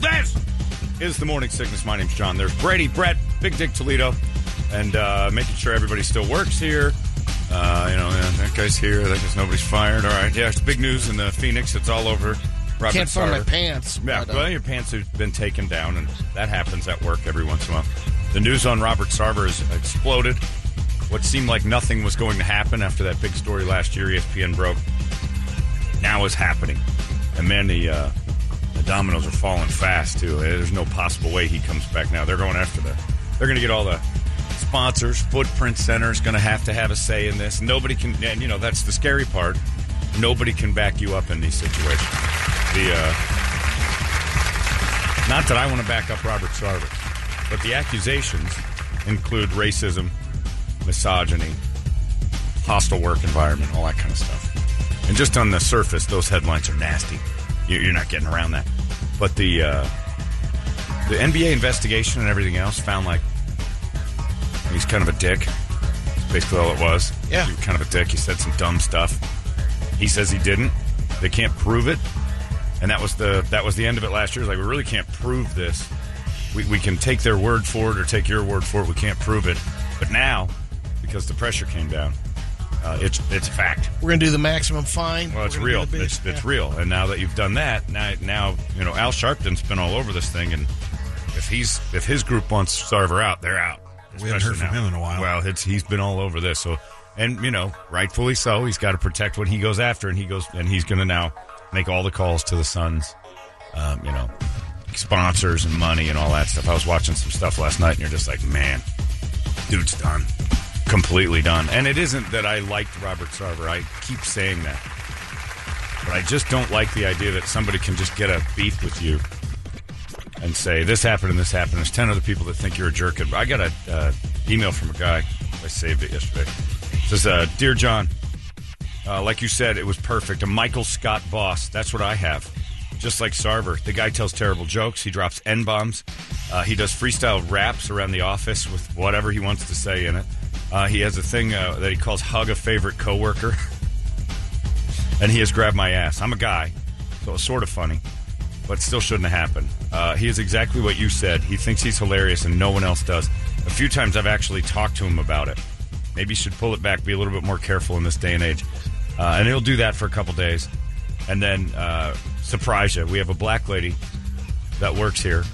This is the Morning Sickness. My name's John. There's Brady, Brett, Big Dick Toledo, and uh, making sure everybody still works here. Uh, you know, yeah, that guy's here. That guy's nobody's fired. All right. Yeah, it's big news in the Phoenix. It's all over. Robert Can't find my pants. Yeah, uh, well, your pants have been taken down, and that happens at work every once in a while. The news on Robert Sarver has exploded. What seemed like nothing was going to happen after that big story last year, ESPN broke, now is happening. And man, the, uh, the dominoes are falling fast, too. There's no possible way he comes back now. They're going after the, they're going to get all the sponsors. Footprint Center is going to have to have a say in this. Nobody can, and you know, that's the scary part. Nobody can back you up in these situations. The, uh, not that I want to back up Robert Sarver, but the accusations include racism, misogyny, hostile work environment, all that kind of stuff. And just on the surface, those headlines are nasty. You- You're not getting around that. But the uh, the NBA investigation and everything else found like he's kind of a dick. That's basically all it was. Yeah. He was kind of a dick. He said some dumb stuff. He says he didn't. They can't prove it and that was the that was the end of it last year. It's like we really can't prove this. We, we can take their word for it or take your word for it. We can't prove it. But now, because the pressure came down, uh, it's it's a fact. We're gonna do the maximum fine. Well, it's real. do the big- It's, it's yeah. real. And now that you've done that, now now you know Al Sharpton's been all over this thing, and if he's if his group wants Sarver out, they're out. We haven't heard Especially from him in a while. Well, it's he's been all over this. So, and you know, rightfully so. He's got to protect what he goes after, and he goes and he's going to now make all the calls to the Suns. Um, you know, sponsors and money and all that stuff. I was watching some stuff last night, and you're just like, man, dude's done, completely done. And it isn't that I liked Robert Sarver. I keep saying that, but I just don't like the idea that somebody can just get a beef with you and say this happened and this happened. There's ten other people that think you're a jerk. I got an uh, email from a guy. I saved it yesterday. It says, uh, "Dear John, uh, like you said, it was perfect. A Michael Scott boss. That's what I have. Just like Sarver. The guy tells terrible jokes. He drops N bombs. Uh, he does freestyle raps around the office with whatever he wants to say in it. Uh, he has a thing uh, that he calls hug a favorite coworker. and he has grabbed my ass. I'm a guy, so it's sort of funny, but still shouldn't have happened. Uh, he is exactly what you said. He thinks he's hilarious, and no one else does. A few times I've actually talked to him about it. Maybe you should pull it back, be a little bit more careful in this day and age. Uh, and he'll do that for a couple days, and then uh, surprise you. We have a black lady that works here,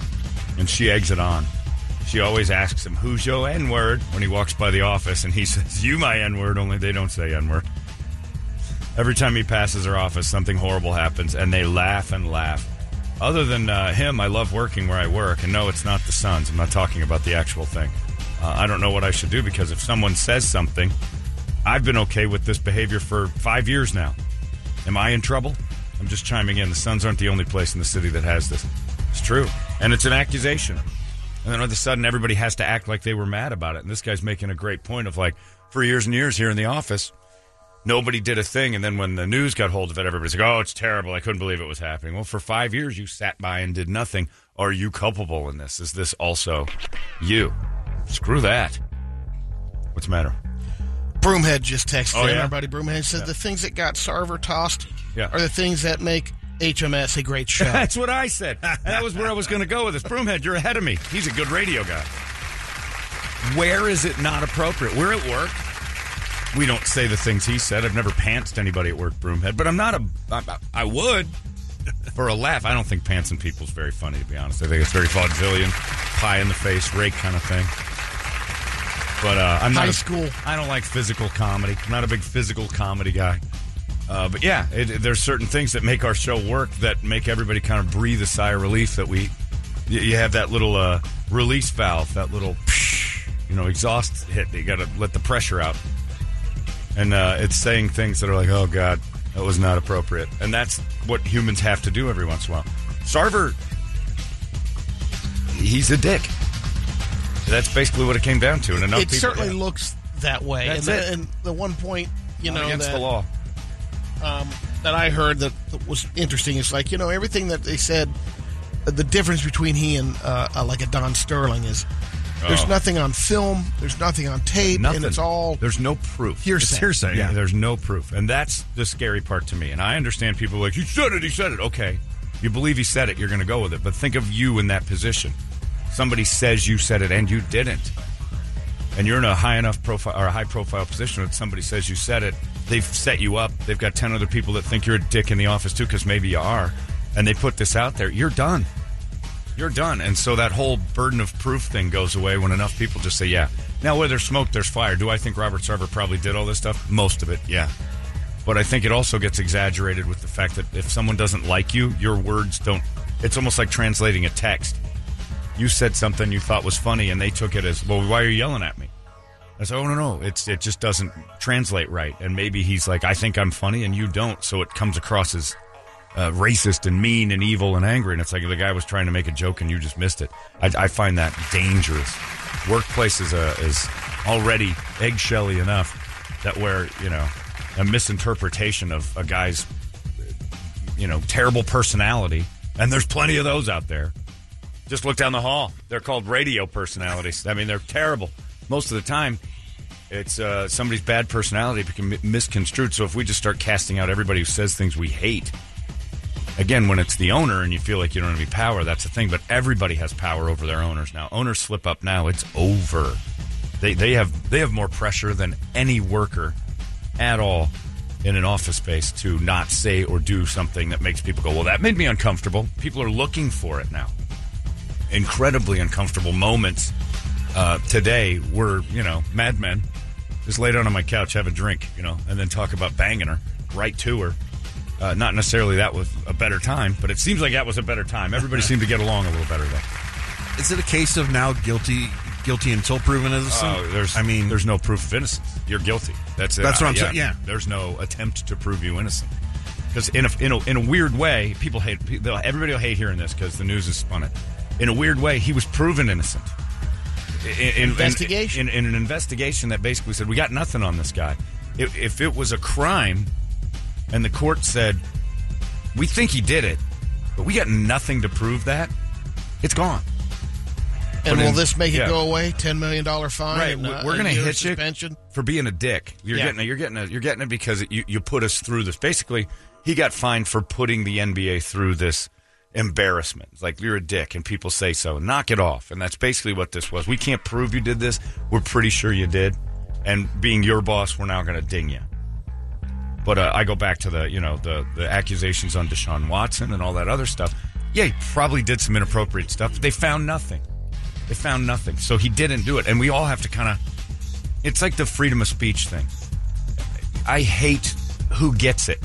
and she eggs it on. She always asks him, "Who's your N word?" when he walks by the office, and he says, "You my N word." Only they don't say N word. Every time he passes her office, something horrible happens, and they laugh and laugh. Other than uh, him, I love working where I work, and no, it's not the Suns. I'm not talking about the actual thing. Uh, I don't know what I should do because if someone says something, I've been okay with this behavior for five years now. Am I in trouble? I'm just chiming in. The Suns aren't the only place in the city that has this. It's true, and it's an accusation. And then all of a sudden, everybody has to act like they were mad about it. And this guy's making a great point of like, for years and years here in the office, nobody did a thing. And then when the news got hold of it, everybody's like, oh, it's terrible. I couldn't believe it was happening. Well, for five years, you sat by and did nothing. Are you culpable in this? Is this also you? Screw that. What's the matter? Broomhead just texted Oh, in. yeah? Our buddy Broomhead said the things that got Sarver tossed Yeah. are the things that make HMS a great show. That's what I said. That was where I was going to go with this. Broomhead, you're ahead of me. He's a good radio guy. Where is it not appropriate? We're at work. We don't say the things he said. I've never pantsed anybody at work, Broomhead, but I'm not a. I, I would for a laugh. I don't think pantsing people's very funny, to be honest. I think it's very vaudevillian, pie in the face, rake kind of thing. But uh, I'm not High a- school. I don't like physical comedy. I'm not a big physical comedy guy. Uh, but yeah, it, there's certain things that make our show work that make everybody kind of breathe a sigh of relief. That we, you, you have that little uh, release valve, that little, you know, exhaust hit. You got to let the pressure out, and uh, it's saying things that are like, "Oh God, that was not appropriate," and that's what humans have to do every once in a while. Sarver, he's a dick. That's basically what it came down to. And enough it people, certainly looks that way. That's and, it. The, and the one point, you know, against that, the law. Um, that I heard that, that was interesting is like you know everything that they said. uh, The difference between he and uh, uh, like a Don Sterling is there's Oh. nothing on film, there's nothing on tape, Nothing. and it's all There's no proof. Hearsay. It's hearsay. Yeah, Yeah. there's no proof. And that's the scary part to me. And I understand people like, he said it, he said it. Okay. You believe he said it, you're going to go with it. But think of you in that position. Somebody says you said it and you didn't. And you're in a high enough profile or a high profile position that somebody says you said it. They've set you up. They've got 10 other people that think you're a dick in the office too, because maybe you are. And they put this out there. You're done. You're done. And so that whole burden of proof thing goes away when enough people just say, yeah. Now, where there's smoke, there's fire. Do I think Robert Sarver probably did all this stuff? Most of it, yeah. But I think it also gets exaggerated with the fact that if someone doesn't like you, your words don't. It's almost like translating a text. You said something you thought was funny, and they took it as, well, why are you yelling at me? I said, oh, no, no. It's, it just doesn't translate right. And maybe he's like, I think I'm funny, and you don't. So it comes across as uh, racist and mean and evil and angry. And it's like the guy was trying to make a joke and you just missed it. I, I find that dangerous. Workplace is, a, is already eggshelly enough that where, you know, a misinterpretation of a guy's, you know, terrible personality, and there's plenty of those out there. Just look down the hall. They're called radio personalities. I mean, they're terrible. Most of the time, it's uh, somebody's bad personality become mi- misconstrued. So if we just start casting out everybody who says things we hate, again, when it's the owner and you feel like you don't have any power, that's the thing. But everybody has power over their owners now. Owners slip up now, it's over. They they have they have more pressure than any worker at all in an office space to not say or do something that makes people go, well, that made me uncomfortable. People are looking for it now. Incredibly uncomfortable moments uh, today were, you know, madmen. Just lay down on my couch, have a drink, you know, and then talk about banging her right to her. Uh, not necessarily that was a better time, but it seems like that was a better time. Everybody seemed to get along a little better though. Is it a case of now guilty, guilty until proven innocent? Oh, there's, I mean, there's no proof of innocence. You're guilty. That's it. That's what I'm saying, yeah. There's no attempt to prove you innocent. Because in a, in a in a weird way, people hate. Everybody will hate hearing this because the news has spun it. In a weird way, he was proven innocent. In, in- in- Investigation. In, in an investigation that basically said we got nothing on this guy. If, if it was a crime, and the court said we think he did it, but we got nothing to prove that, it's gone. And Put will in- this make it go away? Ten million dollar fine. Right, and, uh, we're going to hit you for being a dick. You're Yeah. getting it. You're getting it. You're getting it. You're it because you you put us through this. Basically, he got fined for putting the NBA through this embarrassment. It's like you're a dick, and people say so. Knock it off. And that's basically what this was. We can't prove you did this. We're pretty sure you did. And being your boss, we're now going to ding you. But uh, I go back to the you know the the accusations on Deshaun Watson and all that other stuff. Yeah, he probably did some inappropriate stuff. But they found nothing. They found nothing. So he didn't do it. And we all have to kind of. It's like the freedom of speech thing. I hate who gets it.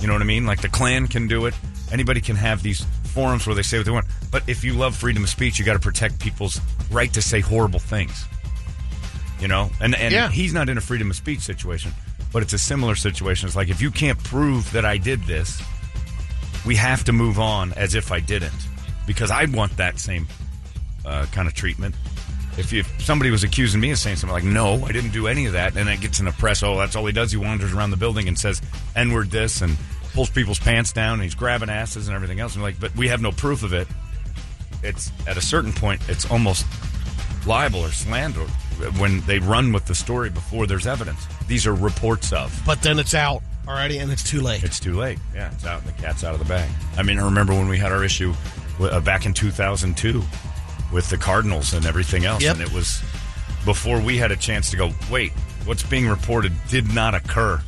You know what I mean? Like the Klan can do it. Anybody can have these forums where they say what they want. But if you love freedom of speech, you got to protect people's right to say horrible things. You know, and and Yeah. he's not in a freedom of speech situation, but it's a similar situation. It's like if you can't prove that I did this, we have to move on as if I didn't, because I want that same uh, kind of treatment. If, you, if somebody was accusing me of saying something like, "No, I didn't do any of that," and it gets in the press, oh, that's all he does. He wanders around the building and says "n-word" this and pulls people's pants down, and he's grabbing asses and everything else. And like, but we have no proof of it. It's at a certain point, it's almost libel or slander when they run with the story before there's evidence. These are reports of. But then it's out already, and it's too late. It's too late. Yeah, it's out. And the cat's out of the bag. I mean, I remember when we had our issue uh, back in 2002 with the Cardinals and everything else, Yep. and it was before we had a chance to go. Wait, what's being reported did not occur.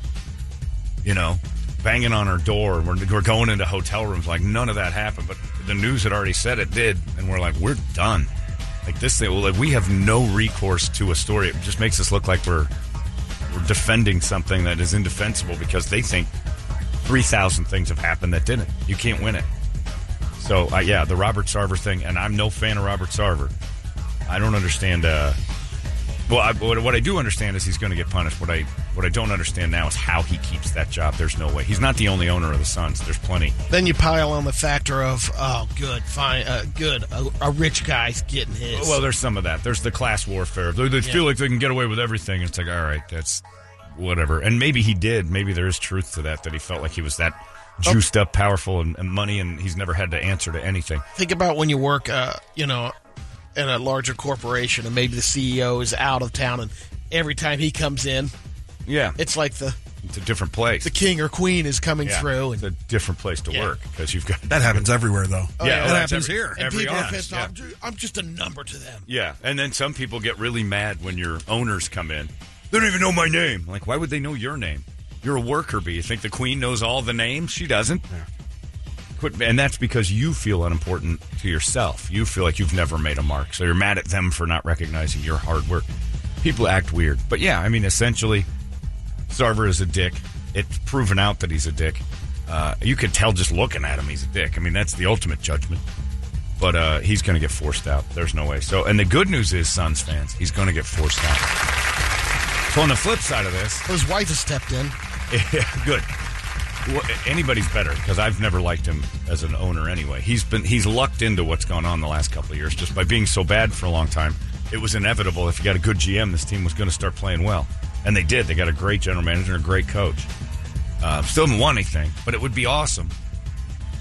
You know, banging on our door. We're, we're going into hotel rooms like none of that happened, but the news had already said it did, and we're like, we're done. Like this thing, like we have no recourse to a story. It just makes us look like we're we're defending something that is indefensible because they think 3,000 things have happened that didn't. You can't win it. So, uh, yeah, the Robert Sarver thing, and I'm no fan of Robert Sarver. I don't understand. Uh, Well, I, what, what I do understand is he's going to get punished. What I what I don't understand now is how he keeps that job. There's no way. He's not the only owner of the Suns. There's plenty. Then you pile on the factor of oh, good, fine, uh, good. A, a rich guy's getting his. Well, there's some of that. There's the class warfare. They, they feel like they can get away with everything. It's like, all right, that's whatever. And maybe he did. Maybe there is truth to that. That he felt like he was that juiced up, powerful, and, and money, and he's never had to answer to anything. think about when you work, uh, you know, in a larger corporation, and maybe the CEO is out of town, and every time he comes in, Yeah, it's like the it's a different place. the king or queen is coming Yeah, through, it's a different place to Yeah. work because you've got That happens everywhere, though. Oh, yeah, that happens every- here. and every people are office, pissed off. "Dude, I'm just a number to them. Yeah, and then some people get really mad when your owners come in. They don't even know my name. Like, why would they know your name? You're a worker bee. You think the queen knows all the names? She doesn't. Quit, and that's because you feel unimportant to yourself. You feel like you've never made a mark, so you're mad at them for not recognizing your hard work. People act weird, but yeah, I mean, essentially, Sarver is a dick. It's proven out that he's a dick. Uh, you could tell just looking at him, he's a dick. I mean, that's the ultimate judgment but uh, he's going to get forced out. There's no way. So, and the good news is, Suns fans, he's going to get forced out. So, on the flip side of this, His wife has stepped in. yeah, good. Well, anybody's better because I've never liked him as an owner anyway. He's been he's lucked into what's gone on the last couple of years just by being so bad for a long time. It was inevitable if you got a good GM, this team was going to start playing well, and they did. They got a great general manager, and a great coach. Uh, still haven't won anything, but it would be awesome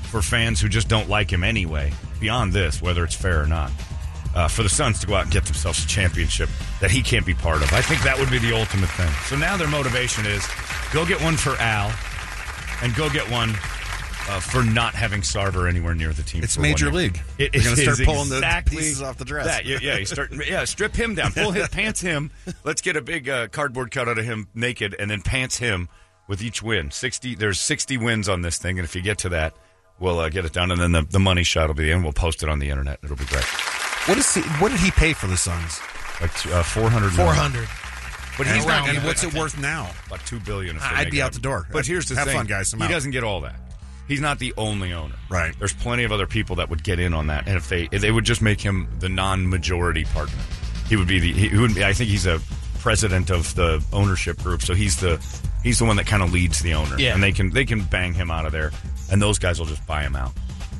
for fans who just don't like him anyway. Beyond this, whether it's fair or not, uh, for the Suns to go out and get themselves a championship that he can't be part of. I think that would be the ultimate thing. So now their motivation is go get one for Al, and go get one uh, for not having Sarver anywhere near the team. It's for Major year. League. It They're gonna start pulling the pieces off the dress. that. Yeah, yeah. You start, yeah, strip him down, pull his pants him. Let's get a big uh, cardboard cutout of him naked, and then pants him with each win. Sixty. There's sixty wins on this thing, and if you get to that, we'll uh, get it done, and then the, the money shot will be the end. We'll post it on the internet. It'll be great. What is he, what did he pay for the Suns? Like uh, four hundred. Four hundred. But he's not and going what's it worth now? about two billion. I'd be out the door. But here's the Have thing: fun, guys. I'm he out. doesn't get all that. He's not the only owner. Right. There's plenty of other people that would get in on that, and if they if they would just make him the non-majority partner, he would be the he would be. I think he's a president of the ownership group, so he's the he's the one that kind of leads the owner. Yeah. and they can they can bang him out of there, and those guys will just buy him out.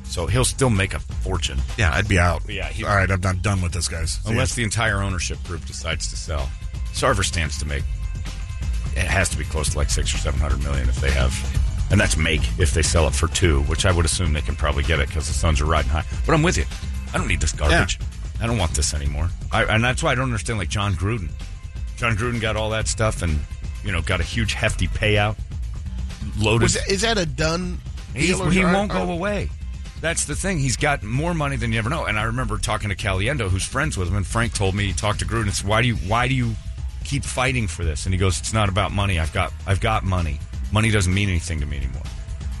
So he'll still make a fortune. Yeah, I'd be out. Yeah, he- All right, I'm done, done with this, guys. See ya. Unless the entire ownership group decides to sell. Sarver stands to make. It has to be close to like six or seven hundred million if they have, and that's make if they sell it for two, which I would assume they can probably get it because the Suns are riding high. But I'm with you. I don't need this garbage. I don't want this anymore. I, and that's why I don't understand like Jon Gruden. Jon Gruden got all that stuff and you know got a huge hefty payout. Loaded. Was is that a done or- he won't go away. That's the thing. He's got more money than you ever know. And I remember talking to Caliendo, who's friends with him, and Frank told me he talked to Gruden and said, "Why do you why do you keep fighting for this?" And he goes, "It's not about money. I've got I've got money. Money doesn't mean anything to me anymore.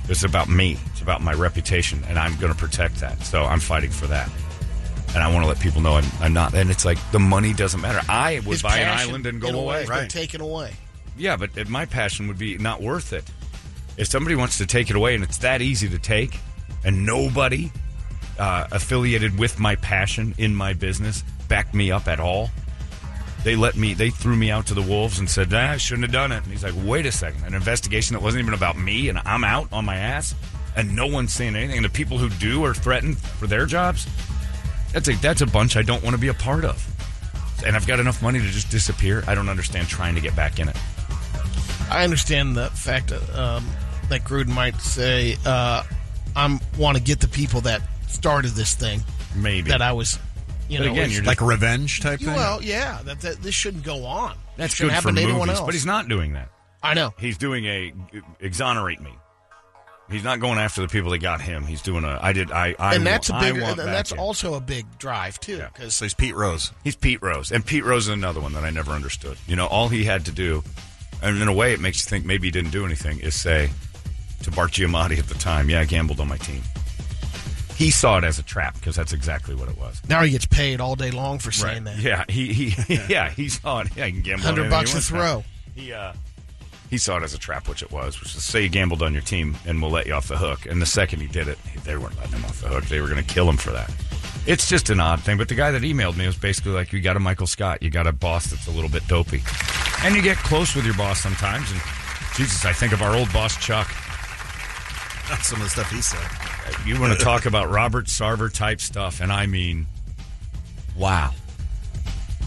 It's about me. It's about my reputation, and I'm going to protect that. So I'm fighting for that." And I want to let people know I'm, I'm not. And it's like the money doesn't matter. I would His buy an passion, island and go in a way, away. has been taken away. Yeah, but uh, my passion would be not worth it. If somebody wants to take it away and it's that easy to take, and nobody uh, affiliated with my passion in my business backed me up at all, they let me, they threw me out to the wolves and said, nah, I shouldn't have done it. And he's like, wait a second, an investigation that wasn't even about me, and I'm out on my ass, and no one's saying anything. And the people who do are threatened for their jobs. That's a that's a bunch I don't want to be a part of. And I've got enough money to just disappear. I don't understand trying to get back in it. I understand the fact that, um, that Gruden might say, uh, "I'm want to get the people that started this thing Maybe that I was." You But know, again, was- you're like a revenge type thing. well, yeah, that, that this shouldn't go on. That's it shouldn't good for happen to movies, anyone else. but he's not doing that. I know. He's doing a exonerate me. He's not going after the people that got him. He's doing a I did I I and that's a want- I big, want and that's in. also a big drive too. Yeah. Because So he's Pete Rose. He's Pete Rose, and Pete Rose is another one that I never understood. You know, all he had to do, and in a way, it makes you think maybe he didn't do anything. Is say to Bart Giamatti at the time, "Yeah, I gambled on my team." He saw it as a trap because that's exactly what it was. now he gets paid all day long for saying that. Yeah, he he yeah he saw it. Yeah, he can gamble. Hundred bucks a throw. He uh, he saw it as a trap, which it was. Which is say you gambled on your team and we'll let you off the hook. And the second he did it, they weren't letting him off the hook. They were going to kill him for that. It's just an odd thing. But the guy that emailed me was basically like, you got a Michael Scott, you got a boss that's a little bit dopey. And you get close with your boss sometimes. And Jesus, I think of our old boss, Chuck. Some of the stuff he said. You want to talk about Robert Sarver type stuff, and I mean, wow.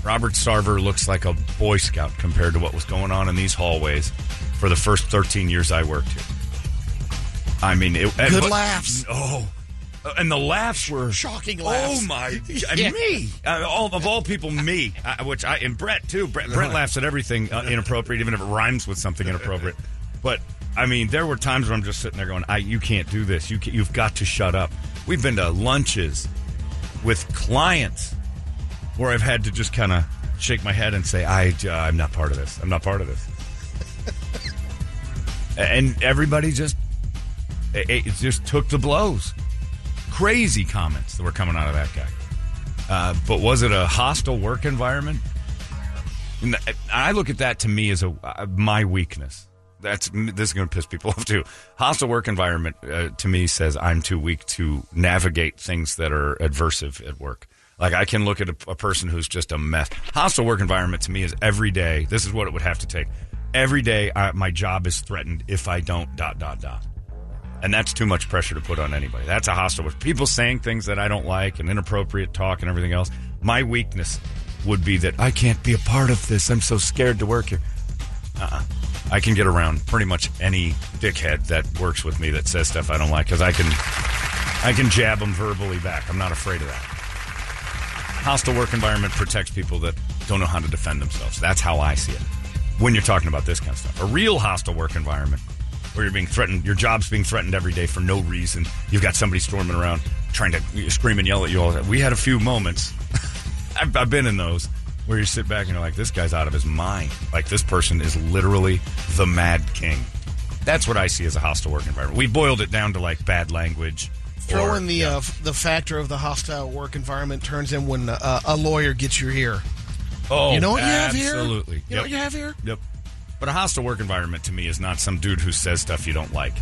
Robert Sarver looks like a Boy Scout compared to what was going on in these hallways for the first 13 years I worked here. I mean, it, Good but- laughs. Oh, and the laughs were Shocking laughs. Oh my! Yeah. Me, uh, all of all people, me. Uh, which I and Brett too. Brett, Brett laughs at everything uh, inappropriate, even if it rhymes with something inappropriate. But I mean, there were times where I'm just sitting there going, I, "You can't do this. You you've got to shut up." We've been to lunches with clients where I've had to just kind of shake my head and say, I, uh, I'm not part of this. I'm not part of this. and everybody just, it, it just took the blows. Crazy comments that were coming out of that guy. Uh, but was it a hostile work environment? I look at that to me as a uh, my weakness. That's this is going to piss people off too. Hostile work environment uh, to me says I'm too weak to navigate things that are adversive at work. Like I can look at a, a person who's just a mess. Hostile work environment to me is every day. This is what it would have to take. Every day, I, my job is threatened if I don't. Dot dot dot. And that's too much pressure to put on anybody. That's a hostile. Work. People saying things that I don't like and inappropriate talk and everything else. My weakness would be that I can't be a part of this. I'm so scared to work here. Uh-uh. I can get around pretty much any dickhead that works with me that says stuff I don't like because I can, I can jab them verbally back. I'm not afraid of that. Hostile work environment protects people that don't know how to defend themselves. That's how I see it. When you're talking about this kind of stuff, a real hostile work environment where you're being threatened, your job's being threatened every day for no reason. You've got somebody storming around trying to scream and yell at you all. We had a few moments. I've, I've been in those where you sit back and you're like, this guy's out of his mind. Like this person is literally the Mad King. That's what I see as a hostile work environment. We boiled it down to like bad language. Throw or- in the yeah. uh, the factor of the hostile work environment turns in when uh, a lawyer gets you here. oh, you know what you have here? Absolutely. You know what you have here? Yep. But a hostile work environment to me is not some dude who says stuff you don't like.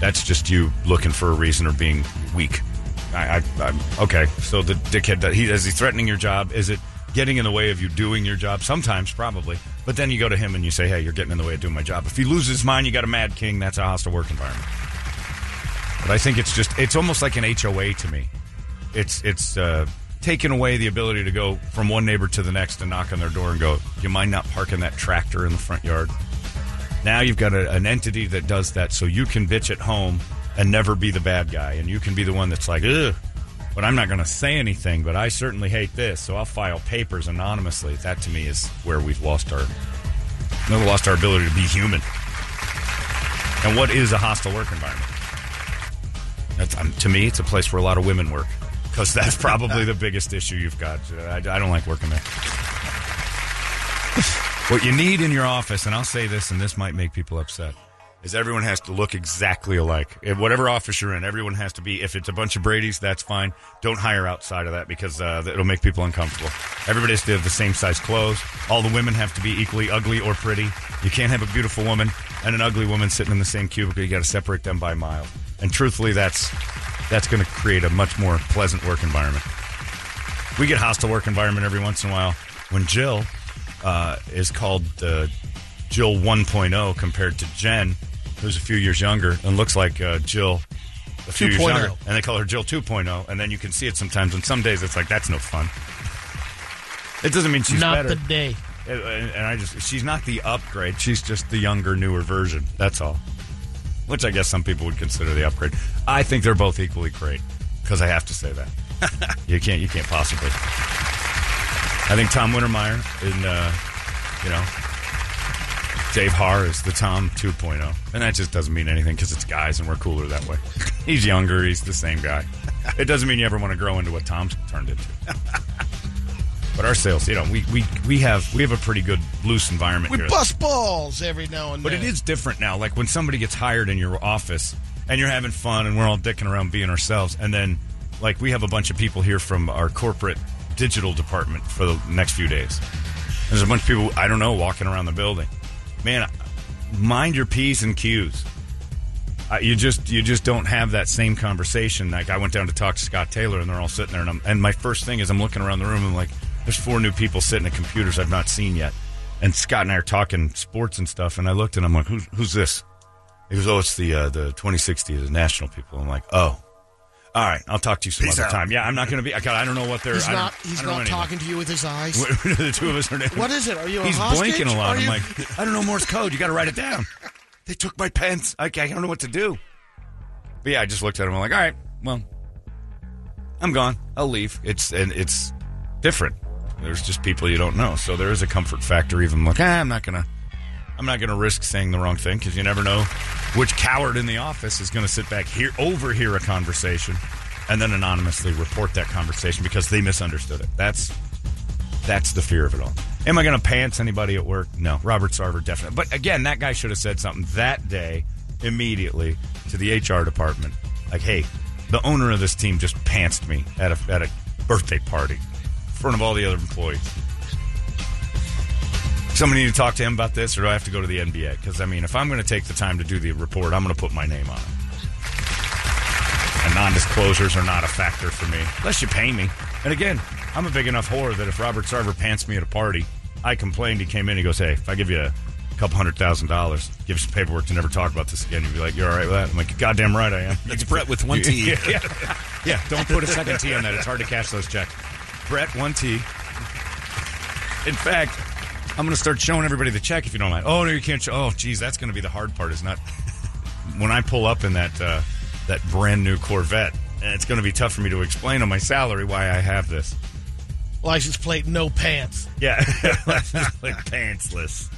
That's just you looking for a reason or being weak. I, I, I'm okay. So the dickhead, that- he is he threatening your job? Is it getting in the way of you doing your job? Sometimes, probably. But then you go to him and you say, "Hey, you're getting in the way of doing my job." If he loses his mind, you got a mad king. That's a hostile work environment. But I think it's just it's almost like an HOA to me. It's it's uh, taking away the ability to go from one neighbor to the next and knock on their door and go, "You mind not parking that tractor in the front yard?" Now you've got a, an entity that does that, so you can bitch at home and never be the bad guy, and you can be the one that's like, "Ugh." But I'm not going to say anything. But I certainly hate this, so I'll file papers anonymously. That to me is where we've lost our, we've lost our ability to be human. And what is a hostile work environment? That's, um, to me, it's a place where a lot of women work because that's probably the biggest issue you've got. I, I don't like working there. what you need in your office, and I'll say this, and this might make people upset, is everyone has to look exactly alike. In whatever office you're in, everyone has to be. If it's a bunch of Brady's, that's fine. Don't hire outside of that because uh, it'll make people uncomfortable. Everybody has to have the same size clothes. All the women have to be equally ugly or pretty. You can't have a beautiful woman and an ugly woman sitting in the same cubicle. You got to separate them by miles. And truthfully, that's that's going to create a much more pleasant work environment. We get hostile work environment every once in a while when Jill uh, is called uh, Jill 1.0 compared to Jen, who's a few years younger and looks like uh, Jill a few years 2.0. younger, and they call her Jill 2.0. And then you can see it sometimes. And some days it's like that's no fun. It doesn't mean she's Not better. the day. And and I just, she's not the upgrade. She's just the younger, newer version. That's all. Which I guess some people would consider the upgrade. I think they're both equally great because I have to say that. you can't, you can't possibly. I think Tom Wintermeyer and uh, you know Dave Haar is the Tom 2.0, and that just doesn't mean anything because it's guys and we're cooler that way. he's younger. He's the same guy. It doesn't mean you ever want to grow into what Tom's turned into. But our sales, you know, we, we, we have we have a pretty good loose environment We here. bust balls every now and then. But then. it is different now. Like when somebody gets hired in your office and you're having fun and we're all dicking around being ourselves, and then like we have a bunch of people here from our corporate digital department for the next few days. There's a bunch of people I don't know walking around the building. Man, mind your p's and q's. Uh, you just you just don't have that same conversation. Like I went down to talk to Scott Taylor, and they're all sitting there, and and my first thing is I'm looking around the room, and I'm like, there's four new people sitting at computers I've not seen yet, and Scott and I are talking sports and stuff, and I looked and I'm like, who's who's this? He goes, oh, it's the uh, the 2060, the national people. I'm like, oh. All right, I'll talk to you some Peace other out. time. Yeah, I'm not going to be. I, got- I don't know what they're. He's don't- He's don't know anything. talking to you with his eyes. the two of us are. What is it? Are you a He's hostage? blinking a lot. Are I'm you- like, I don't know Morse code. You got to write it down. They took my pens. Okay, I don't know what to do. But yeah, I just looked at him. I'm like, all right, well, I'm gone. I'll leave. It's and it's different. There's just people you don't know, so there is a comfort factor. Even like, ah, I'm not gonna, I'm not gonna risk saying the wrong thing because you never know which coward in the office is gonna sit back here, overhear a conversation, and then anonymously report that conversation because they misunderstood it. That's that's the fear of it all. Am I going to pants anybody at work? No. Robert Sarver, definitely. But again, that guy should have said something that day immediately to the HR department. Like, hey, the owner of this team just pantsed me at a, at a birthday party in front of all the other employees. Somebody need to talk to him about this, or do I have to go to the NBA? Because, I mean, if I'm going to take the time to do the report, I'm going to put my name on it. And non disclosures are not a factor for me, unless you pay me. And again, I'm a big enough whore that if Robert Sarver pants me at a party, I complained. He came in, he goes, Hey, if I give you a couple hundred thousand dollars, give you some paperwork to never talk about this again, you'd be like, You're all right with that? I'm like, Goddamn right I am. It's Brett with one T. yeah, yeah. Yeah, don't put a second T on that. It's hard to cash those checks. Brett, one T. In fact, I'm going to start showing everybody the check if you don't mind. Oh, no, you can't show. Oh, geez, that's going to be the hard part, is not. when I pull up in that, uh, that brand new Corvette, and it's going to be tough for me to explain on my salary why I have this. License plate, no pants. Yeah, like pantsless.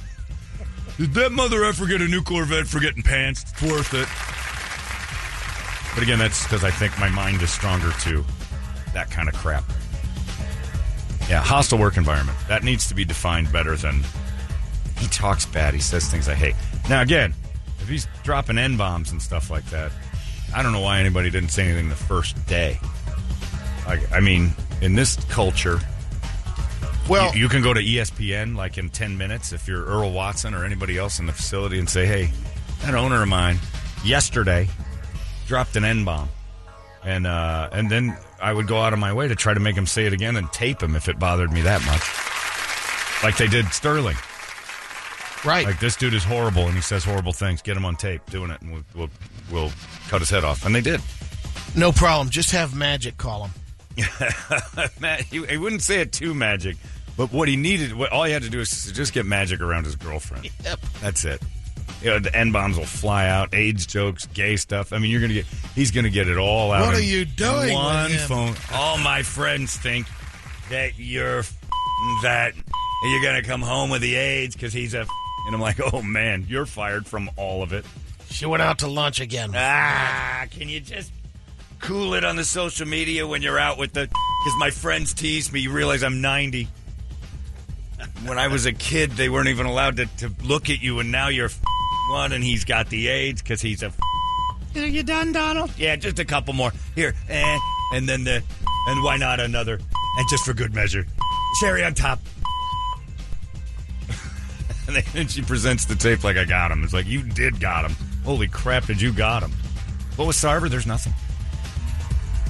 Did that mother ever get a new Corvette for getting pants? It's worth it. But again, that's because I think my mind is stronger to that kind of crap. Yeah, hostile work environment. That needs to be defined better than he talks bad. He says things I hate. Now, again, if he's dropping N bombs and stuff like that, I don't know why anybody didn't say anything the first day. Like, I mean, in this culture, Well, you, you can go to ESPN like in 10 minutes if you're Earl Watson or anybody else in the facility and say, hey, that owner of mine yesterday dropped an N bomb. And, uh, and then I would go out of my way to try to make him say it again and tape him if it bothered me that much. Like they did Sterling. right. Like this dude is horrible and he says horrible things. Get him on tape doing it and we'll, we'll, we'll cut his head off. And they did. no problem. Just have Magic call him. Matt, he, he wouldn't say it too magic, but what he needed, what all he had to do is just get magic around his girlfriend. Yep. That's it. You know, the N bombs will fly out, AIDS jokes, gay stuff. I mean, you're gonna get, he's gonna get it all out. What are you doing One phone. All my friends think that you're that you're gonna come home with the AIDS because he's a. And I'm like, oh man, you're fired from all of it. She went out to lunch again. Ah, can you just cool it on the social media when you're out with the. Because my friends tease me. You realize I'm 90. When I was a kid, they weren't even allowed to, to look at you, and now you're one, and he's got the AIDS because he's a. F- Are you done, Donald? Yeah, just a couple more. Here, eh, and then the. And why not another? And just for good measure, cherry on top. and then she presents the tape like I got him. It's like you did got him. Holy crap, did you got him? But with Sarver, there's nothing.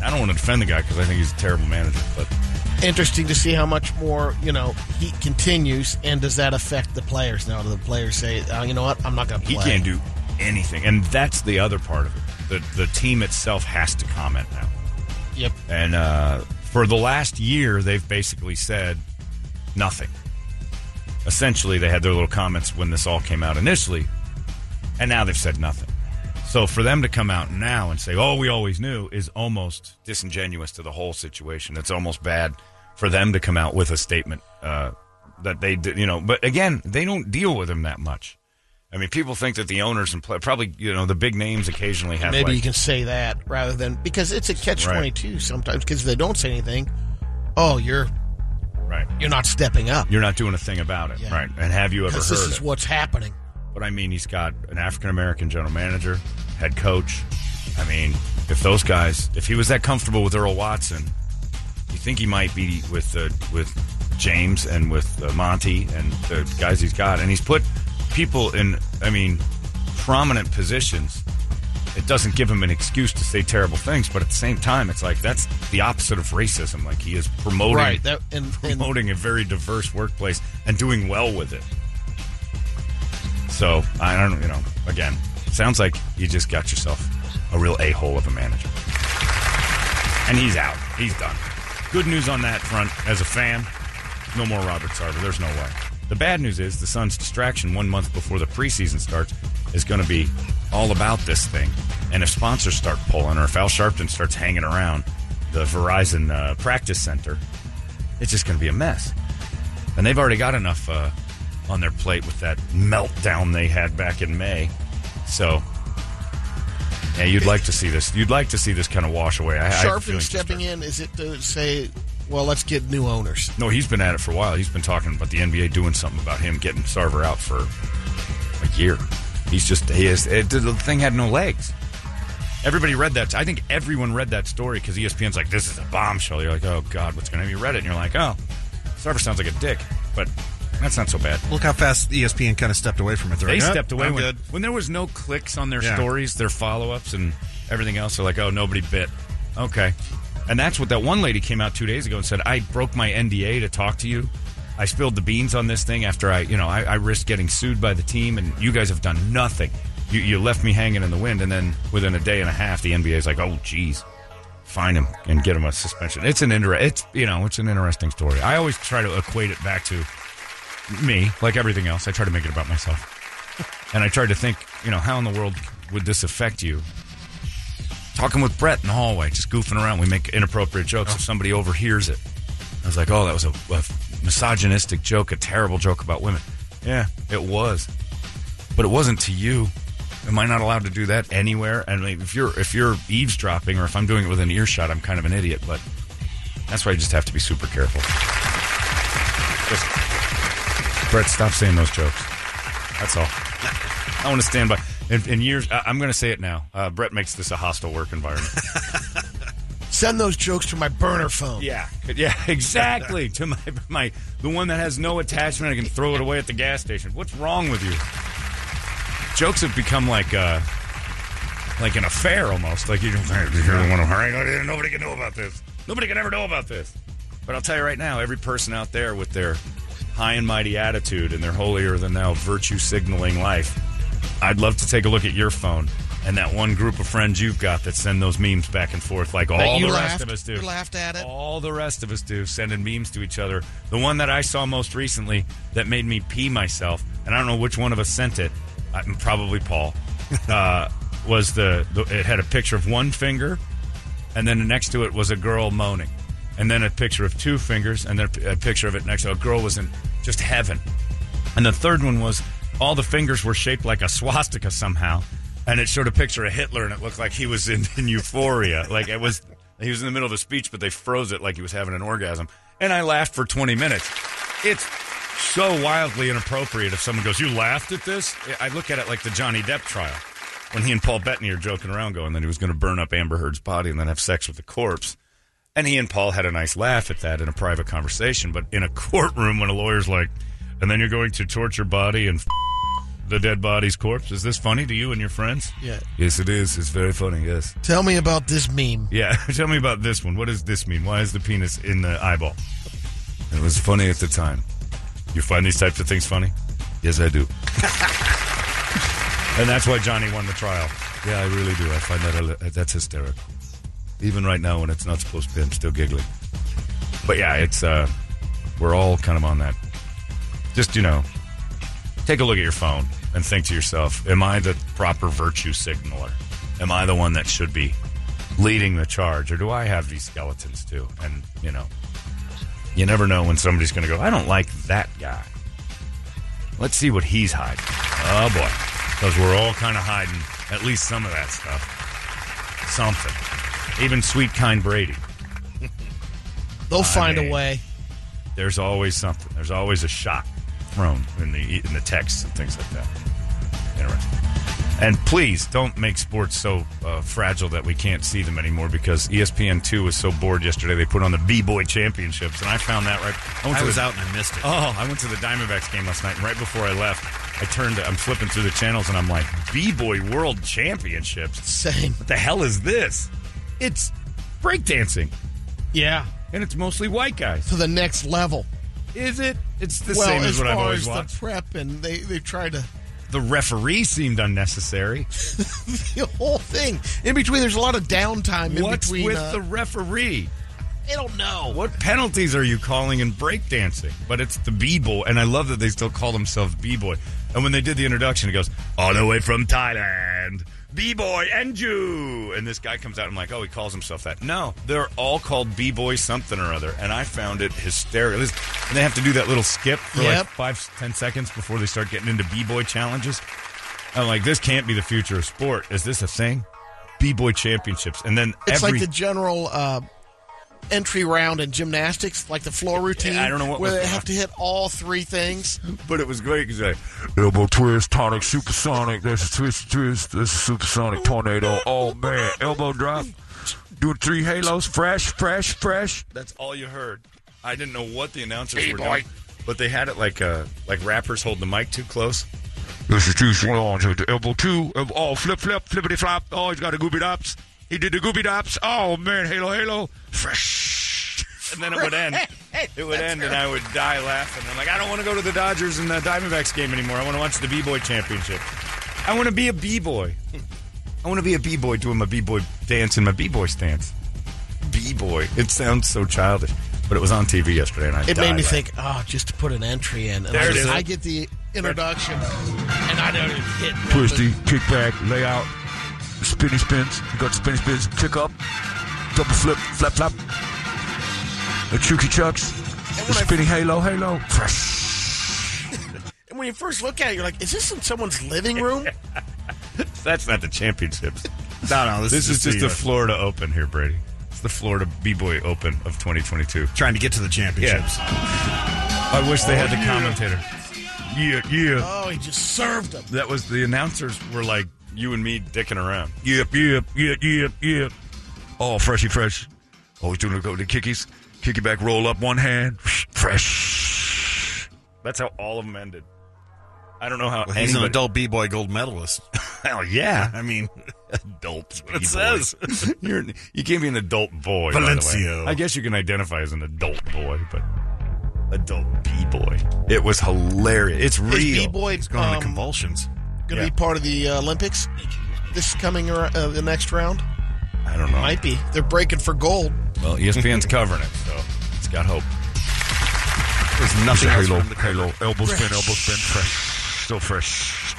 I don't want to defend the guy because I think he's a terrible manager, but Interesting to see how much more you know he continues, and does that affect the players now? Do the players say, oh, "You know what? I'm not going to play." he can't do anything, and that's the other part of it. The the team itself has to comment now, Yep. and uh, for the last year, they've basically said nothing. Essentially, they had their little comments when this all came out initially, and now they've said nothing. So for them to come out now and say, "Oh, we always knew," is almost disingenuous to the whole situation. It's almost bad for them to come out with a statement uh, that they, did, you know. But again, they don't deal with him that much. I mean, people think that the owners and play, probably you know the big names occasionally have Maybe like, you can say that rather than because it's a catch Right. twenty two sometimes. Because they don't say anything, oh, you're right. you're not stepping up. You're not doing a thing about it, Yeah. right? And have you ever heard this is it? what's happening. But I mean, he's got an African American general manager, head coach. I mean, if those guys, if he was that comfortable with Earl Watson, you think he might be with uh, with James and with uh, Monty and the guys he's got, and he's put people in, I mean, prominent positions it doesn't give him an excuse to say terrible things, but at the same time, it's like that's the opposite of racism. Like he is promoting Right. That and, and promoting a very diverse workplace and doing well with it. So I don't, you know, again, sounds like you just got yourself a real a hole of a manager, and he's out. He's done. Good news on that front as a fan. No more Robert Sarver. There's no way. The bad news is the Suns' distraction one month before the preseason starts is going to be all about this thing. And if sponsors start pulling, or if Al Sharpton starts hanging around the Verizon uh, practice center, it's just going to be a mess. And they've already got enough uh, on their plate with that meltdown they had back in May. So, yeah, you'd like to see this. You'd like to see this kind of wash away. I, I Sharpton to stepping in, is it to say, well, let's get new owners? No, he's been at it for a while. He's been talking about the NBA doing something about him getting Sarver out for a year. He's just he is. It, the thing had no legs. Everybody read that. I think everyone read that story because ESPN's like, "This is a bombshell." You're like, "Oh God, what's going to be?" You read it and you're like, "Oh, Sarver sounds like a dick," but that's not so bad. Look how fast ESPN kind of stepped away from it. They're They like, "Yep, stepped away when, good. when there was no clicks on their Yeah. stories, their follow ups, and everything else. They're like, oh, nobody bit. Okay. And that's what that one lady came out two days ago and said, I broke my NDA to talk to you. I spilled the beans on this thing after I, you know, I, I risked getting sued by the team, and you guys have done nothing. You, you left me hanging in the wind, and then within a day and a half, the NBA is like, oh, geez, fine him and get him a suspension. It's an inter- it's you know, it's an interesting story. I always try to equate it back to me, like everything else. I try to make it about myself, and I tried to think, you know, how in the world would this affect you? Talking with Brett in the hallway, just goofing around. We make inappropriate jokes. If somebody overhears it, I was like, "Oh, that was a, a misogynistic joke, a terrible joke about women." Yeah, it was, but it wasn't to you. Am I not allowed to do that anywhere? And I mean, if you're if you're eavesdropping, or if I'm doing it with an earshot, I'm kind of an idiot. But that's why you just have to be super careful. Just, Brett, stop saying those jokes. That's all. I want to stand by. In, in years, I, I'm going to say it now. Uh, Brett makes this a hostile work environment. Send those jokes to my burner phone. Yeah, yeah, exactly. to my my the one that has no attachment, I can throw it away at the gas station. What's wrong with you? Jokes have become like uh like an affair almost. Like you, you're one of all right, nobody can know about this. Nobody can ever know about this. But I'll tell you right now, every person out there with their high and mighty attitude and their holier than thou virtue signaling life, I'd love to take a look at your phone and that one group of friends you've got that send those memes back and forth like That all the laughed, rest of us do. you laughed at it. All the rest of us do, sending memes to each other. The one that I saw most recently that made me pee myself, and I don't know which one of us sent it. uh, Probably Paul. Uh, was the, the it had a picture of one finger, and then next to it was a girl moaning, and then a picture of two fingers, and then a picture of it next to a girl was in just heaven. And the third one was all the fingers were shaped like a swastika somehow, and it showed a picture of Hitler, and it looked like he was in, in euphoria. Like it was, he was in the middle of a speech, but they froze it like he was having an orgasm. And I laughed for 20 minutes. It's so wildly inappropriate if someone goes, You laughed at this? I look at it like the Johnny Depp trial when he and Paul Bettany are joking around, going that he was going to burn up Amber Heard's body and then have sex with the corpse. And he and Paul had a nice laugh at that in a private conversation. But in a courtroom, when a lawyer's like, and then you're going to torture body and f- the dead body's corpse, is this funny to you and your friends? Yeah. Yes, it is. It's very funny, yes. Tell me about this meme. Yeah, tell me about this one. What does this mean? Why is the penis in the eyeball? It was funny at the time. You find these types of things funny? Yes, I do. and that's why Johnny won the trial. Yeah, I really do. I find that that's hysterical. Even right now, when it's not supposed to be, I'm still giggling. But yeah, it's uh, we're all kind of on that. Just you know, take a look at your phone and think to yourself: Am I the proper virtue signaler? Am I the one that should be leading the charge, or do I have these skeletons too? And you know, you never know when somebody's going to go. I don't like that guy. Let's see what he's hiding. Oh boy, because we're all kind of hiding at least some of that stuff. Something. Even sweet, kind Brady. They'll find mean- a way. There's always something. There's always a shot thrown in the in the texts and things like that. Interesting. And please don't make sports so uh, fragile that we can't see them anymore because ESPN two was so bored yesterday. They put on the B Boy Championships, and I found that right. went I was the- out and I missed it. Oh, I went to the Diamondbacks game last night, and right before I left, I turned. I'm flipping through the channels, and I'm like, B Boy World Championships. Same. What the hell is this? It's breakdancing, Yeah. and it's mostly white guys. To the next level. Is it? It's the well, same as as what I've always as watched. the prep, and they they tried to The referee seemed unnecessary. the whole thing. In between, there's a lot of downtime in What's between. with uh, the referee? I don't know. What penalties are you calling in breakdancing? But it's the B-boy, and I love that they still call themselves B-boy. And when they did the introduction, it goes, all the way from Thailand, B-boy Andrew. And this guy comes out, and I'm like, oh, he calls himself that. No, they're all called B-boy something or other. And I found it hysterical. And they have to do that little skip for Yep. like five, ten seconds before they start getting into B-boy challenges. I'm like, this can't be the future of sport. Is this a thing? B-boy championships. And then It's every... like the general uh, entry round in gymnastics, like the floor routine. I don't know what where they going have to hit all three things. but it was great because like, Elbow twist, tonic, supersonic. There's a twist, twist. There's a supersonic tornado. Oh man, elbow drop. Doing three halos, fresh, fresh, fresh. That's all you heard. I didn't know what the announcers Hey, were boy. doing, but they had it like uh, like rappers hold the mic too close. This is too long. So the elbow two. elbow- Oh, flip, flip, flippity flop. Oh, he's got a goopy dops. He did the goopy dops. Oh man, halo, halo, fresh. And then it would end. It would end, and I would die laughing. I'm like, I don't want to go to the Dodgers and the Diamondbacks game anymore. I want to watch the B-boy championship. I want to be a B-boy. I want to be a B-boy doing my B-boy dance in my B-boy stance. B-boy. It sounds so childish, but it was on TV yesterday, and I It died made me laughing. think, oh, just to put an entry in. And There I, it is. I get the introduction, and I don't even hit. Twisty, kick back, lay out, spinny spins. You got spinny spins, kick up, double flip, flap flap. The chucky chucks, the when I- halo, halo, fresh. And when you first look at it, you're like, is this in someone's living room? That's not the championships. No, no, this, This is just the, the Florida Open here, Brady. It's the Florida B-boy Open of 2022. trying to get to the championships. I wish they had the oh, commentator. Yeah, yeah. oh, he just served them. That was the announcers were like you and me dicking around. Yep, yep, yep, yep, yep. Oh, freshy fresh. Oh, he's doing the, the kickies. Kicky back, roll up one hand. Fresh. That's how all of them ended. I don't know how Well, he's an adult b-boy gold medalist. Hell yeah, I mean, adult. what it B-boy. says. You're, you can't be an adult boy. by the way. Valencio. I guess you can identify as an adult boy, but adult b boy. It was hilarious. It's Is real. B-Boy going um, into convulsions. Going to Yeah. be part of the uh, Olympics this coming ar- uh, the next round? I don't know. Might be. They're breaking for gold. Well, ESPN's covering it, so it's got hope. There's nothing else Halo, for him halo, elbow spin, elbow spin, fresh. Still fresh.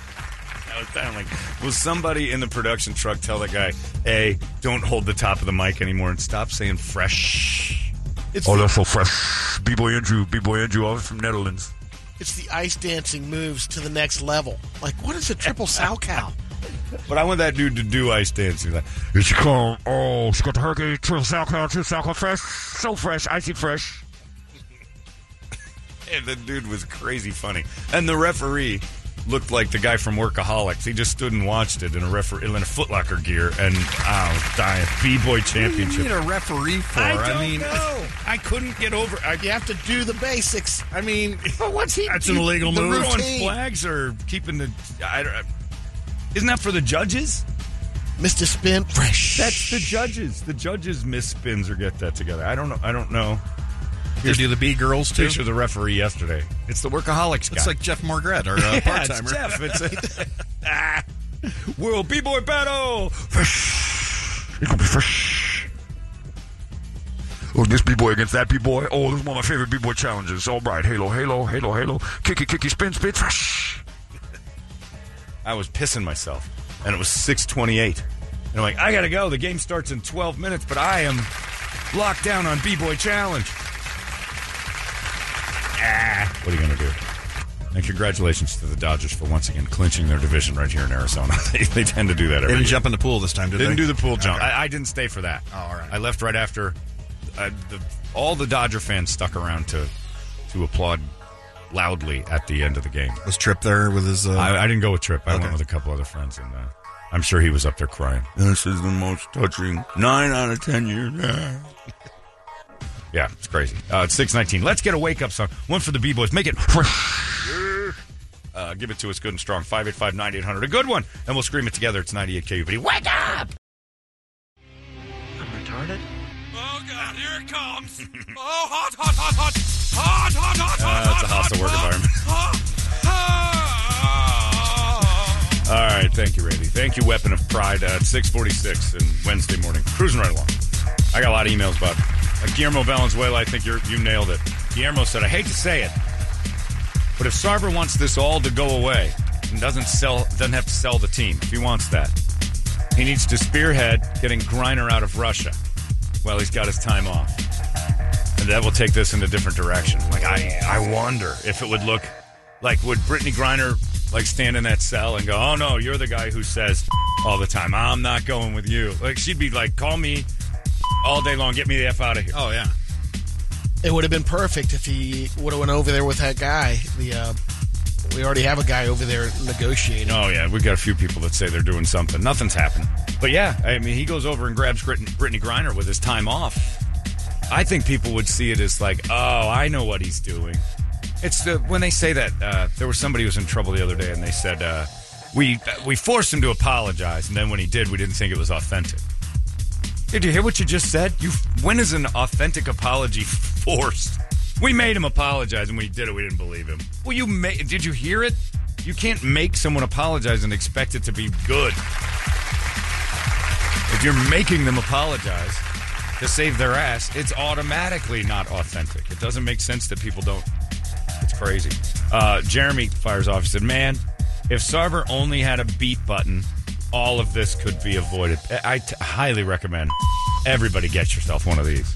I was down like, will somebody in the production truck tell that guy, A, don't hold the top of the mic anymore and stop saying fresh? It's Oh, the, that's so fresh. B-boy Andrew, B-boy Andrew, all from Netherlands. It's the ice dancing moves to the next level. Like, what is a triple Salchow? But I want that dude to do ice dancing. Like, Here she come. Oh, she got the hurricane, triple Salchow, triple Salchow, fresh. So fresh, icy fresh. and the dude was crazy funny. And the referee looked like the guy from Workaholics. He just stood and watched it in a refer- in a Footlocker gear, and I was dying. B-boy What do you championship. need a referee for? I don't mean, know. I couldn't get over. I, You have to do the basics. I mean, But what's he? That's an illegal the move. throwing routine. flags or keeping the. I don't, isn't that for the judges? Mr. Spin, fresh. That's the judges. The judges miss spins or get that together. I don't know. I don't know. They do the B girls too. Picture the referee yesterday. It's the workaholics guy. It's like Jeff Margaret, our uh, yeah, part it's timer. Jeff. It's a, ah, World B-boy battle. Fresh. It's gonna be fresh. Oh, this b-boy against that b-boy. Oh, this is one of my favorite b-boy challenges. All right, halo, halo, halo, halo. Kicky, kicky, spin, spin, fresh. I was pissing myself, and it was six twenty-eight. And I'm like, I gotta go. The game starts in twelve minutes, but I am locked down on B-boy challenge. Ah, what are you gonna do? And congratulations to the Dodgers for once again clinching their division right here in Arizona. they, they tend to do that Every They every didn't year. jump in the pool this time, did they? Didn't do the pool jump. Okay. I, I didn't stay for that. Oh, all right. I left right after. Uh, the, all the Dodger fans stuck around to to applaud loudly at the end of the game. Was Trip there with his? Uh, I, I didn't go with Trip. I Okay. went with a couple other friends, and uh, I'm sure he was up there crying. This is the most touching nine out of ten years. Yeah, it's crazy. Uh, it's six nineteen. Let's get a wake up song. One for the b boys. Make it. Uh, give it to us good and strong. 585 9800. A good one. And we'll scream it together. It's 98 KUPD. Wake up! I'm retarded? Oh God, here it comes! oh, hot, hot, hot, hot, hot, hot, hot, Uh, hot, it's a hostile work hot, environment. hot, hot. All right. Thank you, Randy. Thank you, Weapon of Pride. Uh, it's 646 and Wednesday morning. Cruising right along. I got a lot of emails about uh, Guillermo Valenzuela. I think you nailed it. Guillermo said, I hate to say it, but if Sarver wants this all to go away and doesn't sell, doesn't have to sell the team, if he wants that, he needs to spearhead getting Griner out of Russia while he's got his time off. And that will take this in a different direction. Like, I, I wonder if it would look like, would Brittany Griner like stand in that cell and go, oh no, you're the guy who says all the time, I'm not going with you. Like, she'd be like, call me all day long, get me the F out of here. oh yeah. It would have been perfect if he would have went over there with that guy. The uh, we already have a guy over there negotiating. Oh yeah, we've got a few people that say they're doing something. Nothing's happened. But yeah, I mean, he goes over and grabs Brit- Brittany Griner with his time off. I think people would see it as like, oh, I know what he's doing. It's the when they say that. Uh, there was somebody who was in trouble the other day, and they said uh, we we forced him to apologize, and then when he did, we didn't think it was authentic. Did you hear what you just said? You when is an authentic apology forced? We made him apologize, and when he did it, we didn't believe him. Well, you ma- did you hear it? You can't make someone apologize and expect it to be good. If you're making them apologize to save their ass, it's automatically not authentic. It doesn't make sense that people don't. It's crazy. Uh, Jeremy fires off. He said, "Man, if Sarver only had a beat button, all of this could be avoided." I t- highly recommend everybody get yourself one of these.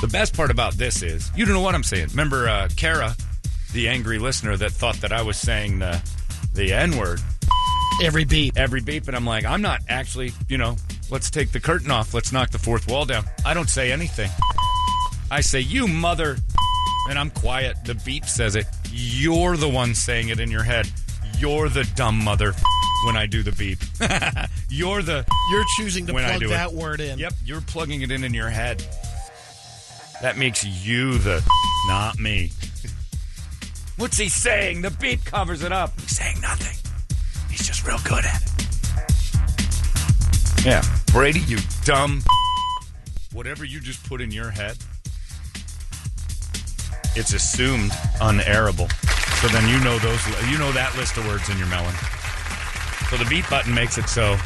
The best part about this is you don't know what I'm saying. Remember, uh, Kara, the angry listener that thought that I was saying the the N word Every beat. every beep, and I'm like, I'm not actually, you know, let's take the curtain off. Let's knock the fourth wall down. I don't say anything. I say, you mother, and I'm quiet. The beep says it. You're the one saying it in your head. You're the dumb mother when I do the beep. You're the. You're choosing to When plug do it. that word in. Yep, you're plugging it in in your head. That makes you the, not me. What's he saying? The beep covers it up. He's saying nothing. He's just real good at it. Yeah, Brady, you dumb. Whatever you just put in your head, it's assumed unairable. So then you know those, you know that list of words in your melon. So the beat button makes it so.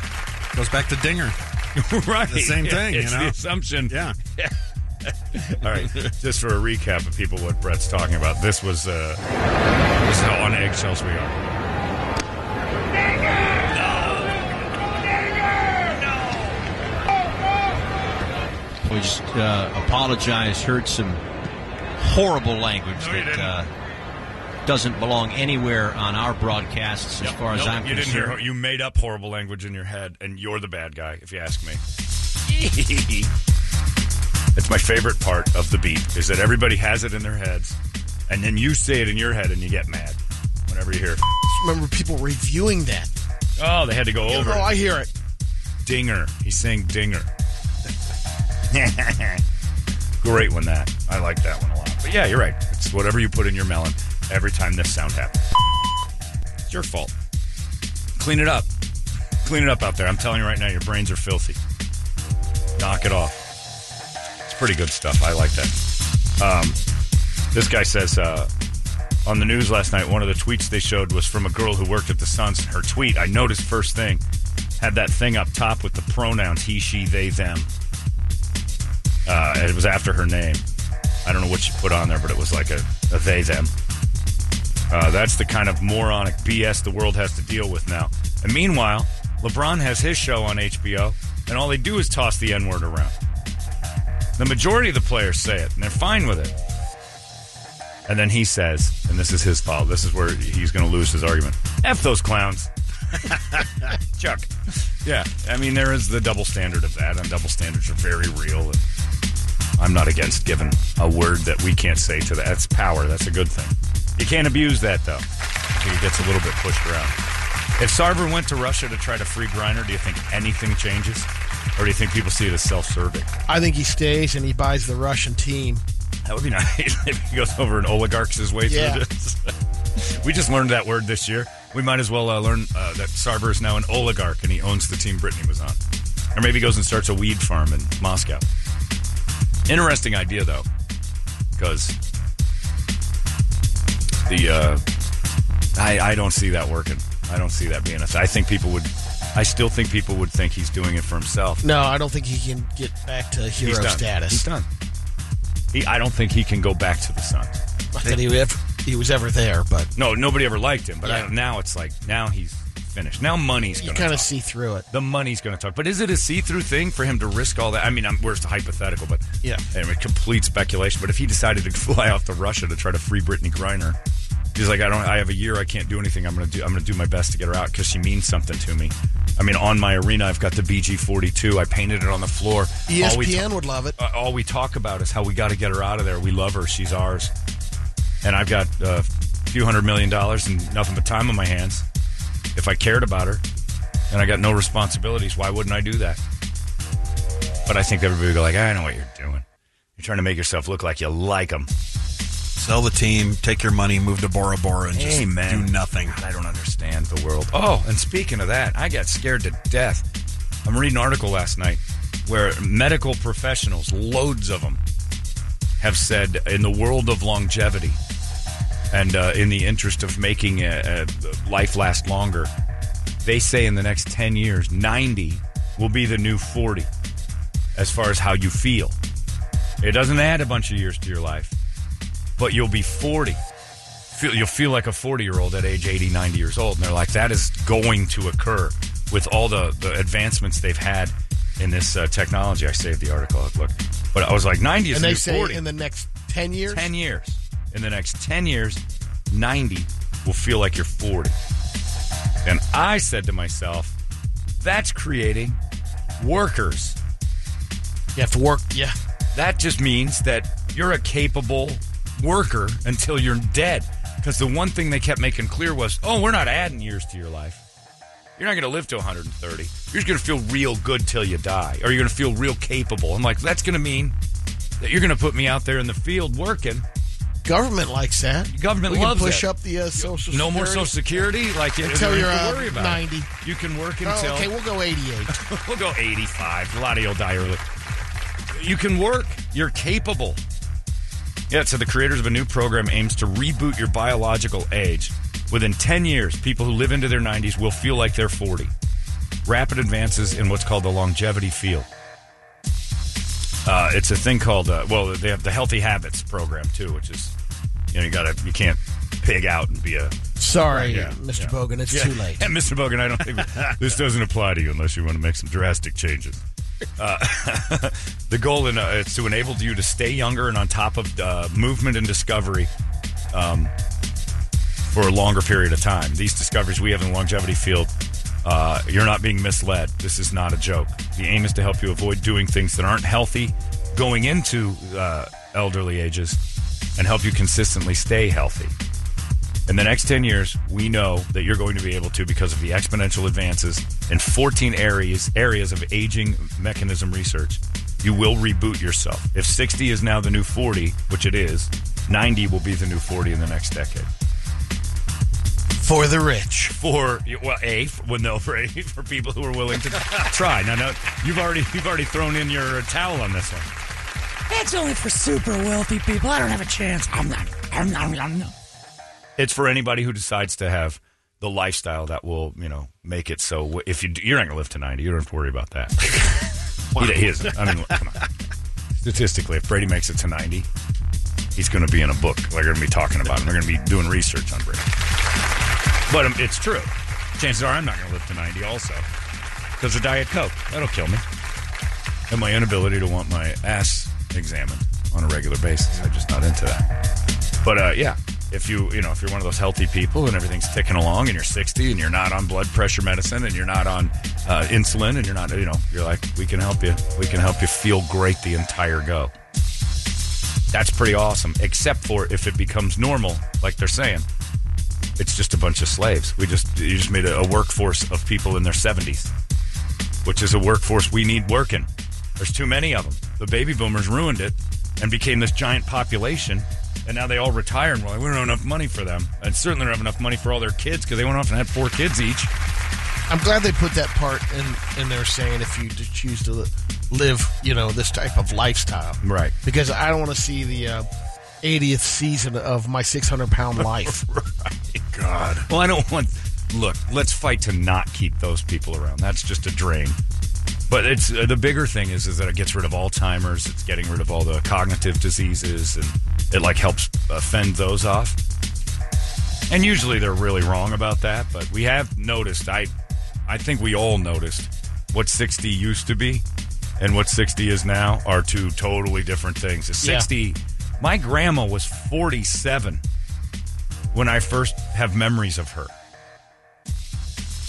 Goes back to Dinger. right. The same thing, It's you know? the assumption. Yeah. All right. Just for a recap of people, what Brett's talking about. This was uh, this is how on eggshells we are. We just uh, apologize. Heard some horrible language No, you that didn't. uh, doesn't belong anywhere on our broadcasts, as far as Nope, I'm you concerned. didn't hear. You made up horrible language in your head, and you're the bad guy, if you ask me. It's my favorite part of the beat is that everybody has it in their heads, and then you say it in your head, and you get mad whenever you hear. it. Remember people reviewing that. Oh, they had to go Oh, over. it. I hear it. Dinger. He's saying dinger. Great one that. I like that one a lot. But yeah, you're right. It's whatever you put in your melon every time this sound happens. It's your fault. Clean it up. Clean it up out there. I'm telling you right now, your brains are filthy. Knock it off. It's pretty good stuff. I like that. Um, this guy says uh, on the news last night, one of the tweets they showed was from a girl who worked at the Suns. Her tweet, I noticed first thing, had that thing up top with the pronouns he, she, they, them. Uh, it was after her name. I don't know what she put on there, but it was like a, a they, them. Uh, that's the kind of moronic BS the world has to deal with now. And meanwhile, LeBron has his show on HBO, and all they do is toss the N word around. The majority of the players say it, and they're fine with it. And then he says, and this is his fault, this is where he's going to lose his argument F those clowns. Chuck. Yeah, I mean, there is the double standard of that, and double standards are very real. I'm not against giving a word that we can't say to that. That's power. That's a good thing. You can't abuse that though. I think it gets a little bit pushed around. If Sarver went to Russia to try to free Griner, do you think anything changes, or do you think people see it as self-serving? I think he stays and he buys the Russian team. That would be nice if he goes over and oligarchs his way Yeah. through this. we just learned that word this year. We might as well uh, learn uh, that Sarver is now an oligarch and he owns the team Brittany was on. Or maybe he goes and starts a weed farm in Moscow. Interesting idea, though, because the uh, I, I don't see that working. I don't see that being a. I think people would. I still think people would think he's doing it for himself. No, I don't think he can get back to hero He's done. status. He's done. He, I don't think he can go back to the Suns. Not that he, ever, he was ever there, but No, nobody ever liked him. But Yeah. Now it's like now he's finished. Now money's you going to kind of see through it. the money's going to talk. But is it a see-through thing for him to risk all that? I mean, I'm, we're just hypothetical, but Yeah. anyway, complete speculation. But if he decided to fly off to Russia to try to free Brittany Griner, he's like, I don't. I have a year. I can't do anything. I'm going to do. I'm to do my best to get her out because she means something to me. I mean, on my arena, I've got the BG42. I painted it on the floor. All we ESPN ta- would love it. uh, all we talk about is how we got to get her out of there. We love her. She's ours. And I've got a few hundred million dollars and nothing but time on my hands. If I cared about her and I got no responsibilities, why wouldn't I do that? But I think everybody would go like, I know what you're doing. You're trying to make yourself look like you like them. Sell the team, take your money, move to Bora Bora, and just Amen. do nothing. God, I don't understand the world. Oh, and speaking of that, I got scared to death. I'm reading an article last night where medical professionals, loads of them, have said in the world of longevity and uh, in the interest of making uh, uh, life last longer, they say in the next 10 years, 90 will be the new 40 as far as how you feel. It doesn't add a bunch of years to your life, but you'll be 40 feel you'll feel like a 40 year old at age 80 90 years old and they're like that is going to occur with all the, the advancements they've had in this uh, technology. I saved the article look but i was like 90 is And the they new say 40 in the next 10 years, 10 years. In the next 10 years 90 will feel like you're 40 and i said to myself that's creating workers. You have to work. Yeah. that just means that you're a capable worker until you're dead. Because the one thing they kept making clear was, oh, we're not adding years to your life. You're not going to live to 130. You're just going to feel real good till you die, or you're going to feel real capable. I'm like, that's going to mean that you're going to put me out there in the field working. Government likes that. Government we can loves push that. up the uh, social No more Social Security. Like Until you're, uh, about it. 90. You can work until. Oh, until okay, we'll go 88. We'll go 85. A lot of you'll die early. You can work. You're capable. Yeah, so the creators of a new program aims to reboot your biological age. Within 10 years, people who live into their 90s will feel like they're 40. Rapid advances in what's called the longevity field. Uh, it's a thing called, uh, well, they have the Healthy Habits program too, which is, you know, you gotta, you can't pig out and be a Sorry, Yeah, Mr. yeah. Bogan, it's yeah. too late. Mr. Bogan, I don't think this doesn't apply to you unless you want to make some drastic changes. Uh, the goal in, uh, is to enable you to stay younger and on top of uh, movement and discovery um, for a longer period of time. These discoveries we have in the longevity field, uh, you're not being misled. This is not a joke. The aim is to help you avoid doing things that aren't healthy going into uh, elderly ages and help you consistently stay healthy. In the next 10 years, we know that you're going to be able to because of the exponential advances in 14 areas areas of aging mechanism research. You will reboot yourself. If 60 is now the new 40, which it is, 90 will be the new 40 in the next decade. For the rich. For well, a for, well, no, for a for people who are willing to try. Now, no, you've already you've already thrown in your towel on this one. It's only for super wealthy people. I don't have a chance. I'm not. I'm not. I'm not. It's for anybody who decides to have the lifestyle that will, you know, make it so. If you you're not going to live to 90, you don't have to worry about that. he, he isn't. I mean, come on. Statistically, if Brady makes it to 90, he's going to be in a book. They're going to be talking about him. They're going to be doing research on Brady. But um, it's true. Chances are I'm not going to live to 90 also. Because of Diet Coke. That'll kill me. And my inability to want my ass examined on a regular basis. I'm just not into that. But uh, yeah, if you you know if you're one of those healthy people and everything's ticking along and you're 60 and you're not on blood pressure medicine and you're not on uh, insulin and you're not you know you're like we can help you we can help you feel great the entire go. That's pretty awesome, except for if it becomes normal, like they're saying. It's just a bunch of slaves. We just you just made a, a workforce of people in their 70s, which is a workforce we need working. There's too many of them. The baby boomers ruined it and became this giant population, and now they all retire and we're like, we don't have enough money for them, and certainly don't have enough money for all their kids because they went off and had four kids each. I'm glad they put that part in in there saying if you choose to live, you know, this type of lifestyle. Right. Because I don't want to see the uh, 80th season of my 600 pound life. God. Well, I don't want. Look, let's fight to not keep those people around. That's just a drain. But it's uh, the bigger thing is is that it gets rid of Alzheimer's. It's getting rid of all the cognitive diseases, and it like helps uh, fend those off. And usually they're really wrong about that, but we have noticed. I, I think we all noticed what sixty used to be, and what sixty is now are two totally different things. A Yeah. sixty, my grandma was forty-seven when I first have memories of her.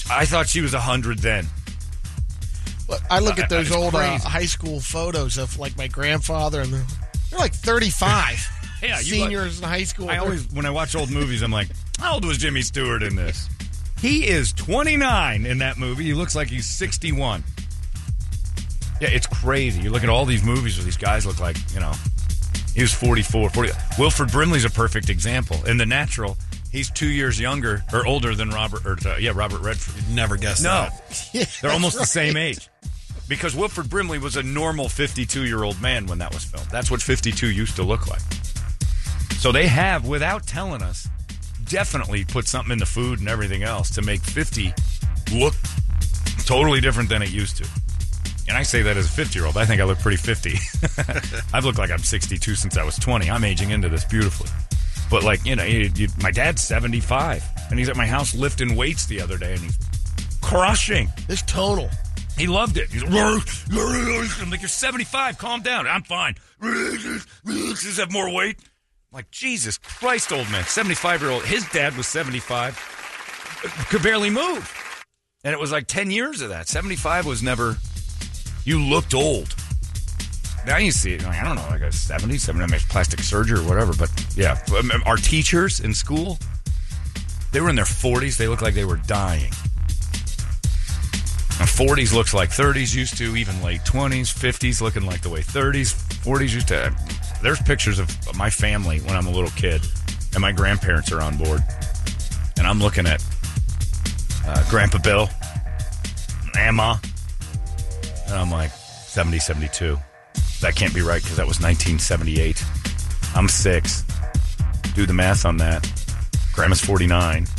I thought she was 100 then. But I look at those It's old uh, high school photos of like my grandfather, and they're, they're like 35. Yeah, you seniors in high school. I always, when I watch old movies, I'm like, how old was Jimmy Stewart in this? He is 29 in that movie. He looks like he's 61. Yeah, it's crazy. You look at all these movies where these guys look like, you know, he was 44, 40. Wilford Brimley's a perfect example. In The Natural, he's two years younger or older than Robert, or uh, yeah, Robert Redford. You'd Never guessed No, Yeah, they're almost the same age. Because Wilford Brimley was a normal 52 year old man when that was filmed. That's what 52 used to look like. So they have, without telling us, definitely put something in the food and everything else to make 50 look totally different than it used to. And I say that as a 50 year old. I think I look pretty 50. I've looked like I'm 62 since I was 20. I'm aging into this beautifully. But, like, you know, you, you, my dad's 75, and he's at my house lifting weights the other day, and he's crushing. This total. He loved it. He's like, I'm like, you're 75. Calm down. I'm fine. Just have more weight. Like, Jesus Christ, old man. 75 year old. His dad was 75. Could barely move. And it was like 10 years of that. 75 was never, you looked old. Now you see it, like, I don't know, like a 70, 70, I plastic surgery or whatever. But yeah, um, our teachers in school, they were in their 40s. They looked like they were dying. Now, 40s looks like 30s used to, even late 20s, 50s looking like the way 30s, 40s used to. There's pictures of my family when I'm a little kid, and my grandparents are on board. And I'm looking at uh, Grandpa Bill, Grandma, and I'm like, 70, 72. That can't be right because that was 1978. I'm six. Do the math on that. Grandma's 49.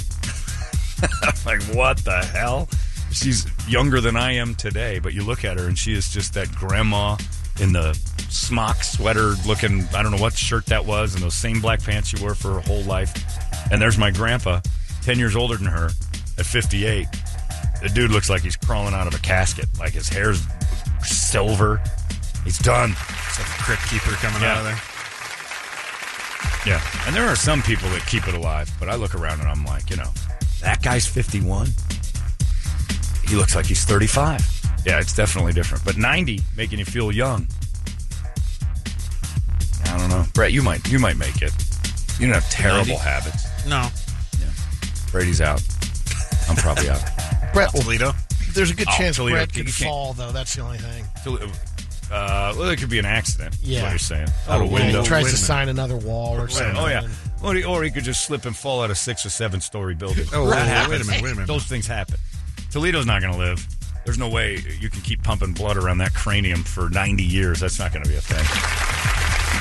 Like, what the hell? She's younger than I am today, but you look at her and she is just that grandma in the smock sweater looking, I don't know what shirt that was, and those same black pants she wore for her whole life. And there's my grandpa, 10 years older than her, at 58. The dude looks like he's crawling out of a casket. Like his hair's silver. He's done. It's like a crypt keeper coming Yeah. out of there. Yeah. And there are some people that keep it alive, but I look around and I'm like, you know, that guy's 51. He looks like he's 35. Yeah, it's definitely different. But 90 making you feel young. I don't know. Brett, you might you might make it. You don't have terrible 90? habits. No. Brady's out. I'm probably out. Brett, Toledo. there's a good Oh, chance Toledo, Brett you could can't- fall, though. That's the only thing. Uh, well, it could be an accident. Yeah. what you're saying. Oh, Out a window. he tries wait to sign another wall or something. Oh yeah, or he, or he could just slip and fall out a six or seven story building. Oh, That wait a minute, wait a minute. Those things happen. Toledo's not going to live. There's no way you can keep pumping blood around that cranium for 90 years. That's not going to be a thing.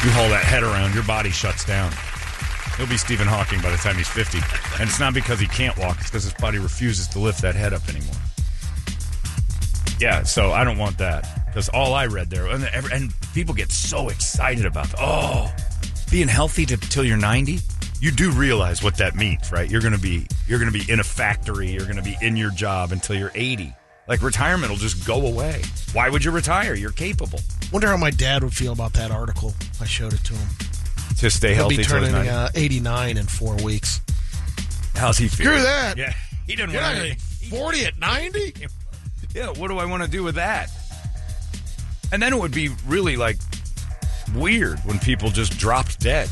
You haul that head around, your body shuts down. He'll be Stephen Hawking by the time he's 50. And it's not because he can't walk, it's because his body refuses to lift that head up anymore. Yeah, so I don't want that because all I read there, and, and people get so excited about, oh, being healthy to, till you're 90. You do realize what that means, right? You're gonna be you're gonna be in a factory. You're gonna be in your job until you're 80. Like retirement will just go away. Why would you retire? You're capable Wonder how my dad would feel about that article. I showed it to him. to stay He'll healthy be till he's turning uh, 89 in four weeks. How's he feel? Screw that. Yeah, he didn't want gonna 40 at 90? Yeah, what do I want to do with that? And then it would be really like weird when people just dropped dead.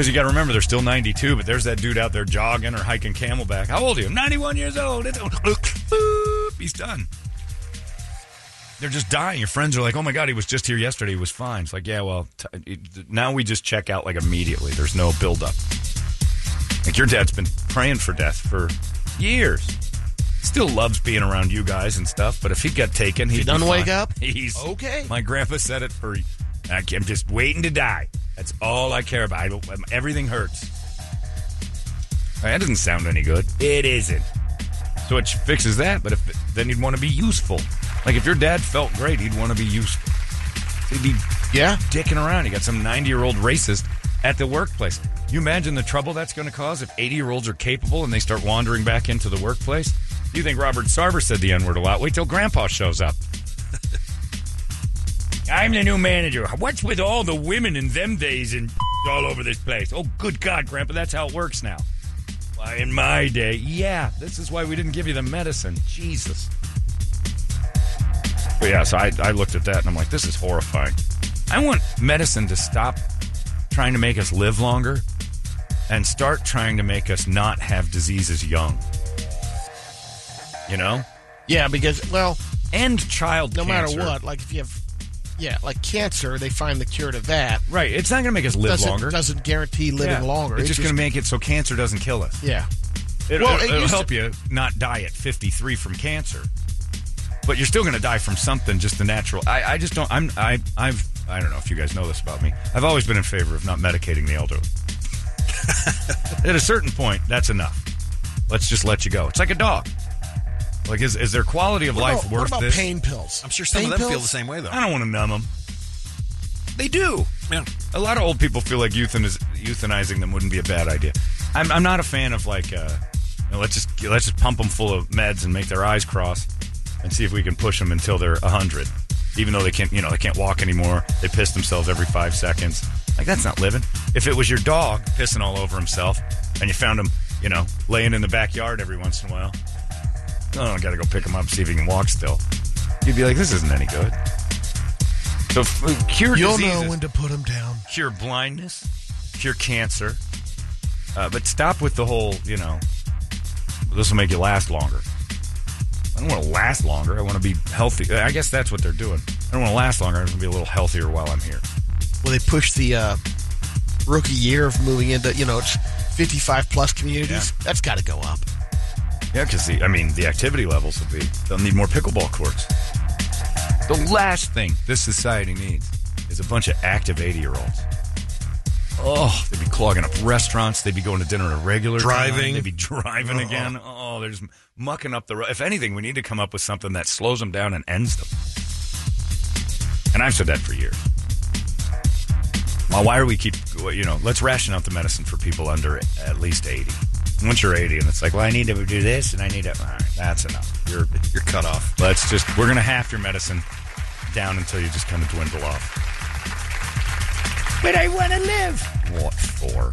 Because you got to remember, they're still 92, but there's that dude out there jogging or hiking camelback. How old are you? 91 years old. It's, boop, he's done. They're just dying. Your friends are like, oh my God, he was just here yesterday. He was fine. It's like, yeah, well, t- now we just check out like immediately. There's no buildup. Like your dad's been praying for death for years. Still loves being around you guys and stuff, but if he got taken, he'd he doesn't wake up? He's Okay. My grandpa said it for. I'm just waiting to die. That's all I care about. I don't, um, everything hurts. That doesn't sound any good. It isn't. So it fixes that, but if then you'd want to be useful. Like if your dad felt great, he'd want to be useful. He'd be Yeah. dicking around. You got some 90 year old racist at the workplace. You imagine the trouble that's going to cause if 80 year olds are capable and they start wandering back into the workplace? You think Robert Sarver said the N word a lot? Wait till Grandpa shows up. I'm the new manager. What's with all the women in them days and all over this place? Oh, good God, Grandpa, that's how it works now. Why, in my day, yeah, this is why we didn't give you the medicine. Jesus. But yeah, so I, I looked at that and I'm like, this is horrifying. I want medicine to stop trying to make us live longer and start trying to make us not have diseases young. You know? Yeah, because, well, And child no cancer. matter what, like if you have, yeah, like cancer, they find the cure to that. Right. It's not going to make us live doesn't, longer. Doesn't guarantee living Yeah. longer. It's just going to make it so cancer doesn't kill us. Yeah. It, Well, will it to- help you not die at 53 from cancer. But you're still going to die from something, just the natural. I, I just don't. I'm. I. I've. I don't know if you guys know this about me. I've always been in favor of not medicating the elderly. At a certain point, that's enough. Let's just let you go. It's like a dog. Like, is, is their quality of What life about, worth what about this? pain pills? I'm sure some Pain of them feel the same way, though. I don't want to numb them. They do. Yeah. A lot of old people feel like euthaniz- euthanizing them wouldn't be a bad idea. I'm, I'm not a fan of like, uh, you know, let's just let's just pump them full of meds and make their eyes cross and see if we can push them until they're hundred. Even though they can't, you know, they can't walk anymore. They piss themselves every five seconds. Like that's not living. If it was your dog pissing all over himself and you found him, you know, laying in the backyard every once in a while, oh, I got to go pick him up see if he can walk still. You'd be like, this isn't any good. So f- cure You'll diseases know when to put them down. cure blindness, cure cancer, uh, but stop with the whole, you know, this will make you last longer. I don't want to last longer. I want to be healthy. I guess that's what they're doing. I don't want to last longer. I want to be a little healthier while I'm here. Well, they push the uh, rookie year of moving into, you know, it's 55 plus communities. That's got to go up. Yeah, because the I mean, the activity levels will be. They'll need more pickleball courts. The last thing this society needs is a bunch of active 80 year olds. Oh, they'd be clogging up restaurants. They'd be going to dinner at a regular time. Driving. They'd be driving oh. again. Oh, they're just mucking up the road. If anything, we need to come up with something that slows them down and ends them. And I've said that for years. Well, why are we keep, you know, let's ration out the medicine for people under at least 80. Once you're 80 and it's like, well, I need to do this and I need to, all right, that's enough. You're, You're cut off. let's just, we're going to half your medicine down until you just kind of dwindle off. But I want to live. What for?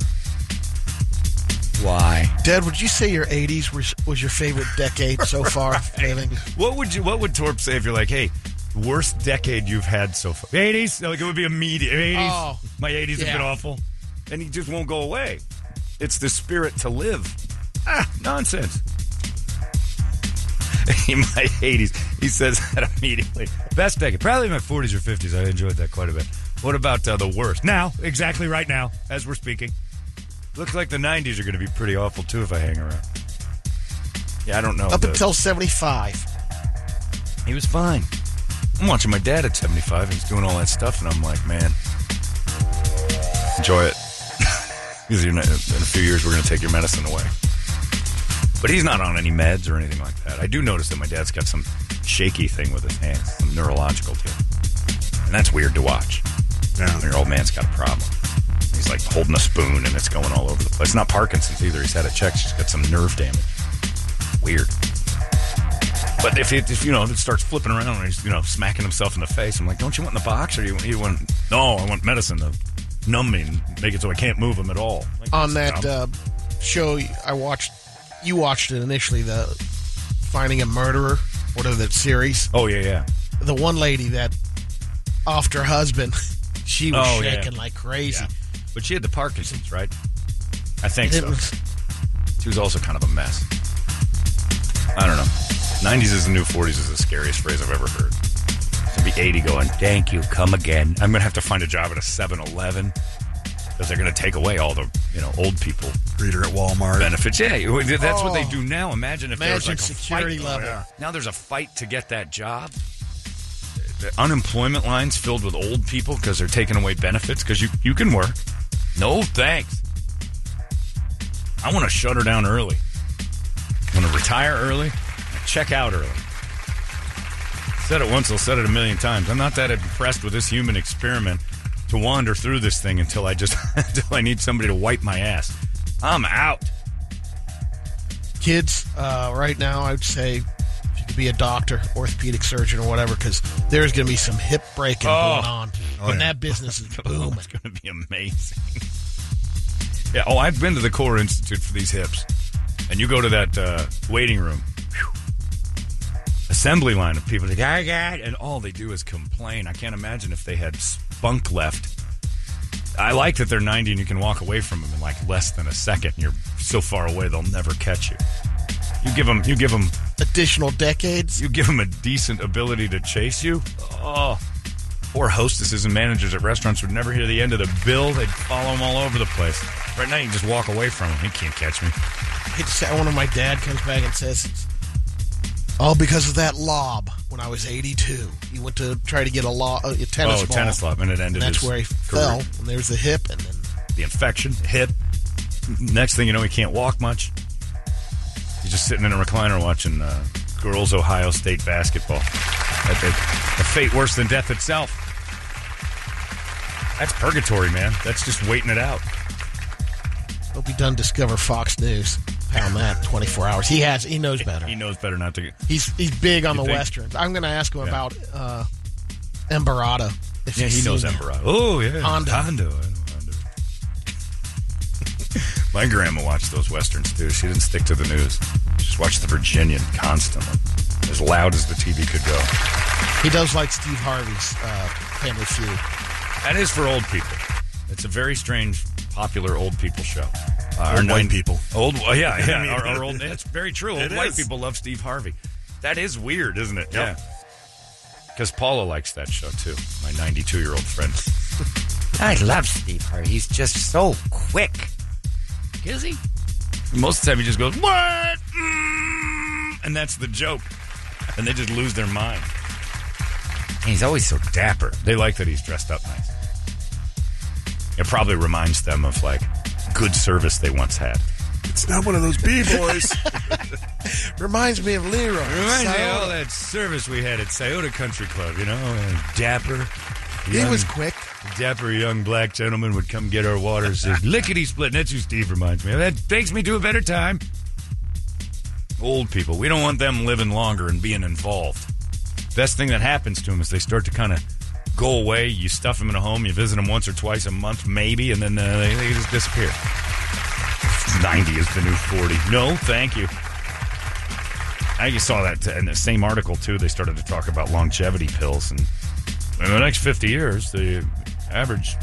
Why? Dad, would you say your 80s was, was your favorite decade so far of living? What would you, what would Torp say if you're like, hey, worst decade you've had so far? 80s? Like it would be immediate. 80s. Oh, My 80s have been awful. And he just won't go away. It's the spirit to live. Ah, nonsense. In my 80s, he says that immediately. Best decade. Probably in my 40s or 50s. I enjoyed that quite a bit. What about uh, the worst? Now, exactly right now, as we're speaking. Looks like the 90s are going to be pretty awful too if I hang around. Yeah, I don't know. Up The- until 75. he was fine. I'm watching my dad at 75. and He's doing all that stuff, and I'm like, man, enjoy it. Because in a, few years, we're going to take your medicine away. But he's not on any meds or anything like that. I do notice that my dad's got some shaky thing with his hands, some neurological deal. And that's weird to watch. Yeah. Your old man's got a problem. He's like holding a spoon and it's going all over the place. It's not Parkinson's either. He's had it checked. He's got some nerve damage. Weird. But if it, if you know, it starts flipping around and he's you know smacking himself in the face, I'm like, don't you want in the box or you you want? No, I want medicine to numb me and make it so I can't move them at all. Like, On that uh, show I watched, you watched it initially, the Finding a Murderer, whatever that series. oh yeah, yeah. The one lady that offed her husband, she was Oh, yeah. shaking like crazy. Yeah. But she had the Parkinson's, right? I think It so. was- She was also kind of a mess. I don't know. 90s is the new 40s is the scariest phrase I've ever heard. To be 80 going, thank you, come again. I'm going to have to find a job at a 7 Eleven because they're going to take away all the you know old people Reader at Walmart. benefits. Yeah, that's what they Oh. do now. Imagine if there was Imagine like a security fight. level. Now there's a fight to get that job. The unemployment lines filled with old people because they're taking away benefits because you, you can work. No thanks. I want to shut her down early. I want to retire early, check out early. Said it once, I'll said it a million times. I'm not that impressed with this human experiment to wander through this thing until I just until I need somebody to wipe my ass. I'm out. Kids, uh, right now, I'd say if you could be a doctor, orthopedic surgeon, or whatever, because there's going to be some hip breaking Oh. going on. and that business is booming. It's going to be amazing. yeah. Oh, I've been to the Core Institute for these hips, and you go to that uh, waiting room. Assembly line of people like, I got, and all they do is complain. I can't imagine if they had spunk left. I like that they're 90 and you can walk away from them in like less than a second. You're so far away they'll never catch you. You give them, you give them Additional decades. you give them a decent ability to chase you. Oh, poor hostesses and managers at restaurants would never hear the end of the bill. They'd follow them all over the place. Right now, you can just walk away from them. He can't catch me. It's one of my dad comes back and says, all because of that lob when I was 82. He went to try to get a, lo- a tennis oh, ball. tennis lob, and it ended. And that's where he career. fell. And there's the hip, and then The infection, hip. Next thing you know, he can't walk much. He's just sitting in a recliner watching uh, girls Ohio State basketball. A, fate worse than death itself. That's purgatory, man. That's just waiting it out. hope he done discover Fox News. Pound that 24 hours. He has. He knows better. He knows better not to get. He's he's big on the think? westerns. I'm going to ask him Yeah. about uh, Embarada. if Yeah, he knows. Emperor. Oh, yeah. I know My grandma watched those westerns too. She didn't stick to the news. She just watched the Virginian constantly, as loud as the TV could go. He does like Steve Harvey's uh, Family Feud. That is for old people. It's a very strange, popular old people show. Uh, Old our white people. Old, well, yeah, yeah. I mean, our, our old. It's very true. Old It white is. people love Steve Harvey. That is weird, isn't it? Yeah. Because Paula likes that show too. My 92 year old friend. I love Steve Harvey. He's just so quick. Is he? Most of the time, he just goes, What? Mm, and that's the joke. And they just lose their mind. He's always so Dapper. They like that he's dressed up nice. It probably reminds them of like good service they once had. It's not one of those B boys. Reminds me of Leroy. Reminds me of all that service we had at Scioto Country Club, you know? And dapper. He young- was quick. Dapper young black gentleman would come get our water. Says, lickety split. And that's who Steve reminds me of. That takes me to a better time. Old people. We don't want them living longer and being involved. Best thing that happens to them is they start to kind of go away. You stuff them in a home. You visit them once or twice a month, maybe, and then uh, they, they just disappear. 90 is the new 40. No, thank you. I just saw that in the same article too. They started to talk about longevity pills, and in the next 50 years, the average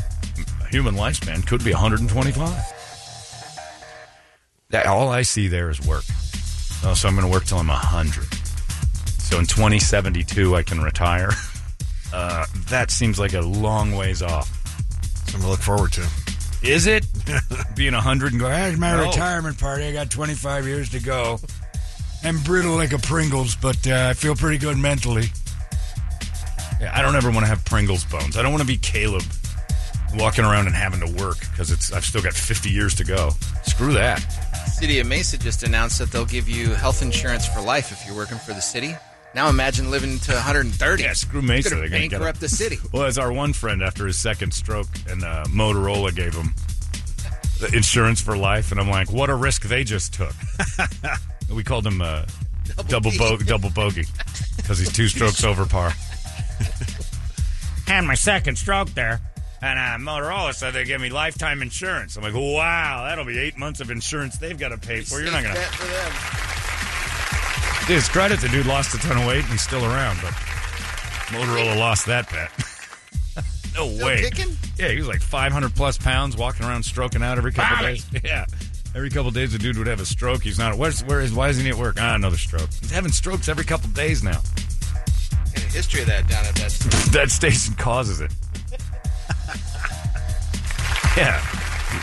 human lifespan could be 125. That all I see there is work. Oh, so I'm going to work till I'm 100. So in 2072, I can retire. Uh, that seems like a long ways off. Something to look forward to. Is it? Being 100 and going, that's my No. retirement party. I got 25 years to go. I'm brittle like a Pringles, but uh, I feel pretty good mentally. Yeah, I don't ever want to have Pringles bones. I don't want to be Caleb walking around and having to work because it's I've still got 50 years to go. Screw that. City of Mesa just announced that they'll give you health insurance for life if you're working for the city. Now imagine living to 130. Yeah, screw Mesa. They're gonna bankrupt it. the city. Well, as our one friend after his second stroke, and uh, Motorola gave him the insurance for life, and I'm like, what a risk they just took. we called him uh, double bo- double bogey because he's two strokes over par. Had my second stroke there, and uh, Motorola said they give me lifetime insurance. I'm like, wow, that'll be eight months of insurance they've got to pay for. You're not gonna. Bet for them. To his credit, the dude lost a ton of weight and he's still around, but Motorola lost that bet. No Still way. kicking? Yeah, he was like 500 plus pounds, walking around stroking out every couple days. Yeah. Every couple days, the dude would have a stroke. He's not. Where's, where is? Why isn't he at work? Ah, another stroke. He's having strokes every couple days now. And a history of that down at that. Station. That station causes it. yeah,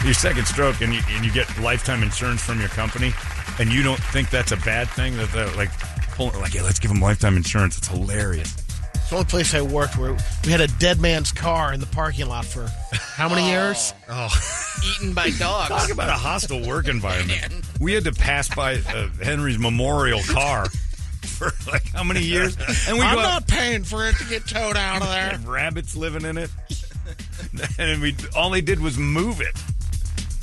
your second stroke, and you and you get lifetime insurance from your company, and you don't think that's a bad thing. That they're like, pulling like, yeah, let's give them lifetime insurance. It's hilarious. It's the only place I worked where we had a dead man's car in the parking lot for how many years? Oh, eaten by dogs. Talk about a hostile work environment. We had to pass by uh, Henry's memorial car for like how many years? And we I'm go out- not paying for it to get towed out of there. rabbits living in it. and we all they did was move it.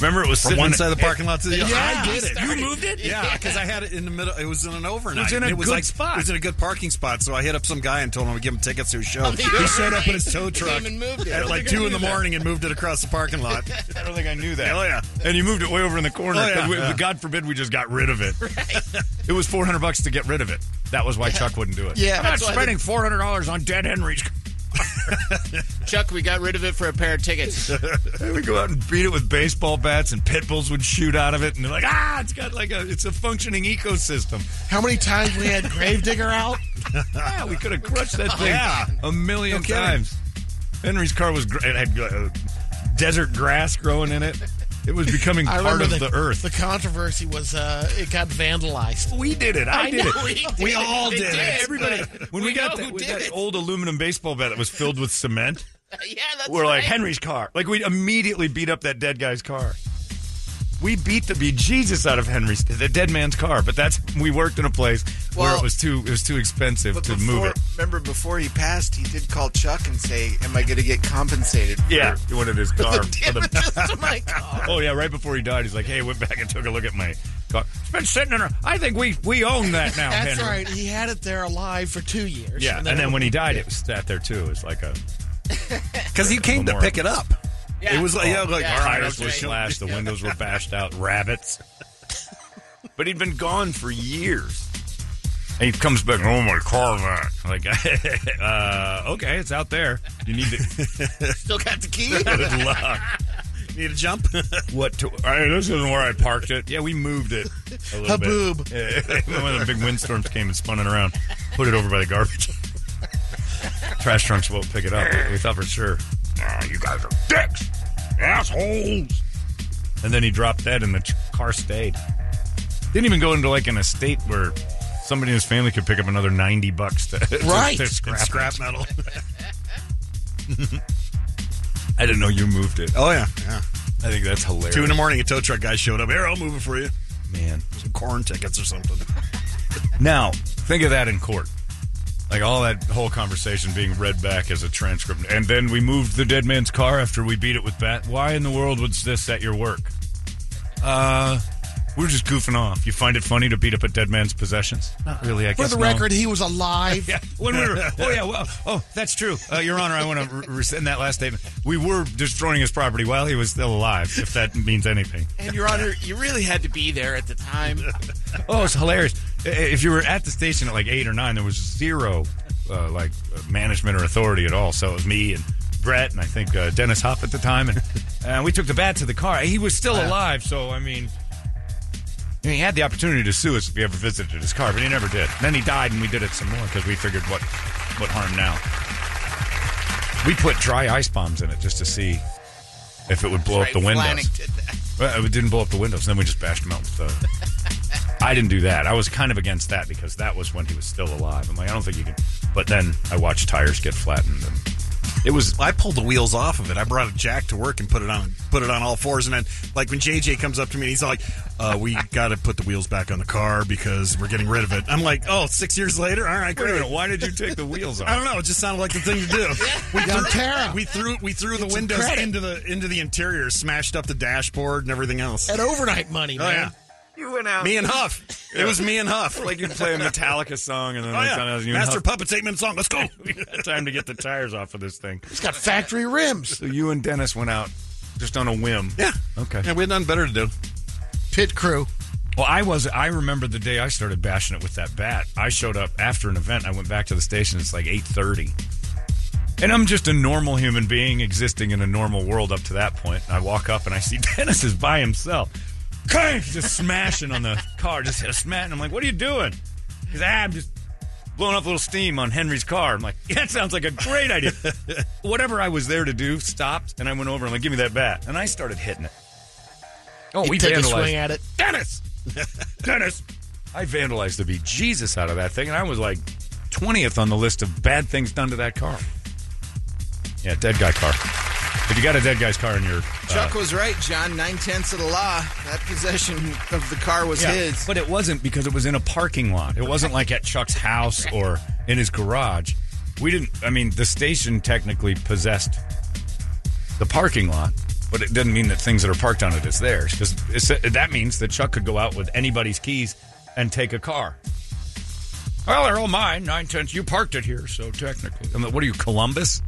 Remember, it was From sitting one in- side of the parking lot to the other. Yeah. I did it. You moved it? Yeah, because I had it in the middle. It was in an overnight. It was in a and good like, spot. It was in a good parking spot. So I hit up some guy and told him to give him tickets to his show. the he showed up in his tow truck and moved it. at like two in knew the that. morning and moved it across the parking lot. I don't think I knew that. Oh, yeah. And you moved it way over in the corner. Oh, yeah, 'cause we- yeah. God forbid we just got rid of it. It was four hundred bucks to get rid of it. That was why Chuck wouldn't do it. Yeah, I'm not spending four hundred dollars on dead Henry's. Chuck, we got rid of it for a pair of tickets. We go out and beat it with baseball bats, and pit bulls would shoot out of it, and they're like, ah, it's got like a, it's a functioning ecosystem. How many times we had Gravedigger out? Yeah, we could have crushed that thing Yeah. a million No times. Henry's car was it had uh, desert grass growing in it. It was becoming part of the, earth. The controversy was uh, it got vandalized. we did it. I, I did know it. we did. We all did, did, it. Everybody. When we, we got that, with did that old aluminum baseball bat that was filled with cement, yeah, that's we're like. Henry's car. Like we immediately beat up that dead guy's car. We beat the bejesus out of Henry's the dead man's car, but that's we worked in a place where it was too it was too expensive to before, move it. Remember, before he passed, he did call Chuck and say, "Am I going to get compensated?" For Yeah, he wanted his car. the the- to my car. Oh yeah, right before he died, he's like, "Hey, I went back and took a look at my car. It's been sitting in. A, I think we we own that now, That's Henry." right. He had it there alive for two years. Yeah, and then, when he died, it was sat there too. It was like a Because you came to pick it up. Yeah. It was like, yeah, like Yeah. tires were slashed, the windows were bashed out, rabbits. But he'd been gone for years. And he comes back, oh my car back. Like, uh, okay, it's out there. You need to. Still got the key. Good luck. Need a jump? What? To, I, this isn't where I parked it. Yeah, we moved it a little Haboob. bit. Yeah, when the big windstorms came and spun it around, put it over by the garbage. Trash trunks won't pick it up. We thought for sure. Ah, you guys are dicks, assholes. And then he dropped that, and the car stayed. Didn't even go into like an estate where somebody in his family could pick up another ninety bucks to, to- Right. to scrap, scrap metal. I didn't know you moved it. Oh yeah, yeah. I think that's hilarious. Two in the morning, a tow truck guy showed up. Here, I'll move it for you. man. Some corn tickets or something. Now, think of that in court. Like all that whole conversation being read back as a transcript. And then we moved the dead man's car after we beat it with bat. Why in the world was this at your work? Uh, we were just goofing off. You find it funny to beat up a dead man's possessions? Not really, I for guess. the no. record, he was alive. Yeah, when we were. Oh yeah, well, oh that's true, uh, Your Honor. I want to re- rescind that last statement. We were destroying his property while he was still alive, if that means anything. and Your Honor, you really had to be there at the time. Oh, it's hilarious. If you were at the station at like eight or nine, there was zero uh, like uh, management or authority at all. So it was me and Brett and I think uh, Dennis Huff at the time, and uh, we took the bat to the car. He was still alive, so I mean. I mean, he had the opportunity to sue us if he ever visited his car, but he never did. Then he died, and we did it some more because we figured what what harm now. We put dry ice bombs in it just to see if it would blow Right, up the windows. Did. Well, it didn't blow up the windows. Then we just bashed him out with the. I didn't do that. I was kind of against that because that was when he was still alive. I'm like, I don't think you can. But then I watched tires get flattened, and it was. I pulled the wheels off of it. I brought a jack to work and put it on put it on all fours. And then, like when JJ comes up to me, and he's like, uh, "We got to put the wheels back on the car because we're getting rid of it." I'm like, "Oh, six years later, all right, Wait a great." minute, why did you take the wheels off? I don't know. It just sounded like the thing to do. We Young threw, Tara. we threw we threw the Get some windows credit. into the into the interior, smashed up the dashboard and everything else. At overnight money, Oh man. yeah, You went out me and Huff. It was me and Huff. like you'd play a Metallica song, and then oh like, yeah, sometimes you Master Huff- Puppets eight minute song. Let's go. time to get the tires off of this thing. It's got factory rims. So you and Dennis went out just on a whim. yeah. Okay. Yeah, we had nothing better to do. Pit crew. Well, I was. I remember the day I started bashing it with that bat. I showed up after an event. I went back to the station. It's like eight thirty, And I'm just a normal human being existing in a normal world up to that point. And I walk up and I see Dennis is by himself. Just smashing on the car, just hit a smash. And I'm like, what are you doing? He's ah, I'm just blowing up a little steam on Henry's car. I'm like, that sounds like a great idea. Whatever I was there to do stopped, and I went over and I'm like, give me that bat. And I started hitting it. Oh, we take a vandalized. swing at it. Dennis! Dennis! I vandalized the beat Jesus out of that thing, and I was like 20th on the list of bad things done to that car. Yeah, dead guy car. If you got a dead guy's car in your. Chuck uh, was right, John. Nine tenths of the law. That possession of the car was yeah, his. But it wasn't because it was in a parking lot. It wasn't like at Chuck's house or in his garage. We didn't. I mean, the station technically possessed the parking lot, but it doesn't mean that things that are parked on it is theirs. Because that means that Chuck could go out with anybody's keys and take a car. Well, they're all mine. Nine tenths. You parked it here, so technically. I'm like, what are you, Columbus?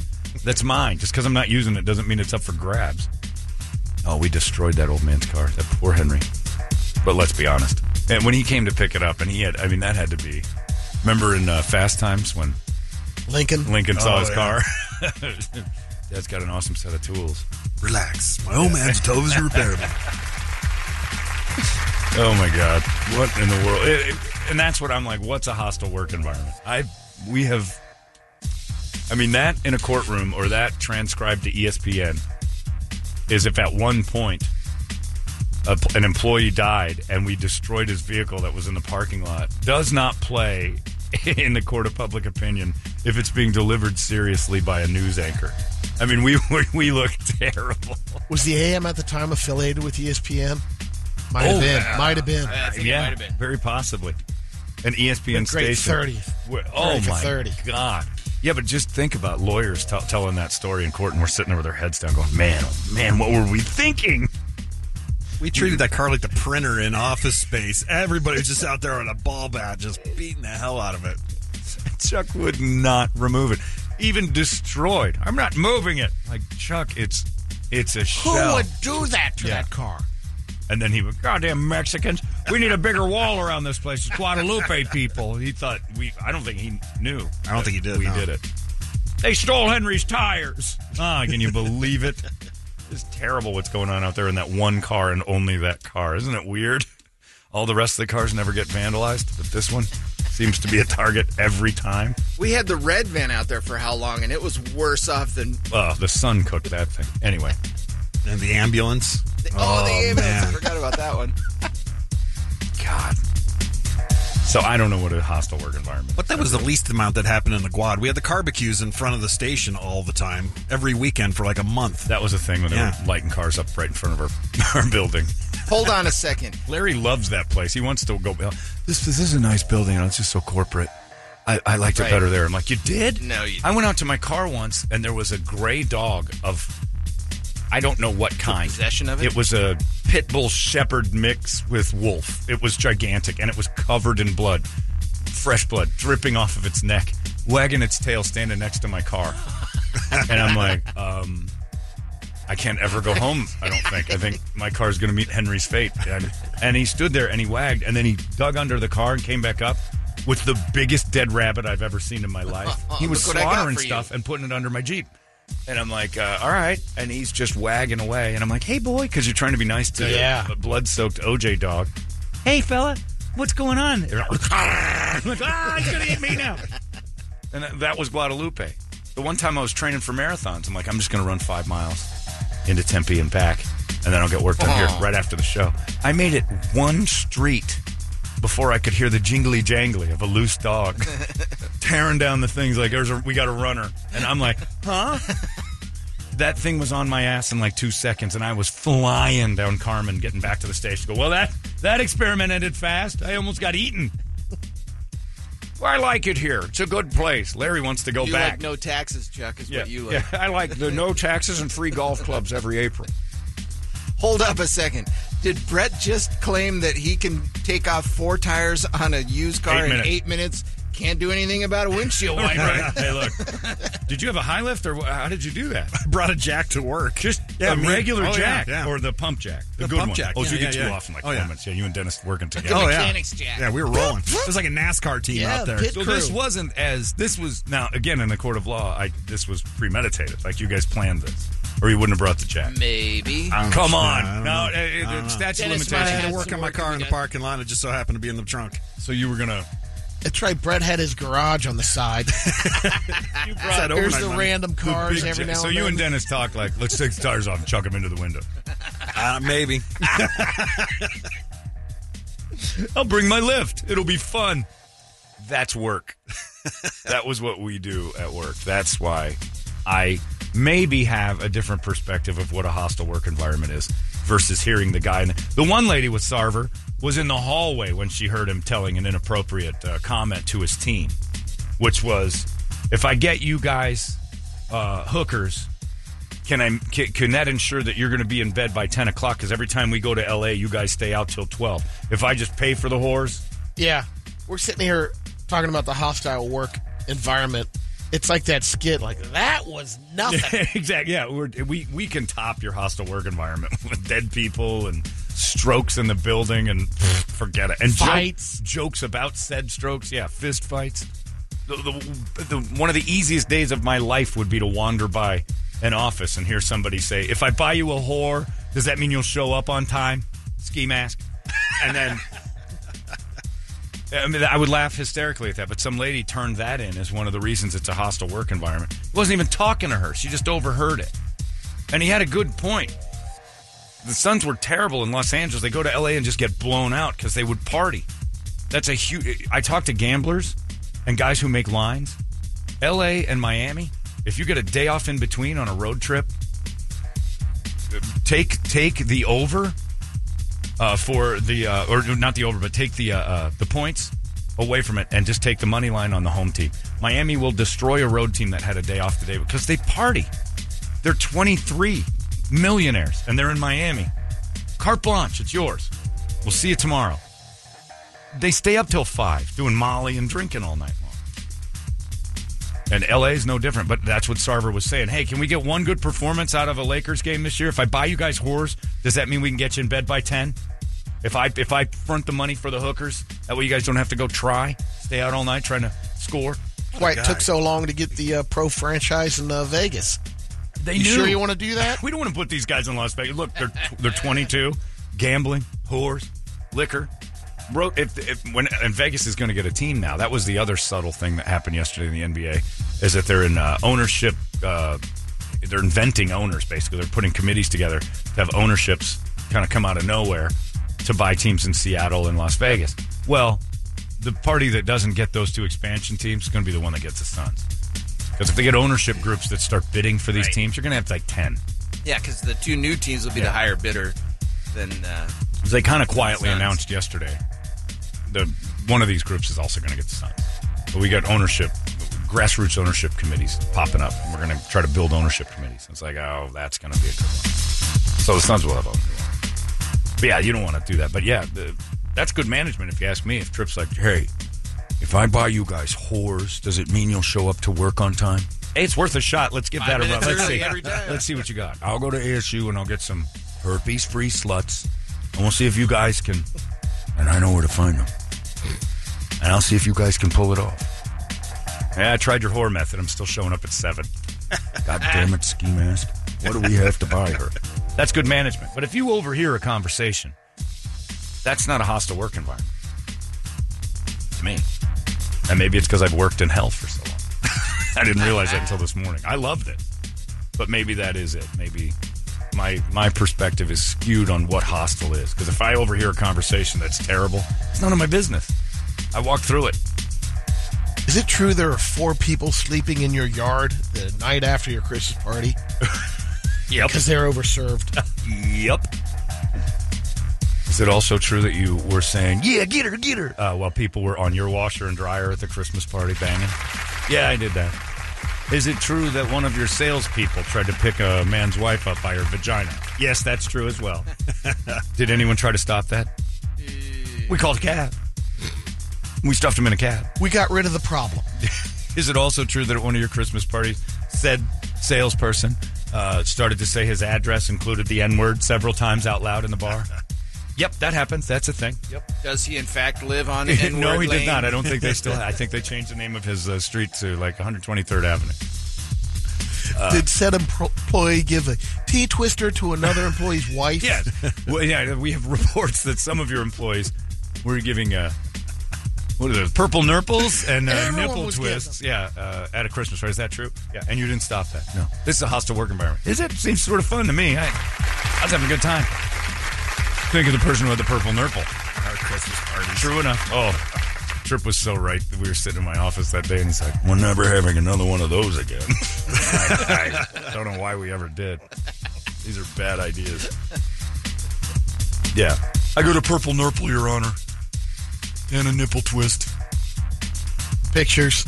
That's mine. Just because I'm not using it doesn't mean it's up for grabs. Oh, we destroyed that old man's car. That poor Henry. But let's be honest. And when he came to pick it up, and he had, I mean, that had to be. Remember in uh, Fast Times when Lincoln. Lincoln saw Oh, his yeah. car? Dad's got an awesome set of tools. Relax. My old man's tow is repairable. Oh my God! What in the world? It- it- and that's what I'm like. What's a hostile work environment? I we have. I mean that in a courtroom or that transcribed to ESPN is if at one point a, an employee died and we destroyed his vehicle that was in the parking lot does not play in the court of public opinion if it's being delivered seriously by a news anchor. I mean, we we, we look terrible. Was the AM at the time affiliated with ESPN? Might oh, have Oh, been. yeah. Might have been. I think yeah, might have been. very possibly. An ESPN Great station. 30th. Where- oh 30 my 30. god! Yeah, but just think about lawyers tell telling that story in court, and we're sitting there with our heads down, going, "Man, oh man, what were we thinking?" We treated that car like the printer in Office Space. Everybody was just out there on a ball bat, just beating the hell out of it. Chuck would not remove it, even destroyed. I'm not moving it. Like Chuck, it's it's a Who shell. would do that to Yeah. that car? And then he would, goddamn Mexicans, we need a bigger wall around this place. It's Guadalupe people. He thought we, I don't think he knew. I don't think he did, We no. did it. They stole Henry's tires. Ah, can you believe it? It's terrible what's going on out there in that one car and only that car. Isn't it weird? All the rest of the cars never get vandalized, but this one seems to be a target every time. We had the red van out there for how long, and it was worse off than. Oh, the sun cooked that thing. Anyway, And the ambulance. Oh, oh, the ambulance! I man. forgot about that one. God. So I don't know what a hostile work environment. But that was the least amount that happened in the quad. We had the barbecues in front of the station all the time, every weekend for like a month. That was a thing when they Yeah. were lighting cars up right in front of our, our building. Hold on a second. Larry loves that place. He wants to go. This this is a nice building. Oh, it's just so corporate. I, I liked it better there. I'm like, you did? No, you I went out to my car once, and there was a gray dog of, I don't know what kind. possession of it? It was a pit bull shepherd mix with wolf. It was gigantic, and it was covered in blood, fresh blood dripping off of its neck, wagging its tail, standing next to my car. and I'm like, um, I can't ever go home. I don't think. I think my car's going to meet Henry's fate. And, and he stood there and he wagged, and then he dug under the car and came back up with the biggest dead rabbit I've ever seen in my life. He was Look what I got slaughtering stuff and putting it under my Jeep. And I'm like, uh, all right. And he's just wagging away. And I'm like, hey, boy, because you're trying to be nice to Yeah. a blood soaked OJ dog. Hey, fella, what's going on? I'm like, ah, he's going to eat me now. And that- was Guadalupe. The one time I was training for marathons, I'm like, I'm just going to run five miles into Tempe and back, and then I'll get work done here right after the show. I made it one street before I could hear the jingly jangly of a loose dog tearing down the things like there's a we got a runner, and I'm like, huh? That thing was on my ass in like two seconds, and I was flying down Carmen, getting back to the station. Go, well, that that experiment ended fast. I almost got eaten. Well, I like it here. It's a good place. Larry wants to go You back. like no taxes, Chuck, is yeah, what you like. yeah, I like the no taxes and free golf clubs every April. Hold up a second. Did Brett just claim that he can take off four tires on a used car Eight in minutes. eight minutes? Can't do anything about a windshield wiper. hey, look. Did you have a high lift, or how did you do that? I brought a jack to work. Just Yeah, a me- regular oh, jack yeah. or the pump jack, the, The good pump one. jack, Oh, so yeah, you get yeah, two yeah. off in like Oh, four yeah. minutes. Yeah, you and Dennis working together. Oh yeah, Mechanics jack. yeah, we were rolling. It was like a NASCAR team Yeah, out there. pit So crew. this wasn't as this was now again in the court of law. I this was premeditated. Like you guys planned this, or you wouldn't have brought the jack. Maybe. Come on, don't no, know. I uh, don't know. statute of Dennis might have I had to work on my car in the parking lot. It just so happened to be in the trunk. So you were gonna. That's right. Brett had his garage on the side. You brought There's the random cars every now so and you and Dennis talk like, let's take the tires off and chuck them into the window. Uh, maybe. I'll bring my lift. It'll be fun. That's work. that was what we do at work. That's why I maybe have a different perspective of what a hostile work environment is versus hearing the guy. and The one lady with Sarver was in the hallway when she heard him telling an inappropriate uh, comment to his team, which was, "If I get you guys uh, hookers." Can I? Can, can that ensure that you're going to be in bed by ten o'clock? Because every time we go to L.A., you guys stay out till twelve. If I just pay for the whores, Yeah, we're sitting here talking about the hostile work environment. It's like that skit. Like that was nothing. exactly. Yeah, we're, we we can top your hostile work environment with dead people and strokes in the building and pfft, forget it. And joke- Fights. jokes about said strokes. Yeah, fist fights. The, the, the, one of the easiest days of my life would be to wander by an office and hear somebody say, "If I buy you a whore, does that mean you'll show up on time?" Ski mask, and then. I mean, I would laugh hysterically at that, but some lady turned that in as one of the reasons it's a hostile work environment. He wasn't even talking to her; she just overheard it, and he had a good point. The Suns were terrible in Los Angeles. They go to LA and just get blown out because they would party. That's a huge. I talk to gamblers and guys who make lines. LA and Miami. If you get a day off in between on a road trip, take take the over uh, for the uh, or not the over, but take the uh, uh, the points away from it and just take the money line on the home team. Miami will destroy a road team that had a day off today because they party. They're 23 millionaires and they're in Miami. Carte blanche, it's yours. We'll see you tomorrow. They stay up till five doing Molly and drinking all night long. And LA is no different, but that's what Sarver was saying. Hey, can we get one good performance out of a Lakers game this year? If I buy you guys whores, does that mean we can get you in bed by ten? If I if I front the money for the hookers, that way you guys don't have to go try, stay out all night trying to score. Why it took so long to get the uh, pro franchise in uh, Vegas? They You knew. sure you want to do that? We don't want to put these guys in Las Vegas. Look, they're they're 22, gambling, whores, liquor. Bro, if, if when and Vegas is going to get a team now. That was the other subtle thing that happened yesterday in the NBA is that they're in uh, ownership. Uh, they're inventing owners basically. They're putting committees together to have ownerships kind of come out of nowhere to buy teams in Seattle and Las Vegas. Well, the party that doesn't get those two expansion teams is going to be the one that gets the Suns. Because if they get ownership groups that start bidding for these teams, you're going to have like ten. Yeah, because the two new teams will be the higher bidder than. Uh, They kind of quietly announced yesterday the one of these groups is also going to get the Suns. But we got ownership, grassroots ownership committees popping up. We're going to try to build ownership committees. It's like, oh, that's going to be a good one. So the Suns will have ownership. But yeah, you don't want to do that. But yeah, the, that's good management if you ask me. If Trip's like, hey, if I buy you guys whores, does it mean you'll show up to work on time? Hey, it's worth a shot. Let's give Five that a run. Let's see. every. Let's see what you got. I'll go to ASU and I'll get some herpes-free sluts, and we'll see if you guys can. And I know where to find them. And I'll see if you guys can pull it off. Yeah, I tried your whore method. I'm still showing up at seven. God damn it, ski mask. What do we have to buy her? That's good management. But if you overhear a conversation, that's not a hostile work environment. Me. And maybe it's because I've worked in health for so long. I didn't realize that until this morning. I loved it. But maybe that is it. Maybe my my perspective is skewed on what hostile is. Because if I overhear a conversation that's terrible, it's none of my business. I walk through it. Is it true there are four people sleeping in your yard the night after your Christmas party Yep. because they're overserved? Yep. Is it also true that you were saying, "Yeah, get her, get her," uh, while people were on your washer and dryer at the Christmas party banging? Yeah, I did that. Is it true that one of your salespeople tried to pick a man's wife up by her vagina? Yes, that's true as well. did anyone try to stop that? We called a cab. We stuffed him in a cab. We got rid of the problem. Is it also true that at one of your Christmas parties, said salesperson uh, started to say his address included the N word several times out loud in the bar. yep, that happens. That's a thing. Yep. Does he in fact live on N-word no, he did not. I don't think they still. I think they changed the name of his uh, street to like 123rd Avenue. Did said employee give a T twister to another employee's wife? Yeah, well, yeah. We have reports that some of your employees were giving uh, what are those purple nurples and uh, nipple twists? Yeah, uh, at a Christmas party. Is that true? Yeah, and you didn't stop that. No, this is a hostile work environment. Is it? Seems sort of fun to me. I, I was having a good time. Think of the person with the purple nurple. Our Christmas parties. True enough. Oh, Trip was so right. We were sitting in my office that day, and he's like, "We're never having another one of those again." I, I don't know why we ever did. These are bad ideas. Yeah, I go to purple nurple, Your Honor, and a nipple twist. Pictures.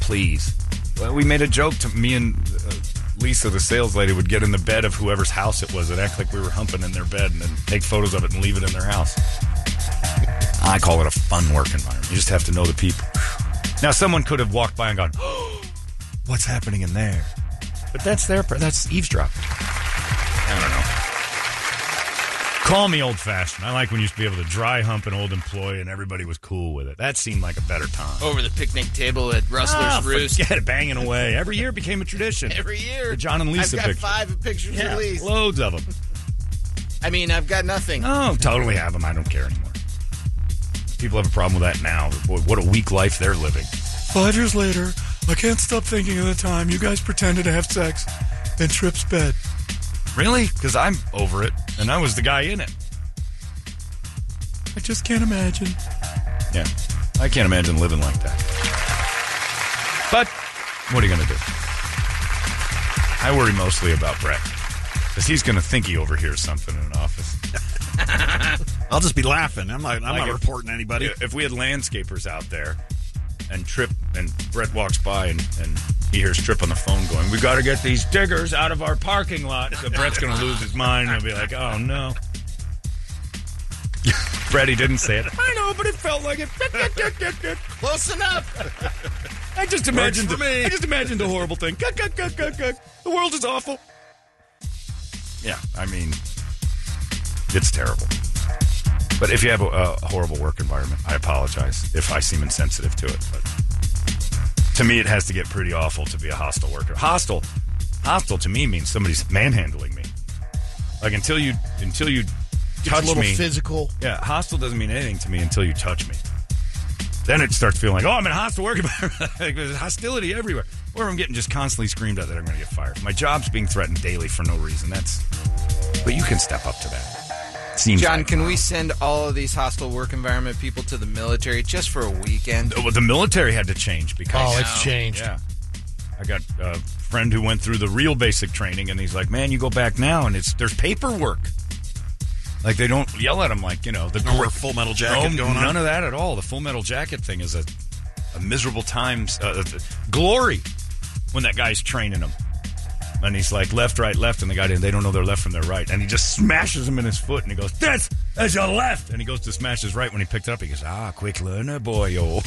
Please. Well, we made a joke to me and uh, Lisa, the sales lady, would get in the bed of whoever's house it was and act like we were humping in their bed and then take photos of it and leave it in their house. I call it a fun work environment. You just have to know the people. Now, someone could have walked by and gone, oh, "What's happening in there?" But that's their that's eavesdropping. Call me old fashioned. I like when you used to be able to dry hump an old employee and everybody was cool with it. That seemed like a better time. Over the picnic table at Rustler's Ah, Rooste. forget it, banging away. Every year became a tradition. Every year. The John and Lisa I've got picture. five pictures Yeah, at least. loads of them. I mean, I've got nothing. Oh, totally have them. I don't care anymore. People have a problem with that now. Boy, what a weak life they're living. Five years later, I can't stop thinking of the time you guys pretended to have sex in Trip's bed. Really? Because I'm over it, and I was the guy in it. I just can't imagine. Yeah, I can't imagine living like that. But what are you going to do? I worry mostly about Brett because he's going to think he overhears something in an office. I'll just be laughing. I'm not. I'm Like not if- reporting anybody. If we had landscapers out there and Trip and Brett walks by and, and he hears Trip on the phone going, "We got to get these diggers out of our parking lot." So Brett's going to lose his mind and he'll be like, "Oh no." Brett, he didn't say it. I know, but it felt like it. Close enough. I just imagined for me. I just imagined a horrible thing. The world is awful. Yeah, I mean, it's terrible. But if you have a, a horrible work environment, I apologize if I seem insensitive to it. But to me, it has to get pretty awful to be a hostile worker. Hostile, hostile to me means somebody's manhandling me. Like until you until you It's a touch little me, physical. yeah, hostile doesn't mean anything to me until you touch me. Then it starts feeling like, oh, I'm in a hostile work environment. There's hostility everywhere. Or I'm getting just constantly screamed at that I'm going to get fired. My job's being threatened daily for no reason. That's, but you can step up to that. Seems John, like- can we send all of these hostile work environment people to the military just for a weekend? Well, the military had to change because Oh, it's changed. Yeah, I got a friend who went through the real basic training, and he's like, "Man, you go back now, and it's there's paperwork. Like they don't yell at him like you know the No more Full Metal Jacket No, going on? None of that at all. The Full Metal Jacket thing is a, a miserable times uh, uh, glory when that guy's training him. And he's like left, right, left, and the guy they don't know their left from their right, and he just smashes him in his foot, and he goes, "That's that's your left," and he goes to smash his right. When he picked it up, he goes, "Ah, quick learner, boy, yo,"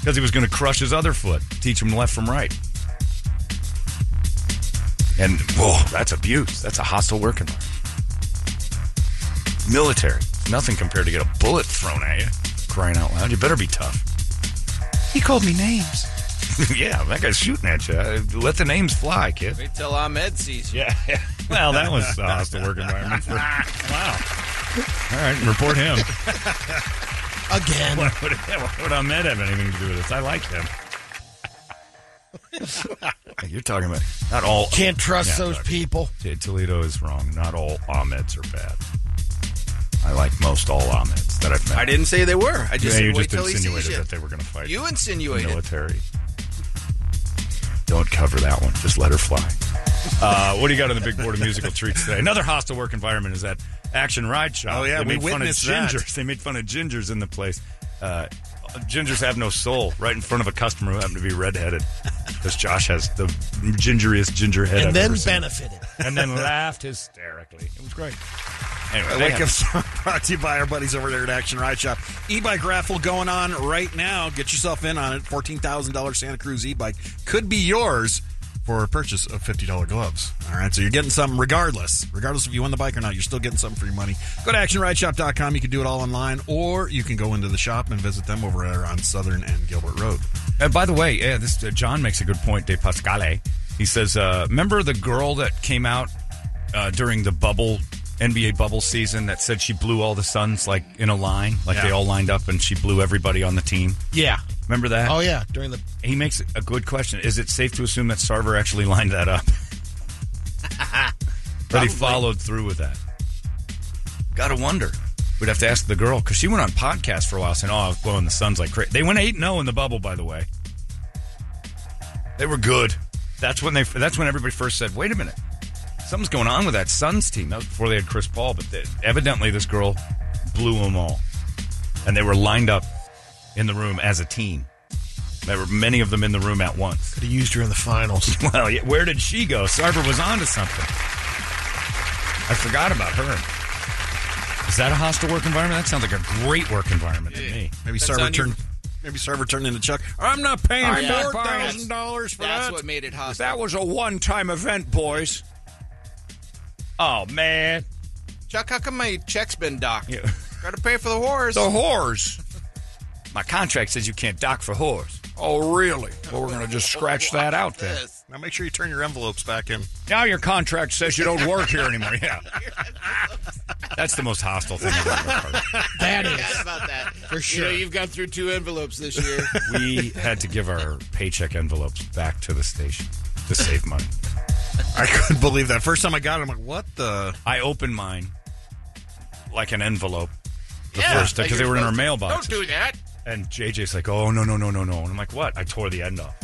because he was going to crush his other foot, teach him left from right. And whoa, that's abuse. That's a hostile work environment. Military, nothing compared to get a bullet thrown at you. Crying out loud, you better be tough. He called me names. yeah, that guy's shooting at you. Uh, Let the names fly, kid. Wait till Ahmed sees you. Yeah, yeah. Well, that was a hostile work environment. For, wow. All right, report him. Again. What would, what would Ahmed have anything to do with this? I like him. You're talking about not all. Can't trust Yeah, those people. Toledo is wrong. Not all Ahmeds are bad. I like most all Ahmeds that I've met. I didn't say they were. I just yeah, said you just till he sees insinuated that they were going to fight. You insinuated. military. Don't cover that one. Just let her fly. Uh, what do you got on the big board of musical treats today? Another hostile work environment is that Action Ride Shop. Oh, yeah, they we made fun of witnessed that. gingers. They made fun of gingers in the place. Uh, gingers have no soul. Right in front of a customer who happened to be redheaded, because Josh has the gingeriest ginger head. And I've then ever seen. benefited. and then laughed hysterically. It was great. Anyway, wake have- up song brought to you by our buddies over there at Action Ride Shop. E-bike raffle going on right now. Get yourself in on it. Fourteen thousand dollars Santa Cruz e-bike could be yours for a purchase of $50 gloves. All right, so you're getting something regardless. Regardless if you win the bike or not, you're still getting something for your money. Go to actionrideshop.com. You can do it all online, or you can go into the shop and visit them over there on Southern and Gilbert Road. And by the way, yeah, this uh, John makes a good point. De Pascale. He says, uh, "Remember the girl that came out uh, during the bubble NBA bubble season that said she blew all the Suns like in a line, like Yeah. they all lined up, and she blew everybody on the team." Yeah. Remember that? Oh yeah. During the He makes a good question. Is it safe to assume that Sarver actually lined that up? but he followed through with that. Gotta wonder. We'd have to ask the girl because she went on podcast for a while saying, "Oh, I was blowing the Suns like crazy." They went eight 0 in the bubble, by the way. They were good. That's when they. That's when everybody first said, "Wait a minute, something's going on with that Suns team." That was before they had Chris Paul, but they, evidently this girl blew them all, and they were lined up in the room as a team. There were many of them in the room at once. could have used her in the finals. Well, yeah, where did she go? Sarver was onto something. I forgot about her. Is that a hostile work environment? That sounds like a great work environment to me. Maybe That's Sarver turned. Maybe Sarver turned into Chuck. I'm not paying I'm not four buying it. thousand dollars for that. That's what made it hostile. That was a one-time event, boys. Oh man, Chuck, how come my check's been docked? Yeah. Got to pay for the whores. the whores. My contract says you can't dock for whores. Oh, really? Well, we're going to just scratch that out then. Now make sure you turn your envelopes back in. Now your contract says you don't work here anymore. Yeah, that's the most hostile thing I've ever heard. That is. About that. For sure. You know, you've gone through two envelopes this year. we had to give our paycheck envelopes back to the station to save money. I couldn't believe that. First time I got it, I'm like, what the? I opened mine like an envelope the Yeah, first like because they were in our mailbox. Don't do that. And JJ's like, "Oh no no no no no!" And I'm like, "What?" I tore the end off.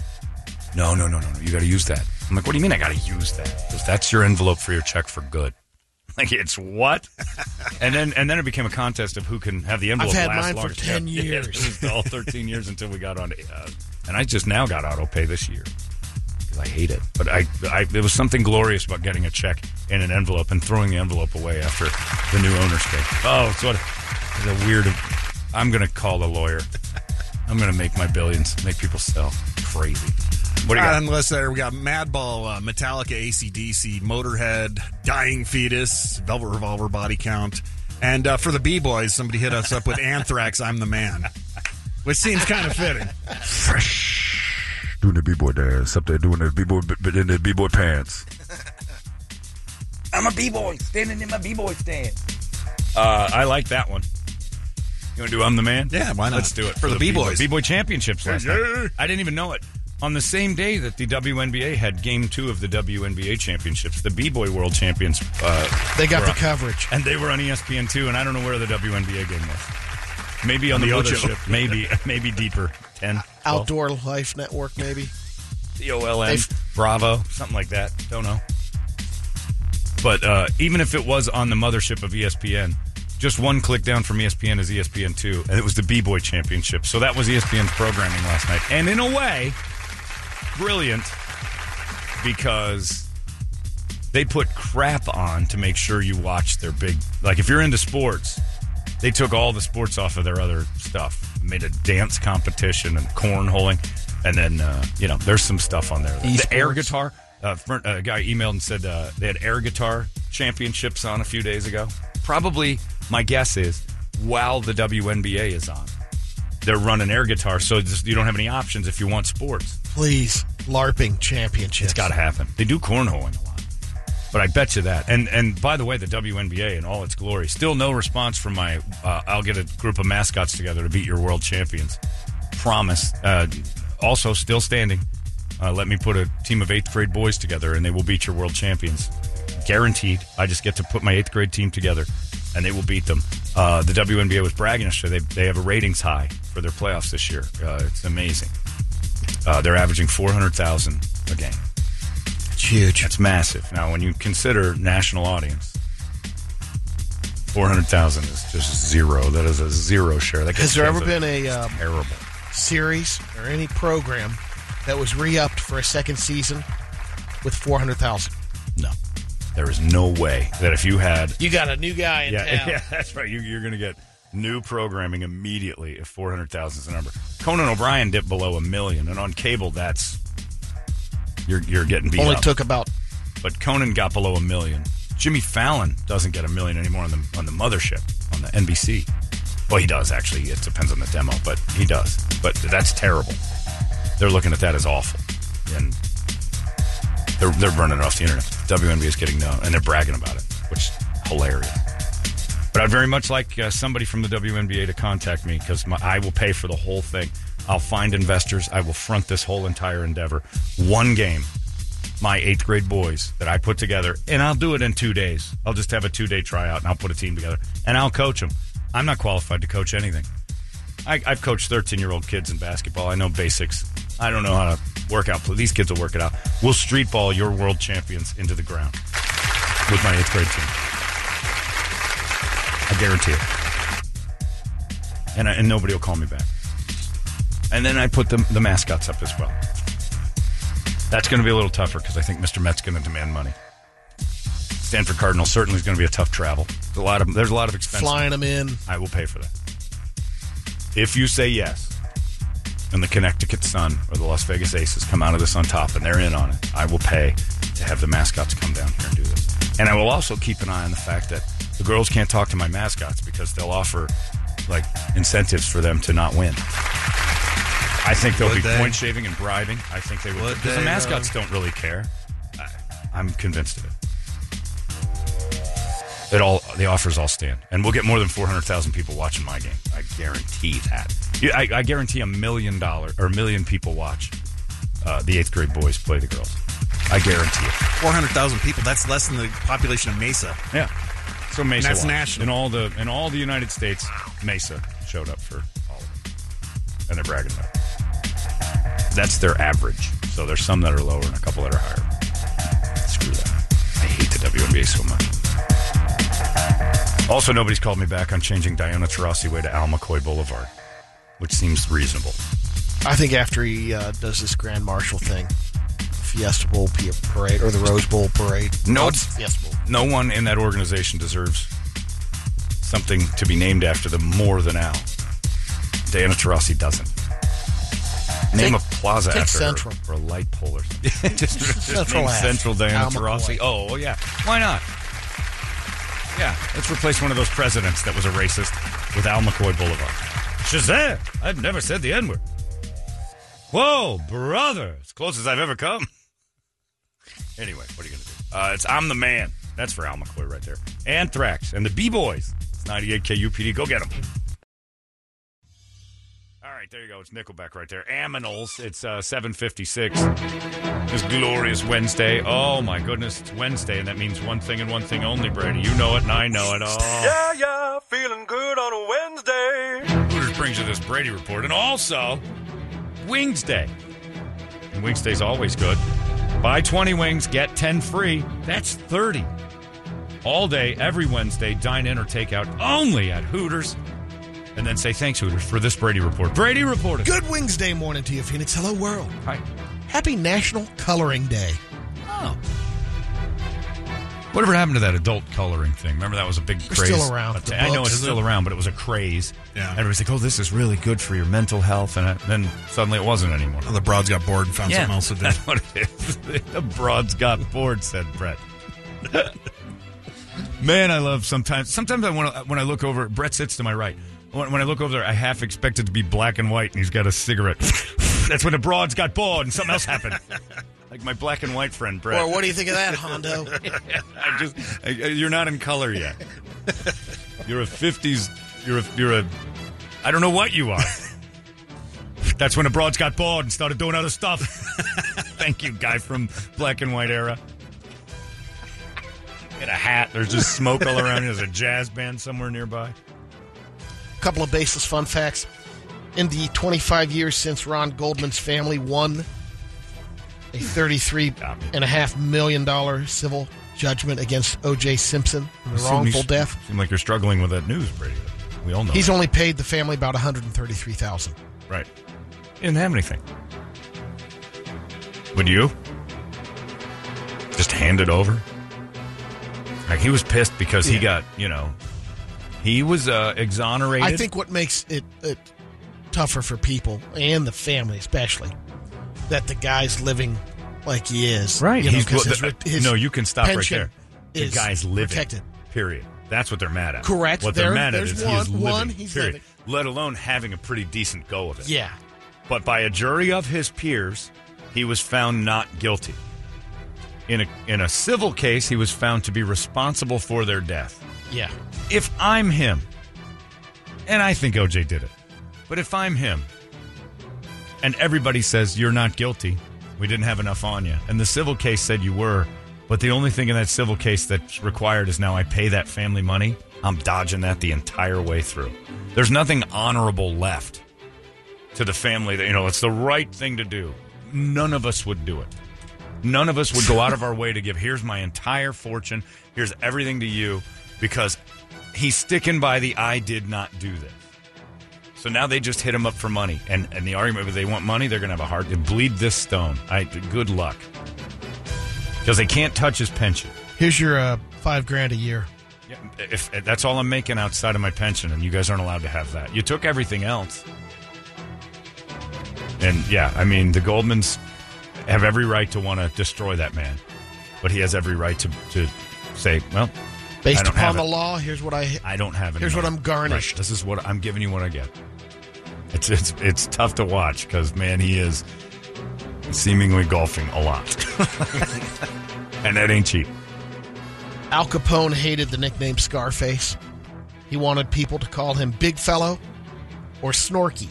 No no no no no! You got to use that. I'm like, "What do you mean I got to use that?" Because that's your envelope for your check for good. Like it's what? and then and then it became a contest of who can have the envelope. had last mine for longest. 10 Yeah, years. it was all 13 years until we got on. Uh, and I just now got auto pay this year because I hate it. But I, I, there was something glorious about getting a check in an envelope and throwing the envelope away after the new owners came. Oh, it's what it's a weird. I'm going to call the lawyer. I'm going to make my billions, make people sell. Crazy. What do you Uh, got? unless there, we got Madball, uh, Metallica, ACDC, Motorhead, Dying Fetus, Velvet Revolver, Body Count, and uh, for the B boys, somebody hit us up with Anthrax. I'm the man, which seems kind of fitting. Fresh. Doing the b-boy dance. Up there doing the b-boy, but in the b-boy pants. I'm a b-boy standing in my b-boy stand. Uh, I like that one. You want to do I'm the Man? Yeah, why not? Let's do it For the B-boys. B-boy championships last Yeah. night. I didn't even know it. On the same day that the WNBA had Game Two of the WNBA championships, the B-boy World Champions. Uh, They got the on- coverage. and they were on E ESPN two, and I don't know where the WNBA game was. Maybe on, On the, the other ship. Maybe maybe deeper. 10, 12, Outdoor Life Network, maybe. COLN, They've- Bravo, something like that. Don't know. But uh, even if it was on the mothership of ESPN, just one click down from ESPN is ESPN2, and it was the B Boy Championship. So that was ESPN's programming last night. And in a way, brilliant because they put crap on to make sure you watch their big. Like, if you're into sports, they took all the sports off of their other stuff, made a dance competition and cornholing. And then, uh, you know, there's some stuff on there. The air guitar. Uh, fr- a guy emailed and said uh, they had air guitar championships on a few days ago. Probably, my guess is, while the WNBA is on, they're running air guitar, so just, you don't have any options if you want sports. Please. LARPing championships. It's got to happen. They do cornholing but I bet you that. And and by the way, the WNBA in all its glory, still no response from my. Uh, I'll get a group of mascots together to beat your world champions. Promise. Uh, also, still standing. Uh, let me put a team of eighth grade boys together, and they will beat your world champions. Guaranteed. I just get to put my eighth grade team together, and they will beat them. Uh, the WNBA was bragging yesterday. They, they have a ratings high for their playoffs this year. Uh, it's amazing. Uh, they're averaging 400,000 a game. It's huge. That's massive. Now, when you consider national audience, 400,000 is just zero. That is a zero share. That Has there ever been a um, terrible? series or any program that was re-upped for a second season with 400,000? No. There is no way that if you had. You got a new guy in Yeah, town. yeah that's right. You, you're going to get new programming immediately if 400,000 is the number. Conan O'Brien dipped below a million, and on cable, that's you're you're getting beat Only up. took about but Conan got below a million. Jimmy Fallon doesn't get a million anymore on the on the mothership on the NBC. Well, he does actually. It depends on the demo, but he does. But that's terrible. They're looking at that as awful, and they're they're burning it off the internet. WNBA is getting known, and they're bragging about it, which is hilarious. But I'd very much like uh, somebody from the WNBA to contact me because I will pay for the whole thing. I'll find investors. I will front this whole entire endeavor. One game, my eighth grade boys that I put together, and I'll do it in two days. I'll just have a two day tryout and I'll put a team together and I'll coach them. I'm not qualified to coach anything. I, I've coached 13 year old kids in basketball. I know basics. I don't know how to work out. These kids will work it out. We'll street ball your world champions into the ground with my eighth grade team. I guarantee it. And, I, and nobody will call me back. And then I put the, the mascots up as well. That's going to be a little tougher because I think Mr. Met's going to demand money. Stanford Cardinal certainly is going to be a tough travel. There's a lot of there's a lot of expense. flying them in. I will pay for that. If you say yes, and the Connecticut Sun or the Las Vegas Aces come out of this on top and they're in on it, I will pay to have the mascots come down here and do this. And I will also keep an eye on the fact that the girls can't talk to my mascots because they'll offer like incentives for them to not win. I think there'll Would be they? point shaving and bribing. I think they will Would because the they, mascots don't really care. I, I'm convinced of it. It all the offers all stand, and we'll get more than four hundred thousand people watching my game. I guarantee that. I, I guarantee a million dollar or a million people watch uh, the eighth grade boys play the girls. I guarantee it. 400,000 people. That's less than the population of Mesa. Yeah. So Mesa And that's watched. national. in all the in all the United States. Mesa showed up for all of them, and they're bragging about it. That's their average. So there's some that are lower and a couple that are higher. Screw that. I hate the WNBA so much. Also, nobody's called me back on changing Diana Taurasi way to Al McCoy Boulevard, which seems reasonable. I think after he uh, does this Grand Marshal thing, Fiesta Bowl parade or the Rose Bowl parade. No, it's Fiesta Bowl. no one in that organization deserves something to be named after them more than Al. Diana Taurasi doesn't. Name Take- a plaza take after Central. her or a light pole or something. just just Central name Central Diana Taurasi. Oh, well, yeah. Why not? Yeah, let's replace one of those presidents that was a racist with Al McCoy Boulevard. Shazam! I've never said the N word. Whoa, brother! As close as I've ever come. Anyway, what are you going to do? Uh, it's I'm the Man. That's for Al McCoy right there. Anthrax and the B Boys. It's 98 KUPD. Go get them. All right, there you go. It's Nickelback right there. Aminals. It's uh, 756. This glorious Wednesday. Oh, my goodness. It's Wednesday, and that means one thing and one thing only, Brady. You know it, and I know it. Oh. Yeah, yeah, feeling good on a Wednesday. Hooters brings you this Brady report, and also Wings Day. And Wings Day's always good. Buy 20 wings, get 10 free. That's 30. All day, every Wednesday, dine in or take out only at Hooters. And then say thanks, Hooters, for this Brady report. Brady reported. Good Wednesday morning to you, Phoenix. Hello, world. Hi. Happy National Coloring Day. Oh. Whatever happened to that adult coloring thing? Remember that was a big They're craze. still around. But The I know it's still around, but it was a craze. Yeah. Everybody's like, "Oh, this is really good for your mental health," and then suddenly it wasn't anymore. Well, the broads got bored and found something else to do. That's what it is. the broads got bored, said Brett. Man, I love sometimes. Sometimes I want to when I look over. Brett sits to my right. When, when I look over there, I half expect it to be black and white, and he's got a cigarette. That's when the broads got bored, and something else happened. Like my black and white friend Brett. Well, what do you think of that, Hondo? I just I, I- you're not in color yet. You're a '50s. You're a you're a. I don't know what you are. That's when the broads got bored and started doing other stuff. Thank you, guy from black and white era. Get a hat. There's just smoke all around. you. There's a jazz band somewhere nearby. Couple of baseless fun facts. In the 25 years since Ron Goldman's family won a $33.5 million civil judgment against O.J. Simpson the wrongful death, Seem like you're struggling with that news, Brady. We all know. he's that. only paid the family about 133000 right. He didn't have anything. Would you? Just hand it over? Like he was pissed because he got, you know, he was uh, exonerated. I think what makes it, it tougher for people and the family especially that the guy's living like he is. Right. You know, He's- well, his, his no, you can stop right there. The guy's living. Protected. Period. That's what they're mad at. Correct. What There- they're mad at is he is living. one, he's period. living. Let alone having a pretty decent go of it. Yeah. But by a jury of his peers, he was found not guilty. In a in a civil case, he was found to be responsible for their death. Yeah. If I'm him, and I think OJ did it, but if I'm him, and everybody says you're not guilty, we didn't have enough on you, and the civil case said you were, but the only thing in that civil case that's required is now I pay that family money, I'm dodging that the entire way through. There's nothing honorable left to the family that, you know, it's the right thing to do. None of us would do it. None of us would go out of our way to give, here's my entire fortune, here's everything to you, because he's sticking by the I did not do this. So now they just hit him up for money. And, and the argument, if they want money, they're going to have a hard to bleed this stone. I, good luck. Because they can't touch his pension. Here's your uh, five grand a year. Yeah, If, if that's all I'm making outside of my pension, and you guys aren't allowed to have that, you took everything else. And yeah, I mean, the Goldmans have every right to want to destroy that man, but he has every right to, to say, well, Based upon the it. law, here's what I. I don't have it. Here's what I'm garnished. Right. This is what I'm giving you what I get. It's it's it's tough to watch because man, he is seemingly golfing a lot, and that ain't cheap. Al Capone hated the nickname Scarface. He wanted people to call him Big Fellow or Snorky.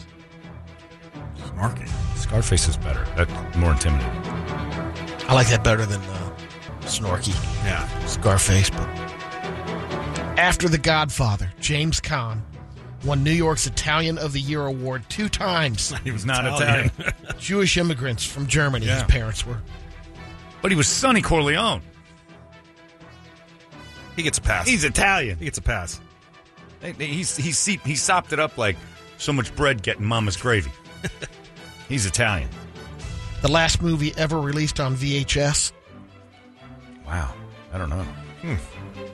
Snorky. Scarface is better. That's more intimidating. I like that better than uh, Snorky. Yeah. Scarface. But after The Godfather, James Caan won New York's Italian of the Year award two times. He was not Italian, Jewish immigrants from Germany. His parents were. but he was Sonny Corleone. He gets a pass. He's Italian. he gets a pass. He's he's he, he sopped it up like so much bread getting mama's gravy. He's Italian. The last movie ever released on VHS, Wow. I don't know. Hmm.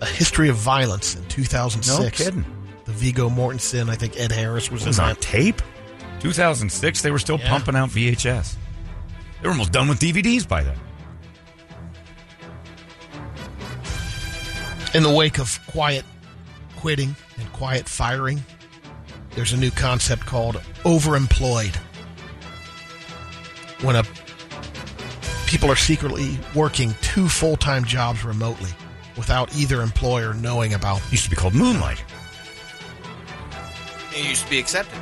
A History of Violence in 2006. No kidding. The Viggo Mortensen, I think Ed Harris was It in on that. tape. 2006. They were still Yeah. pumping out VHS. They were almost done with DVDs by then. In the wake of quiet quitting and quiet firing, there's a new concept called overemployed. When a people are secretly working two full-time jobs remotely without either employer knowing about. Used to be called Moonlight. It used to be accepted.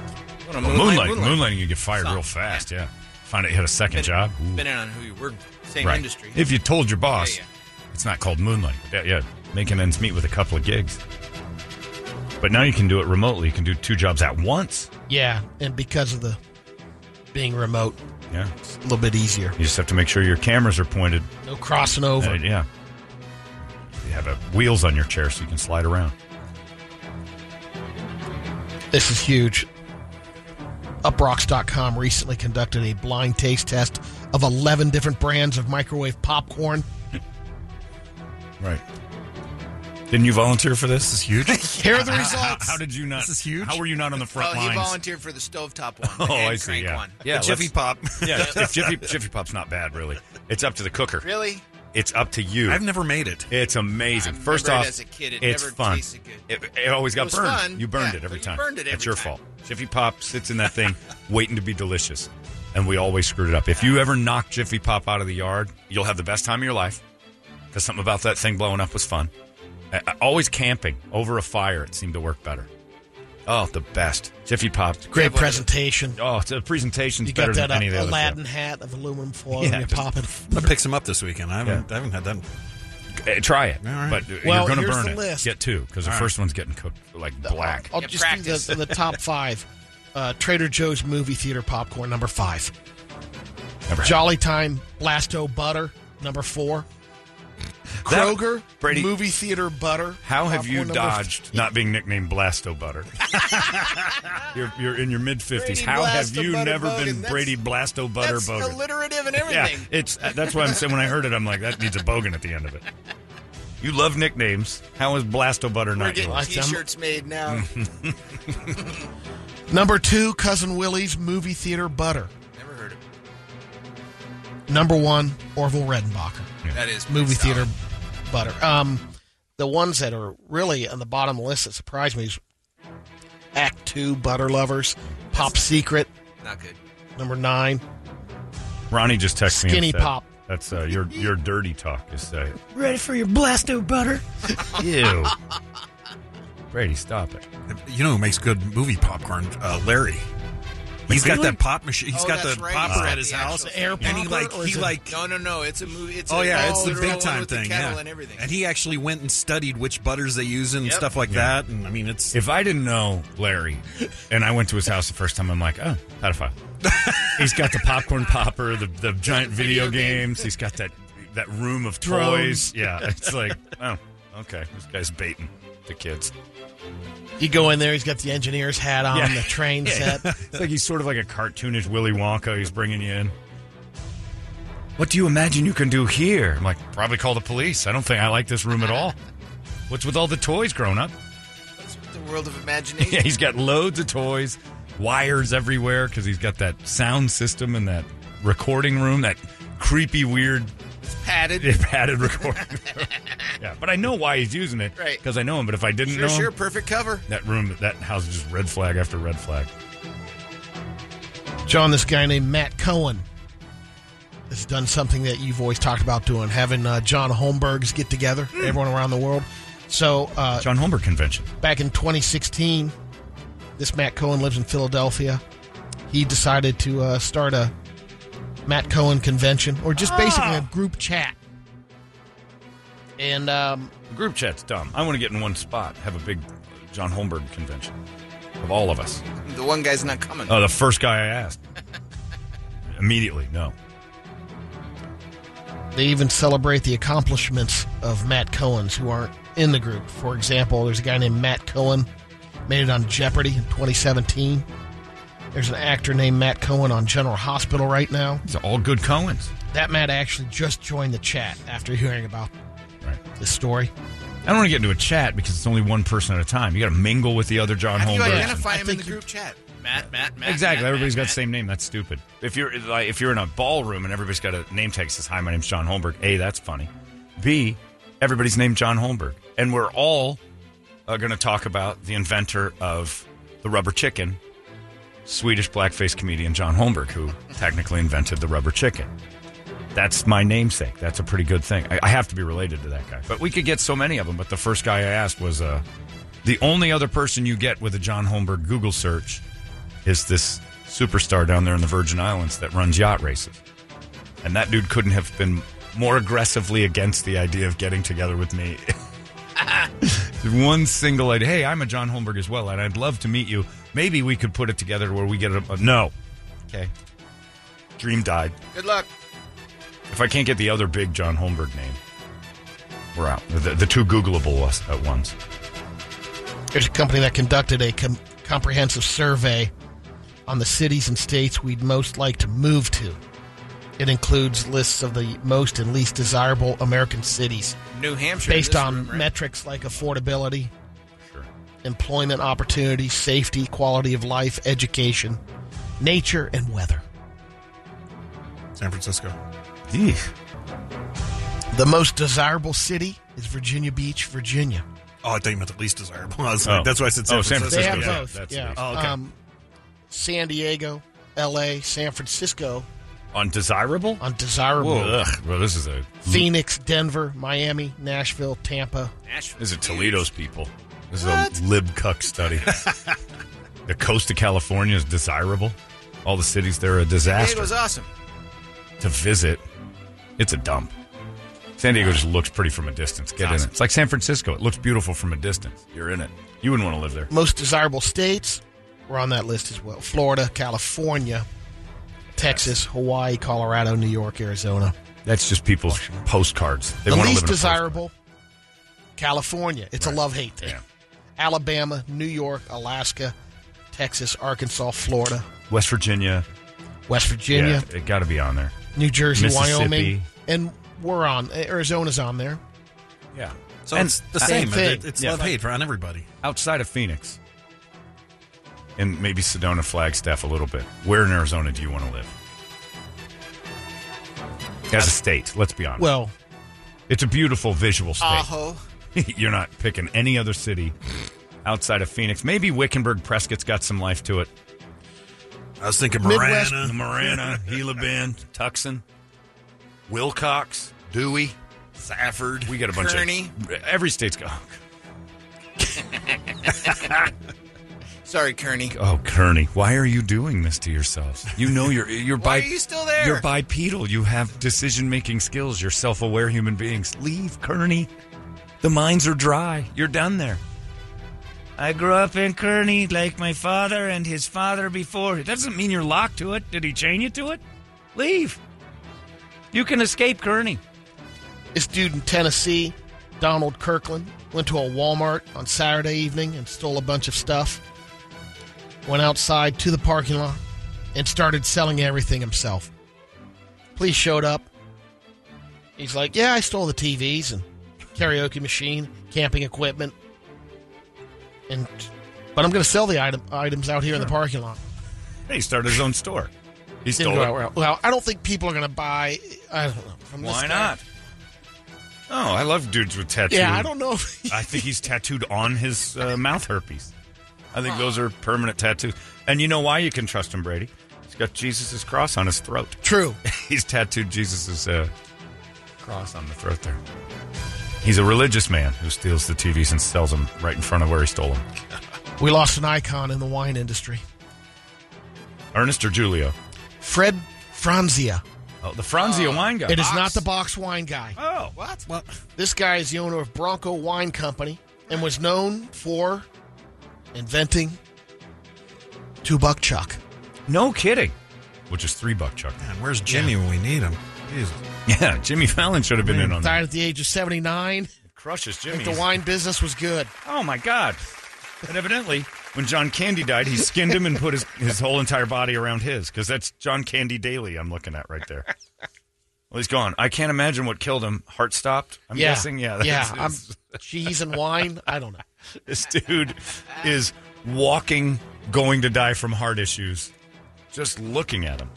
Well, moonlight, moonlight, moonlighting, you get fired So, real fast. Yeah. Find out you had a second Been- job. Ooh. Depending on who you work, same right. industry. If you told your boss, Yeah, it's not called moonlight. Yeah, yeah, making ends meet with a couple of gigs. But now you can do it remotely. You can do two jobs at once. Yeah, and because of the being remote, Yeah. it's a little bit easier. You just have to make sure your cameras are pointed. No crossing over. Uh, yeah. You have uh, wheels on your chair so you can slide around. This is huge. Uprocks.com recently conducted a blind taste test of 11 different brands of microwave popcorn. Right. Didn't you volunteer for this? This is huge. Here are the How- results. How, how did you not? This is huge. How were you not on the front well, he lines? volunteered for the stovetop one. Oh, the I hand see. crank Yeah, one. yeah. the Jiffy Pop. Yeah, if Jiffy Jiffy Pop's not bad, really. It's up to the cooker. Really? It's up to you. I've never made it. It's amazing. I First remember off, it as a kid. It it's never fun. good. It, it always got was burned. fun. You burned Yeah, it every you time. burned it That's every your time. fault. Jiffy Pop sits in that thing waiting to be delicious, and we always screwed it up. If you ever knock Jiffy Pop out of the yard, you'll have the best time of your life because something about that thing blowing up was fun. Always camping over a fire, it seemed to work better. Oh, the best Jiffy Pop. Great presentation. Oh, the presentation's You better got that than any of the uh, other Aladdin hat of aluminum foil Yeah, and you're just- popping. I'm gonna pick some up this weekend. I haven't. Yeah. I haven't had that. stuff. Uh, try it, All right. but uh, Well, you're going to here's burn the it. list. Get two because the All first one's getting cooked like black. I'll just practice. do the, the top five. Uh, Trader Joe's movie theater popcorn, number five. Never had Jolly Time Blasto butter, number four. That- Kroger Brady- movie theater butter. How have you dodged f- not being nicknamed Blasto Butter? you're, you're in your mid fifties. Brady How have you Butter never Bogan. been That's- Brady Blasto Butter That's Bogan? alliterative and everything. yeah, it's that's why I'm saying when I heard it, I'm like that needs a bogan at the end of it. You love nicknames. How is Blasto Butter We're not getting yours? T-shirts made now. Number two, Cousin Willie's movie theater butter. Never heard of it. Number one, Orville Redenbacher. That is movie pretty theater butter. Um, the ones that are really on the bottom of the list that surprised me is Act Two, Butter Lovers, Pop Secret, Not good. number nine. Ronnie just texted me. and Skinny Pop. That's uh, your your dirty talk. Is say, Ready for your blasto butter? ew. Brady, stop it. You know who makes good movie popcorn? Uh, Larry. He's got that pop machine. He's Oh, got the right. popper He's at his house, air and he popper, like or he like. No, no, no. It's a movie. It's Oh a, yeah, it's the big time with thing. Yeah, and everything. and he actually went and studied which butters they use and Yep. stuff like Yeah. that. And I mean, it's If I didn't know Larry, and I went to his house the first time, I'm like, oh, pedophile. He's got the popcorn popper, the the giant video, Video game. games. He's got that that room of Drones. toys. Yeah, it's like, oh, okay, this guy's baiting the kids. You go in there, he's got the engineer's hat on, Yeah. the train Yeah. set. It's like he's sort of like a cartoonish Willy Wonka. He's bringing you in. What do you imagine you can do here? I'm like, probably call the police. I don't think I like this room at all. What's with all the toys grown up? That's the world of imagination. Yeah, he's got loads of toys, wires everywhere because he's got that sound system in that recording room, that creepy, weird, It's padded. It's padded recording. yeah, but I know why he's using it. Right. Because I know him. But if I didn't Sure, know sure. him, Perfect cover. that room, that house is just red flag after red flag. John, this guy named Matt Cohen has done something that you've always talked about doing, having uh, John Holmberg's get together, everyone around the world. So, uh, John Holmberg convention. back in 2016, this Matt Cohen lives in Philadelphia. He decided to uh, start a Matt Cohen convention, or just basically a group chat. And um, Group chat's dumb. I want to get in one spot, have a big John Holmberg convention of all of us. The one guy's not coming. Oh, the first guy I asked. Immediately, no. They even celebrate the accomplishments of Matt Cohen's who aren't in the group. For example, there's a guy named Matt Cohen, made it on Jeopardy in 2017. There's an actor named Matt Cohen on General Hospital right now. These are all good Cohens. That Matt actually just joined the chat after hearing about Right. this story. I don't want to get into a chat because it's only one person at a time. You got to mingle with the other John How do you Holmberg. identify I him in the group chat? Matt, Matt, Matt. Exactly. Matt, Everybody's Matt, got the same name. That's stupid. If you're like, if you're in a ballroom and everybody's got a name tag that says "Hi, my name's John Holmberg," a that's funny. B, everybody's named John Holmberg, and we're all uh, going to talk about the inventor of the rubber chicken, Swedish blackface comedian John Holmberg, who technically invented the rubber chicken. That's my namesake. That's a pretty good thing. I, I have to be related to that guy. But we could get so many of them. But the first guy I asked was uh, the only other person you get with a John Holmberg Google search is this superstar down there in the Virgin Islands that runs yacht races. And that dude couldn't have been more aggressively against the idea of getting together with me. One single idea. Hey, I'm a John Holmberg as well, and I'd love to meet you. Maybe we could put it together where we get a, a no. Okay. Dream died. Good luck. If I can't get the other big John Holmberg name, we're out. The, the two Googleable us- at once. There's a company that conducted a com- comprehensive survey on the cities and states we'd most like to move to. It includes lists of the most and least desirable American cities New Hampshire. based on room, right? metrics like affordability, Sure. Employment opportunities, safety, quality of life, education, nature, and weather. San Francisco. The most desirable city is Virginia Beach, Virginia. Oh, I thought you meant the least desirable. I was Oh. like, that's why I said San Oh, San Francisco. They have Francisco, yeah, both. that's yeah. Oh, okay. um, San Diego, L.A., San Francisco Undesirable? Undesirable. on desirable. Ugh. Well, this is a. Phoenix, Denver, Miami, Nashville, Tampa. Nashville. This is Toledo's people. This is a lib cuck study. the coast of California is desirable. All the cities there are a disaster Diego's awesome. to visit. It's a dump. San Diego just looks pretty from a distance. Get in it. It's like San Francisco. It looks beautiful from a distance. You're in it. You wouldn't want to live there. Most desirable states were on that list as well Florida, California, Texas, Hawaii, Colorado, New York, Arizona. That's just people's postcards. They the want to least live in a desirable, California. It's a love hate thing. Yeah. Alabama, New York, Alaska, Texas, Arkansas, Florida. West Virginia. West Virginia, Yeah, it got to be on there. New Jersey, Wyoming, and we're on. Arizona's on there. Yeah. So And- it's the Same same. thing. It- It's Yeah. love hate for on everybody. outside of Phoenix and maybe Sedona, Flagstaff a little bit, where in Arizona do you want to live? as a state. Let's be honest. Well, it's a beautiful visual state. Aho. You're not picking any other city outside of Phoenix. Maybe Wickenburg Prescott's got some life to it. I was thinking Midwest- Marana. Marana, Gila Bend, Tucson, Willcox, Dewey, Safford. We got a bunch Kearny. of every state's got. Sorry, Kearny. Oh, Kearny, why are you doing this to yourselves? You know you're you're Why bi- are you still there? You're bipedal. You have decision making skills. You're self aware human beings. Leave Kearny. The mines are dry. You're done there. I grew up in Kearny like my father and his father before. It doesn't mean you're locked to it. Did he chain you to it? Leave. You can escape Kearny. this dude in Tennessee, Donald Kirkland, went to a Walmart on Saturday evening and stole a bunch of stuff. Went outside to the parking lot and started selling everything himself. Police showed up. He's like, "Yeah, I stole the TVs and karaoke machine, camping equipment, and but I'm going to sell the item, items out here in the parking lot." Hey, he started his own store. He stole it. well. I don't think people are going to buy. I don't know. From Why not? Oh, I love dudes with tattoos. Yeah, I don't know. If I think he's tattooed on his uh, mouth herpes. I think those are permanent tattoos. And you know why you can trust him, Brady? He's got Jesus' cross on his throat. True. He's tattooed Jesus' uh, cross on the throat there. He's a religious man who steals the TVs and sells them right in front of where he stole them. We lost an icon in the wine industry. Ernest or Julio? Fred Franzia. Oh, the Franzia oh. wine guy. It is not the box wine guy. Oh, what? Well, this guy is the owner of Bronco Wine Company and was known for inventing two buck chuck. No kidding. Which is three buck chuck. Man, where's Jimmy when we need him? Jesus. Yeah, Jimmy Fallon should have been in on that. Died at the age of 79. Crushes Jimmy. the wine business was good. Oh my God! And evidently, when John Candy died, he skinned him and put his, his whole entire body around his because that's John Candy Daly. I'm looking at right there. Well, he's gone. I can't imagine what killed him. Heart stopped. I'm yeah. guessing. Yeah. Yeah. Cheese and wine. I don't know. this dude is walking, going to die from heart issues. Just looking at him.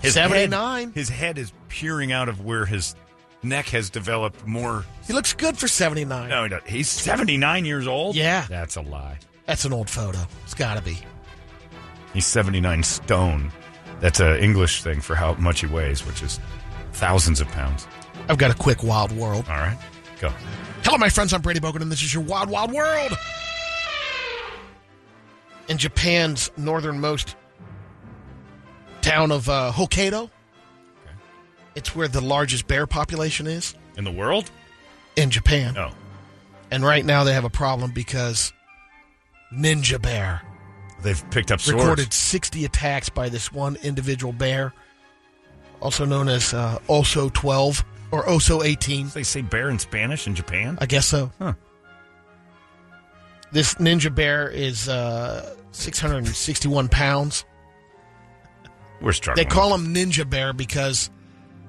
His head- 79. his head is peering out of where his neck has developed more. He looks good for 79. No, he doesn't. He's 79 years old. Yeah. That's a lie. That's an old photo. It's got to be. He's 79 stone. That's an English thing for how much he weighs, which is thousands of pounds. I've got a quick wild world. All right, go. Hello, my friends. I'm Brady Bogan, and this is your Wild Wild World. In Japan's northernmost town of uh, Hokkaido, it's where the largest bear population is In the world? in Japan. Oh, And right now they have a problem because Ninja Bear they've picked up swords. recorded 60 attacks by this one individual bear, also known as uh, Oso 12 or Oso 18. They say bear in Spanish in Japan. I guess so. Huh. This ninja bear is uh, 661 pounds. We're struggling. They call him Ninja Bear because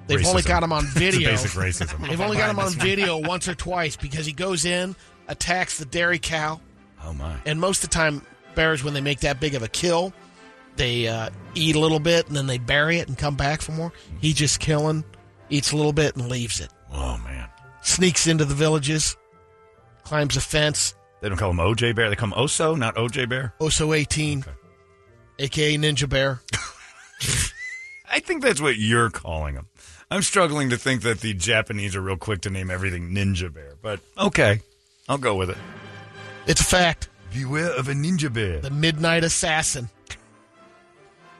they've only got him on video. basic racism. They've only got him on video once or twice because he goes in, attacks the dairy cow, Oh my! and most of the time, bears when they make that big of a kill, they uh, eat a little bit and then they bury it and come back for more. He just killing, eats a little bit and leaves it. Oh man! Sneaks into the villages, climbs a fence. They don't call him OJ Bear. They call him Oso, not OJ Bear. Oso 18, aka Ninja Bear. I think that's what you're calling him. I'm struggling to think that the Japanese are real quick to name everything Ninja Bear, but okay, I'll go with it. It's a fact. Beware of a Ninja Bear. The Midnight Assassin.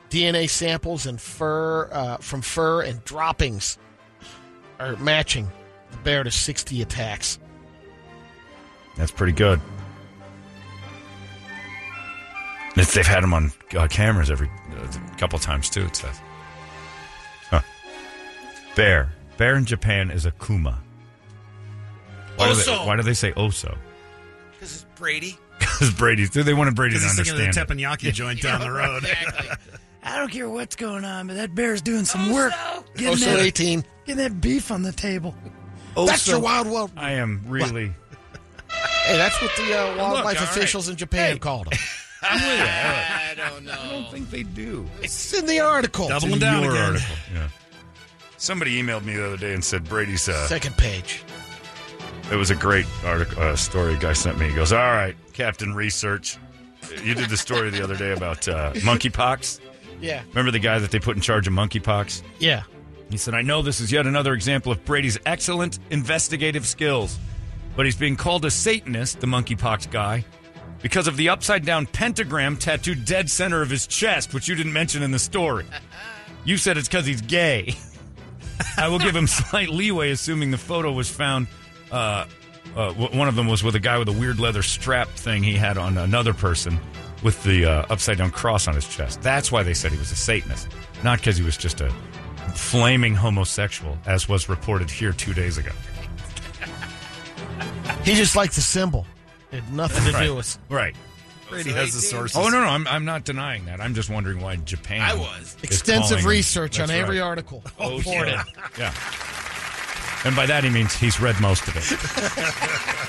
DNA samples and fur uh, from fur and droppings are matching the bear to 60 attacks. That's pretty good. It's, they've had him on uh, cameras every uh, couple times too. It says. Huh. Bear. Bear in Japan is a kuma. Why do, they, why do they say oso? Because it's Brady. Because Brady, they wanted Brady to Because he's thinking understand. of the it. teppanyaki joint down the road. I don't care what's going on, but that bear's doing some work. Getting Oso that, 18. getting that beef on the table. That's Oso. your wild world. I am really. Hey, that's what the uh, wildlife all right. officials in Japan called him. I'm with you. I don't know. I don't think they do. It's in the article. Doubling in down your again. article. Yeah. Somebody emailed me the other day and said Brady's. Uh, Second page. it was a great article, uh, story. A guy sent me. He goes, "All right, Captain Research, you did the story the other day about uh, monkeypox. Yeah. Remember the guy that they put in charge of monkeypox? Yeah. He said, I know this is yet another example of Brady's excellent investigative skills, but he's being called a Satanist, the monkeypox guy, because of the upside down pentagram tattooed dead center of his chest, which you didn't mention in the story. You said it's because he's gay. I will give him slight leeway, assuming the photo was found. Uh, uh, one of them was with a guy with a weird leather strap thing he had on another person with the uh, upside down cross on his chest. That's why they said he was a Satanist, not because he was just a flaming homosexual, as was reported here two days ago. He just liked the symbol. It had nothing to Right. do with. Right. Brady has the sources. Oh no, no, I'm, I'm not denying that. I'm just wondering why Japan. I was. is Extensive research on That's every right. article. Oh, yeah. yeah. And by that he means he's read most of it.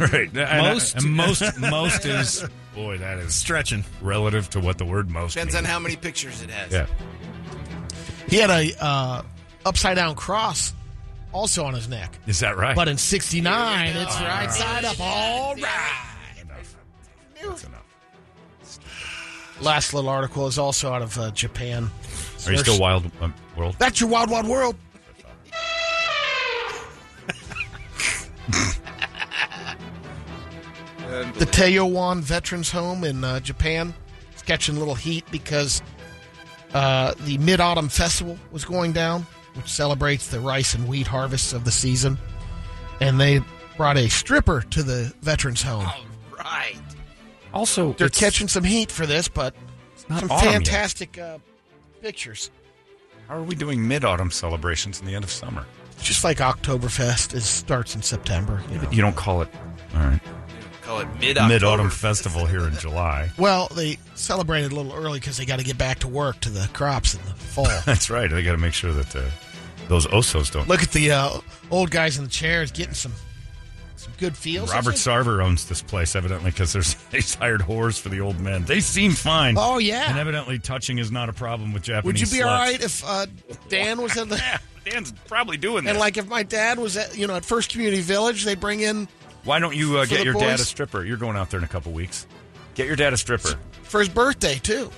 right. And I- Most? and most most is boy, that is Stretching. relative to what the word most Depends on how many pictures it has. Yeah. He had a uh, upside down cross also on his neck. Is that right? But in 69, it's right side up. All right. That's enough. Last little article is also out of uh, Japan. Are you still Wild um, World? That's your wild, wild world. the Taoyuan Veterans Home in uh, Japan is catching a little heat because uh, the Mid Autumn Festival was going down, which celebrates the rice and wheat harvests of the season. And they brought a stripper to the Veterans Home. Right. Also, They're catching some heat for this, but not some fantastic uh, pictures. How are we doing mid autumn celebrations in the end of summer? Just like Oktoberfest, it starts in September. You know. You don't call it all right. Call it mid Mid autumn festival here in July. Well, they celebrated a little early because they got to get back to work to the crops in the fall. That's right. They got to make sure that uh, those osos don't. Look at the uh, old guys in the chairs getting some some good feels. Robert Sarver owns this place evidently because there's he's hired whores for the old men. They seem fine. Oh, yeah. and evidently touching is not a problem with Japanese. Would you be sluts. all right if uh, Dan was in the Yeah, Dan's probably doing this. and like if my dad was at you know at First Community Village, they bring in Why don't you uh, get the your dad a stripper? You're going out there in a couple weeks. Get your dad a stripper. for his birthday too.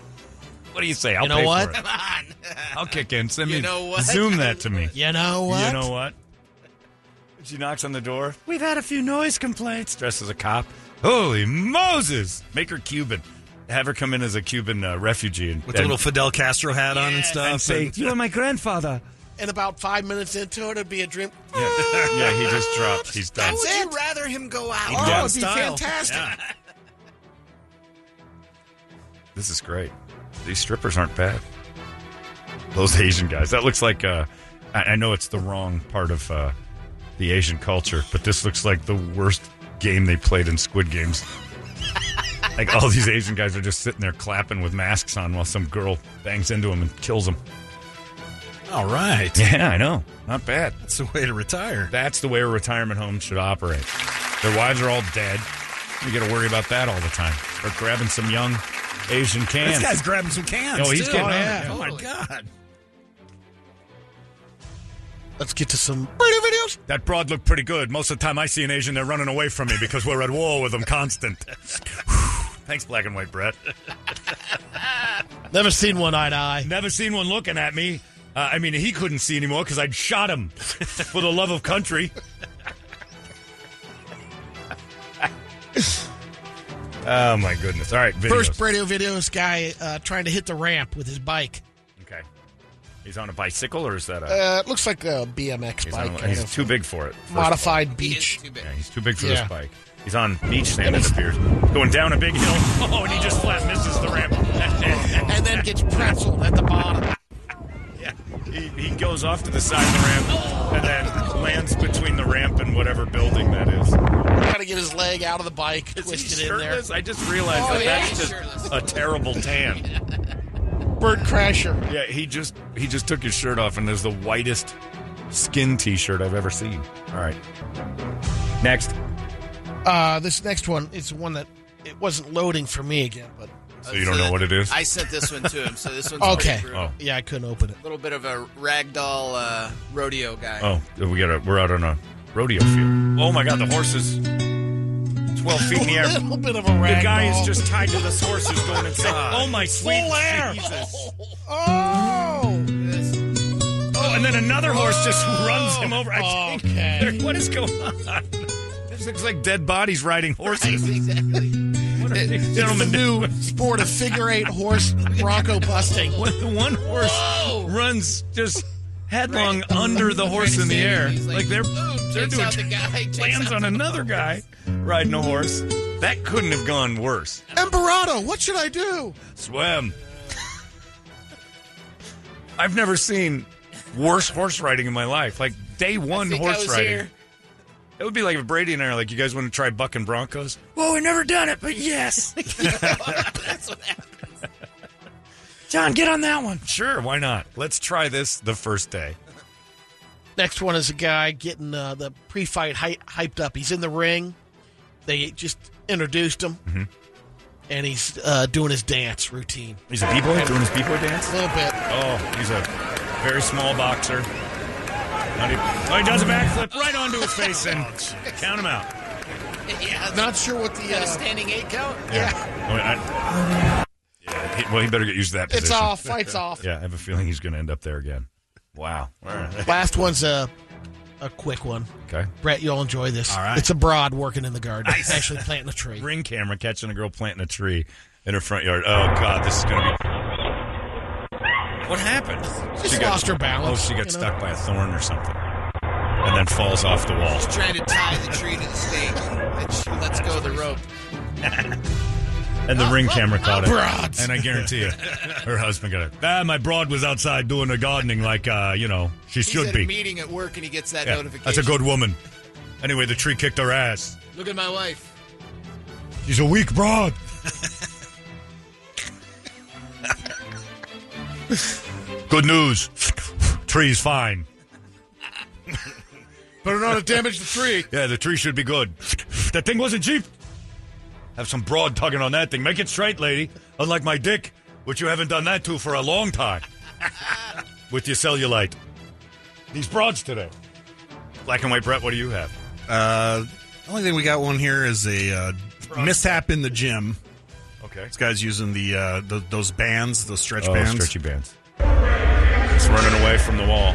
What do you say? I'll You know pay what? for it. Come on. I'll kick in. Send me. You know what? Zoom that to me. You know what? You know what? She knocks on the door. We've had a few noise complaints. Dressed as a cop. Holy Moses! Make her Cuban. Have her come in as a Cuban uh, refugee and, With the and, little Fidel Castro hat on and stuff. and say, and- "You are my grandfather." And about five minutes into it, it'd be a dream. Yeah, yeah he just dropped. He's done. How would you rather him go out? Oh, Yeah. it'd be Style. fantastic. This is great. These strippers aren't bad. Those Asian guys. That looks like. Uh, I, I know it's the wrong part of uh, the Asian culture, but this looks like the worst game they played in Squid Games. like all these Asian guys are just sitting there clapping with masks on while some girl bangs into them and kills them. All right. Yeah, I know. Not bad. That's the way to retire. That's the way a retirement home should operate. Their wives are all dead. You got to worry about that all the time. Or grabbing some young Asian cans. This guy's grabbing some cans. Oh, he's too. getting oh, on it, yeah. yeah. Oh, my God. Let's get to some radio videos. That broad looked pretty good. Most of the time I see an Asian, they're running away from me because we're at war with them constant. Thanks, black and white Brett. Never seen one eye to eye. Never seen one looking at me. Uh, I mean, he couldn't see anymore because I'd shot him for the love of country. oh, my goodness. All right, videos. First radio video, this guy uh, trying to hit the ramp with his bike. Okay. He's on a bicycle, or is that a. Uh, it looks like a BMX he's bike. on, he's too big for it. first of modified beach. Too. Yeah, he's too big for Yeah. this bike. He's on beach sand, it appears. Going down a big hill. Oh, and he just flat misses the ramp. and then gets pretzeled at the bottom. Yeah, he, he goes off to the side of the ramp and then lands between the ramp and whatever building that is. Got to get his leg out of the bike, Is he twisted in there. shirtless? I just realized Oh, that yeah, that's just shirtless. a terrible tan. Bird crasher. Yeah, he just he just took his shirt off and there's the whitest skin T-shirt I've ever seen. All right, next. Uh, this next one is one that it wasn't loading for me again, but So you don't know what it is? I sent this one to him, so this one's Okay. Oh. Yeah, I couldn't open it. A little bit of a ragdoll uh, rodeo guy. Oh, we got a, we're out on a rodeo field. Oh my God, the horse is 12 feet in the air. A little bit of a The rag guy is just tied to this horse who's going inside. Oh my sweet Full air. Jesus. Oh! Oh, and then another horse just runs him over. I oh, think Okay. what is going on? This looks like dead bodies riding horses. exactly. What are these It's the gentlemen new doing? sport of figure eight horse bronco busting. When the one horse runs just headlong under the horse in the air, He's like, they're boom, they're doing out the guy, lands on the- another guy riding a horse. That couldn't have gone worse. Emperado, what should I do? Swim. I've never seen worse horse riding in my life. Like day one think I horse was riding. here. It would be like if Brady and I are like, you guys want to try bucking Broncos? Well, we've never done it, but yes. That's what happened. John, get on that one. Sure, why not? Let's try this the first day. Next one is a guy getting uh, the pre-fight hy- hyped up. He's in the ring. They just introduced him, Mm-hmm. and he's uh, doing his dance routine. He's a b-boy doing his b-boy dance. A little bit. Oh, he's a very small boxer. Not Oh, he does a backflip right onto his face and count him out. Yeah, Not sure what the. Uh, standing eight count. yeah, Oh, I- yeah, he- well, he better get used to that position. it's off. Fights off. Yeah, I have a feeling he's going to end up there again. Wow. All right. Last one's a a quick one. Okay. Brett, you'll enjoy this. All right. It's a broad working in the garden, actually planting a tree. Ring camera catching a girl planting a tree in her front yard. Oh God, this is going to be. What happened? Just lost her balance, Oh, she got you know? stuck by a thorn or something, and then falls off the wall. She's Trying to tie the tree to the stake, and she lets go of the rope. And the ring camera caught it. Broads. And I guarantee you, her husband got it. Ah, my broad was outside doing the gardening like, uh, you know, she He's should at be. a meeting at work, and he gets that Yeah, notification. that's a good woman. Anyway, the tree kicked her ass. Look at my wife. She's a weak broad. Good news. Tree's fine. Better not have damaged the tree. Yeah, the tree should be good. That thing wasn't cheap. Have some broad tugging on that thing. Make it straight, lady. Unlike my dick, which you haven't done that to for a long time. With your cellulite. These broads today. Black and white Brett, what do you have? Uh, the only thing we got one here is a uh, mishap in the gym. Okay. This guy's using the, uh, the those bands, those stretch Oh, bands. stretchy bands. It's running away from the wall,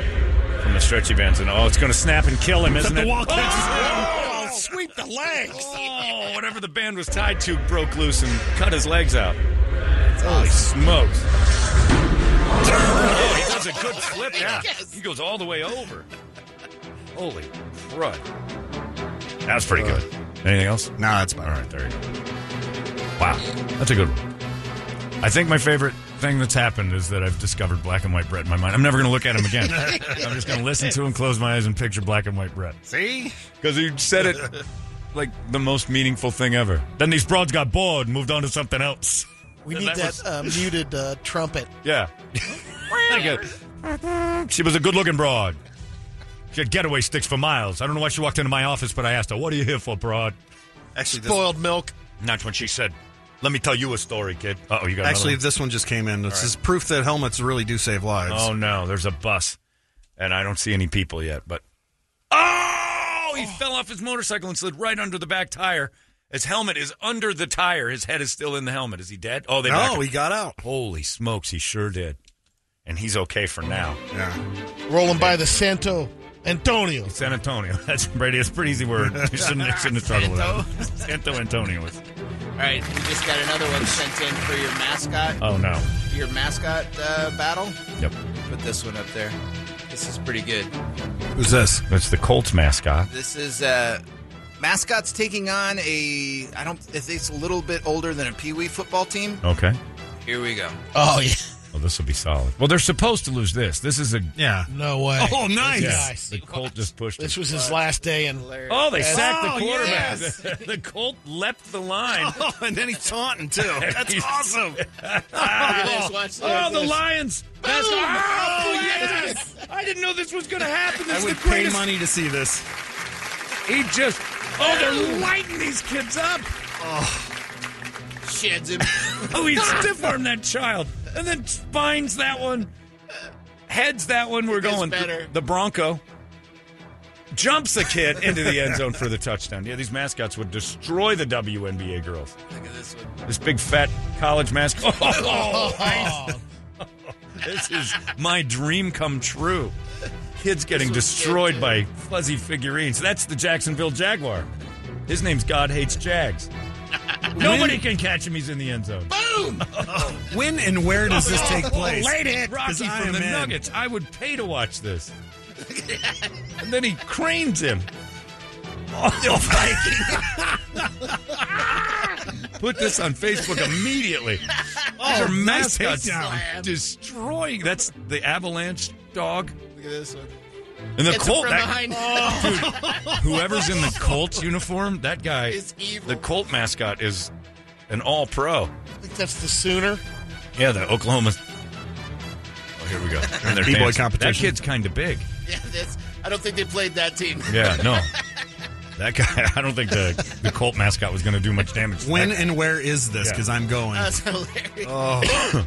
from the stretchy bands, and oh, it's going to snap and kill him, isn't the it? wall catches oh, sweep the legs! Oh, whatever the band was tied to broke loose and cut his legs out. Oh, Holy smokes! Oh, he does a good flip. Yeah, he goes all the way over. Holy crud! That's pretty good. Anything else? Nah, that's about All right, there you go. Wow, that's a good one. I think my favorite thing that's happened is that I've discovered black and white Brett in my mind. I'm never going to look at him again. I'm just going to listen to him, close my eyes, and picture black and white Brett. See? Because he said it like the most meaningful thing ever. Then these broads got bored and moved on to something else. We And need that, was- uh, muted uh, trumpet. yeah. Like a- she was a good looking broad. She had getaway sticks for miles. I don't know why she walked into my office, but I asked her, What are you here for, broad? Actually, this, Boiled milk. And that's when she said, Let me tell you a story, kid. Oh, you got actually, one? this one just came in. This is proof that helmets really do save lives. Oh no, there's a bus, and I don't see any people yet. But oh, he fell off his motorcycle and slid right under the back tire. His helmet is under the tire. His head is still in the helmet. Is he dead? Oh, they. no, he got out. Holy smokes, he sure did, and he's okay for now. Yeah. Rolling by the Santo Antonio. San Antonio. That's Brady. It's a pretty easy word. You shouldn't, you shouldn't have struggled with that. Santo Antonio. Is- All right, we just got another one sent in for your mascot, Oh no. your mascot uh, battle. Yep. Put this one up there. This is pretty good. Who's this? That's the Colts mascot. This is uh, mascots taking on a. I don't. I think it's a little bit older than a Pee Wee football team. Okay. Here we go. Oh, yeah. Well, this will be solid. Well, they're supposed to lose this. This is a. Yeah. No way. Oh, nice. Nice. The Colt just pushed. This it. was his last day in. Oh, they sacked Oh, the quarterback. yes. the Colt leapt the line. Oh, and then he's taunting too. That's awesome. Oh, Look at this. Oh, the Lions! That's oh, yes! I didn't know this was going to happen. This I is would the pay greatest. money to see this. He just. Oh, they're lighting these kids up. Oh. Sheds him. Oh, he stiff armed that child and then spines that one, heads that one. We're going. better. The Bronco jumps the kid into the end zone for the touchdown. Yeah, these mascots would destroy the WNBA girls. Look at this one. This big fat college mascot. Oh, this is my dream come true. Kids getting destroyed by fuzzy figurines. That's the Jacksonville Jaguar. His name's God Hates Jags. Nobody can catch him. He's in the end zone. Boom! When and where does this oh, take place? Late hit. Rocky 'Cause I from the in. Nuggets. I would pay to watch this. and then he cranes him. Oh, Put this on Facebook immediately. These are oh, nice mascots destroying. That's the avalanche dog. Look at this one. And the Gets Colt. from that- behind. whoever's in the Colts uniform, that guy, Is evil. the Colt mascot is an all pro. I think that's the Sooner. Yeah, the Oklahoma. Oh, here we go. And they're B-boy competition. That kid's kind of big. Yeah, that's. I don't think they played that team. Yeah, no. That guy, I don't think the, the Colt mascot was going to do much damage. When and where is this? Yeah. Because I'm going. That's hilarious. Oh. guy.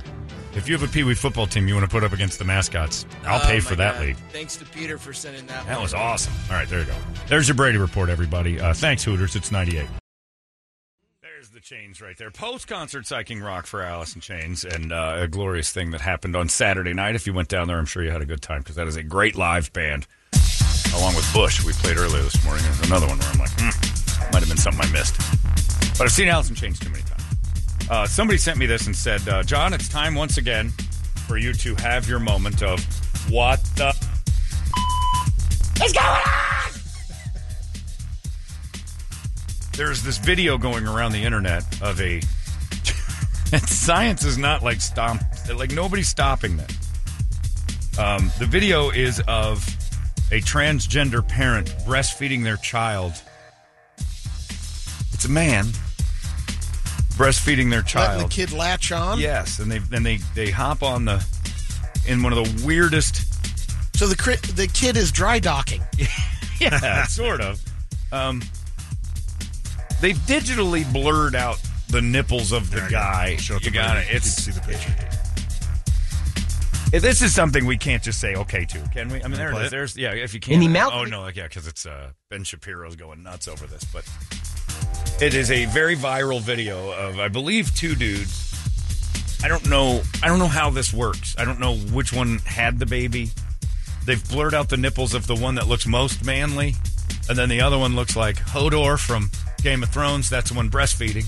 If you have a Pee Wee football team you want to put up against the mascots, I'll Oh, pay for that God. league. Thanks to Peter for sending that. That one. was awesome. All right, there you go. There's your Brady report, everybody. Uh, thanks, Hooters. It's 98. There's the Chains right there. Post concert psyching rock for Alice in Chains, and uh, a glorious thing that happened on Saturday night. If you went down there, I'm sure you had a good time because that is a great live band. Along with Bush, we played earlier this morning. There's another one where I'm like, hmm, might have been something I missed. But I've seen Alice in Chains too many times. Uh, somebody sent me this and said, uh, John, it's time once again for you to have your moment of what the f- is going on? there's this video going around the internet of a and science is not like stomp like nobody's stopping this um, the video is of a transgender parent breastfeeding their child it's a man breastfeeding their child. Letting child the kid latch on. yes and they and they they hop on the in one of the weirdest So the cri- the kid is dry docking. yeah, sort of. Um, they've digitally blurred out the nipples of the There you go. guy. Show you got it. It's can see the picture. Yeah, This is something we can't just say okay to, can we? I mean, there it it? is. There's yeah. If you can't, in the mouth- oh no, like, yeah, because it's uh, Ben Shapiro's going nuts over this, but it is a very viral video of I believe two dudes. I don't know. I don't know how this works. I don't know which one had the baby. They've blurred out the nipples of the one that looks most manly, and then the other one looks like Hodor from Game of Thrones. That's the one breastfeeding.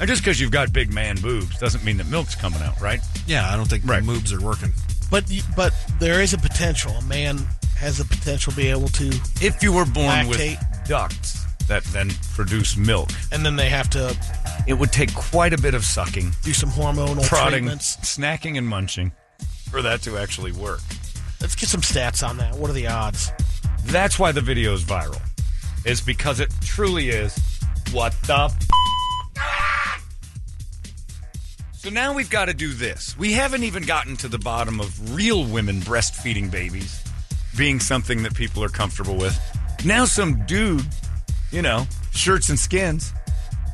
And just because you've got big man boobs doesn't mean that milk's coming out, right? Yeah, I don't think Right. the moves are working. But but there is a potential. A man has the potential to be able to, If you were born Lactate. with ducts that then produce milk, and then they have to it would take quite a bit of sucking, do some hormonal prodding, treatments. snacking, and munching for that to actually work. Let's get some stats on that. What are the odds? That's why the video is viral. Is because it truly is what the f- So now we've got to do this. We haven't even gotten to the bottom of real women breastfeeding babies being something that people are comfortable with. Now some dude, you know, shirts and skins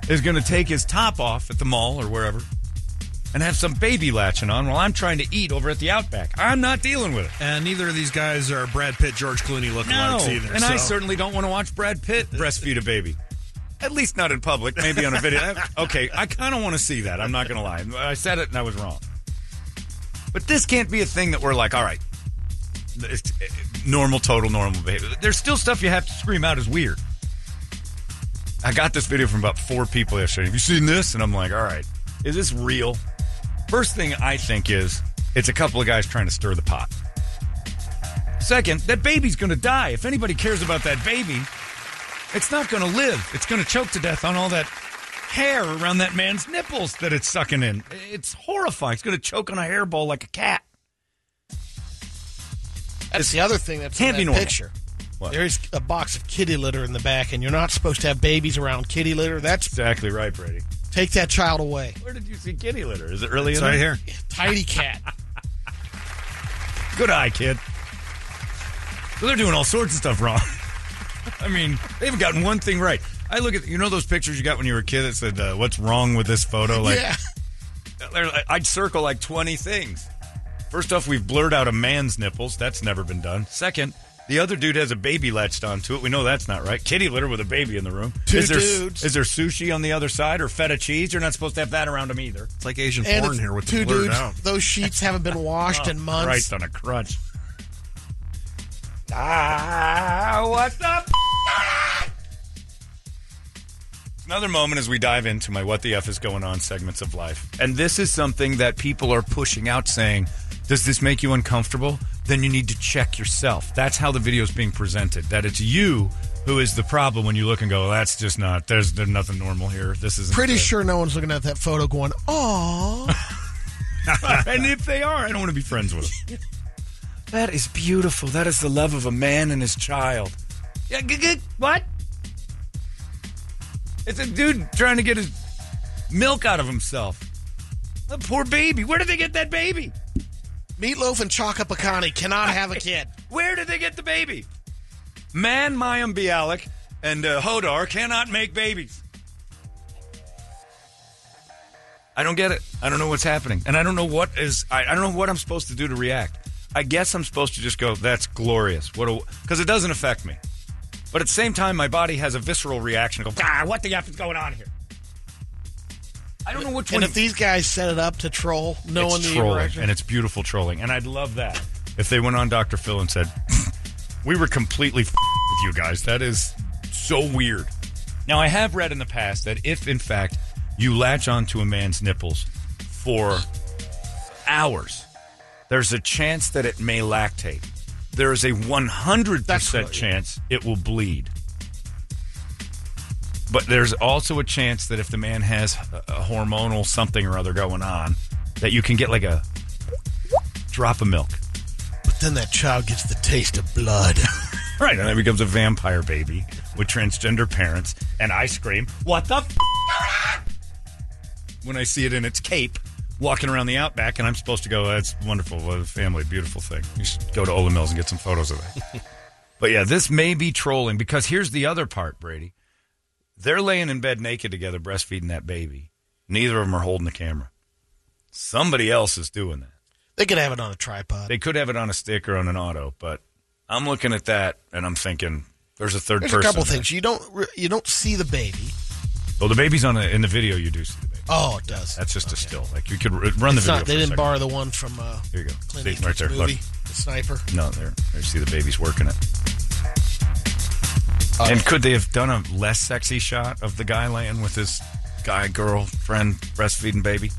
is going to take his top off at the mall or wherever and have some baby latching on while I'm trying to eat over at the Outback. I'm not dealing with it. And neither of these guys are Brad Pitt, George Clooney No, lookalikes either. and I certainly don't want to watch Brad Pitt breastfeed a baby. At least not in public. Maybe on a video. okay, I kind of want to see that. I'm not going to lie. I said it and I was wrong. But this can't be a thing that we're like, all right, it's normal, total normal behavior. There's still stuff you have to scream out as weird. I got this video from about four people yesterday. Have you seen this? And I'm like, all right, is this real? First thing I think is it's a couple of guys trying to stir the pot. Second, that baby's going to die. If anybody cares about that baby, it's not going to live. It's going to choke to death on all that hair around that man's nipples that it's sucking in. It's horrifying. It's going to choke on a hairball like a cat. That's the other thing that's Can't in be normal. picture. What? There's a box of kitty litter in the back, and you're not supposed to have babies around kitty litter. That's Exactly right, Brady. take that child away. Where did you see kitty litter? Is it really It's in right there? here. Tidy cat. Good eye, kid. So they're doing all sorts of stuff wrong. I mean, they haven't gotten one thing right. I look at you know those pictures you got when you were a kid that said uh, "What's wrong with this photo?" Like, yeah. I'd circle like twenty things. First off, we've blurred out a man's nipples. That's never been done. Second, the other dude has a baby latched onto it. We know that's not right. Kitty litter with a baby in the room. Two is there, dudes. Is there sushi on the other side or feta cheese? You're not supposed to have that around them either. It's like Asian And porn here with two the dudes. out. Those sheets haven't been washed in months. Christ on a crutch. Ah, what the? Another moment as we dive into my "What the f is going on" segments of life, and this is something that people are pushing out, saying, "Does this make you uncomfortable? Then you need to check yourself." That's how the video is being presented. That it's you who is the problem when you look and go, "That's just not. There's, there's nothing normal here. This is Pretty sure no one's looking at that photo going, "Oh, and if they are, I don't want to be friends with them. that is beautiful. That is the love of a man and his child. Yeah, g- g- what? It's a dude trying to get his milk out of himself. The poor baby. Where did they get that baby? Meatloaf and Chaka Picani cannot have a kid." Where did they get the baby? Man, Mayim Bialik and uh, Hodor cannot make babies. I don't get it. I don't know what's happening, and I don't know what is. I, I don't know what I'm supposed to do to react. I guess I'm supposed to just go, "That's glorious." What? Because it doesn't affect me, but at the same time, my body has a visceral reaction. Go, ah, what the f is going on here? I don't know which And one. if these guys set it up to troll, it's the trolling, and it's beautiful trolling, and I'd love that if they went on Dr. Phil and said, "We were completely f- with you guys. That is so weird." Now, I have read in the past that if, in fact, you latch onto a man's nipples for hours, there's a chance that it may lactate. There is a 100% That's chance it will bleed. But there's also a chance that if the man has a, hormonal something or other going on, that you can get like a drop of milk. but then that child gets the taste of blood. Right, and then becomes a vampire baby with transgender parents, and I scream, "What the?" F-? When I see it in its cape, walking around the outback, and I'm supposed to go, "That's wonderful, what a family, beautiful thing." You should go to Olan Mills and get some photos of that. but yeah, this may be trolling because here's the other part, Brady. They're laying in bed naked together, breastfeeding that baby. Neither of them are holding the camera. Somebody else is doing that. they could have it on a tripod. They could have it on a stick or on an auto, but I'm looking at that and I'm thinking there's a third There's a couple there. things you don't you don't see the baby. Well, the baby's on a, in the video. You do see the baby. Oh, it does. That's just a still. Like you could r- run the video. not, they didn't second. borrow the one from uh, Here you go. Clint See, right there. movie, Look. The Sniper. No, there. There. See the baby's working it. Oh. And could they have done a less sexy shot of the guy laying with his guy girlfriend breastfeeding baby?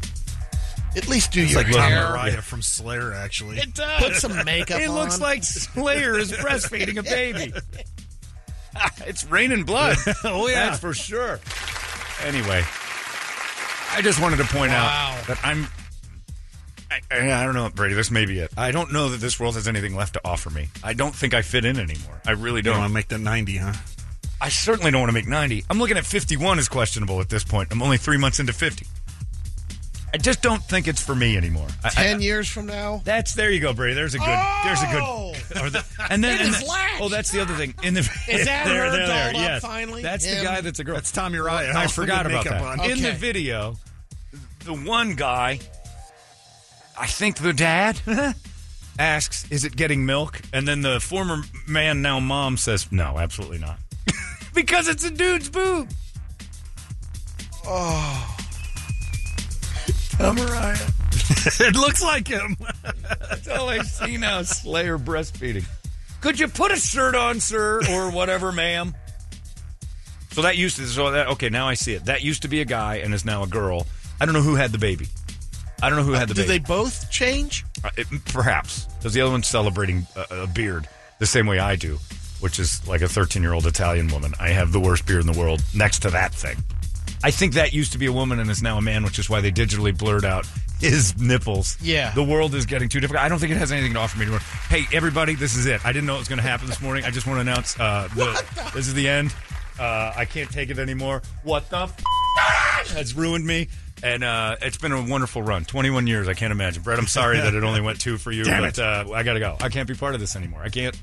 At least do It's your like Tom hair. Araya from Slayer, actually. It does. Put some makeup on It looks like Slayer is breastfeeding a baby. it's raining blood. Oh, yeah. That's for sure. Anyway, I just wanted to point Wow. out that I'm. I, I I don't know, Brady. This may be it. I don't know that this world has anything left to offer me. I don't think I fit in anymore. I really don't don't. want to make the 90, huh? I certainly don't want to make 90. I'm looking at 51 as questionable at this point. I'm only three months into 50. I just don't think it's for me anymore. I- I- Ten years from now, that's there you go, Brady. There's a good. There's a Oh! good. Or the, and then and the- oh, that's the other thing. In the Is that there, her there, there, up yes. finally? That's the guy that's a girl. That's Tom Araya. I forgot about that. on. In the video, the one guy, I think the dad, asks, "Is it getting milk?" And then the former man, now mom, says, "No, absolutely not," because it's a dude's boob. Oh. Tom Araya. it looks like him. That's all I see now. Slayer breastfeeding. Could you put a shirt on, sir, or whatever, ma'am? So that used to. So that okay. Now I see it. That used to be a guy and is now a girl. I don't know who had the baby. I don't know who had the Did they both change? Uh, it- perhaps because the other one's celebrating a, a beard the same way I do, which is like a 13 year old Italian woman. I have the worst beard in the world next to that thing. I think that used to be a woman and is now a man, which is why they digitally blurred out his nipples. Yeah. The world is getting too difficult. I don't think it has anything to offer me anymore. Hey, everybody, this is it. I didn't know it was going to happen this morning. I just want to announce uh, the, this is the end. Uh, I can't take it anymore. What the f- has ruined me. And uh, it's been a wonderful run. 21 years. I can't imagine. Brett, I'm sorry that it only went two for you, Damn but uh, I got to go. I can't be part of this anymore. I can't.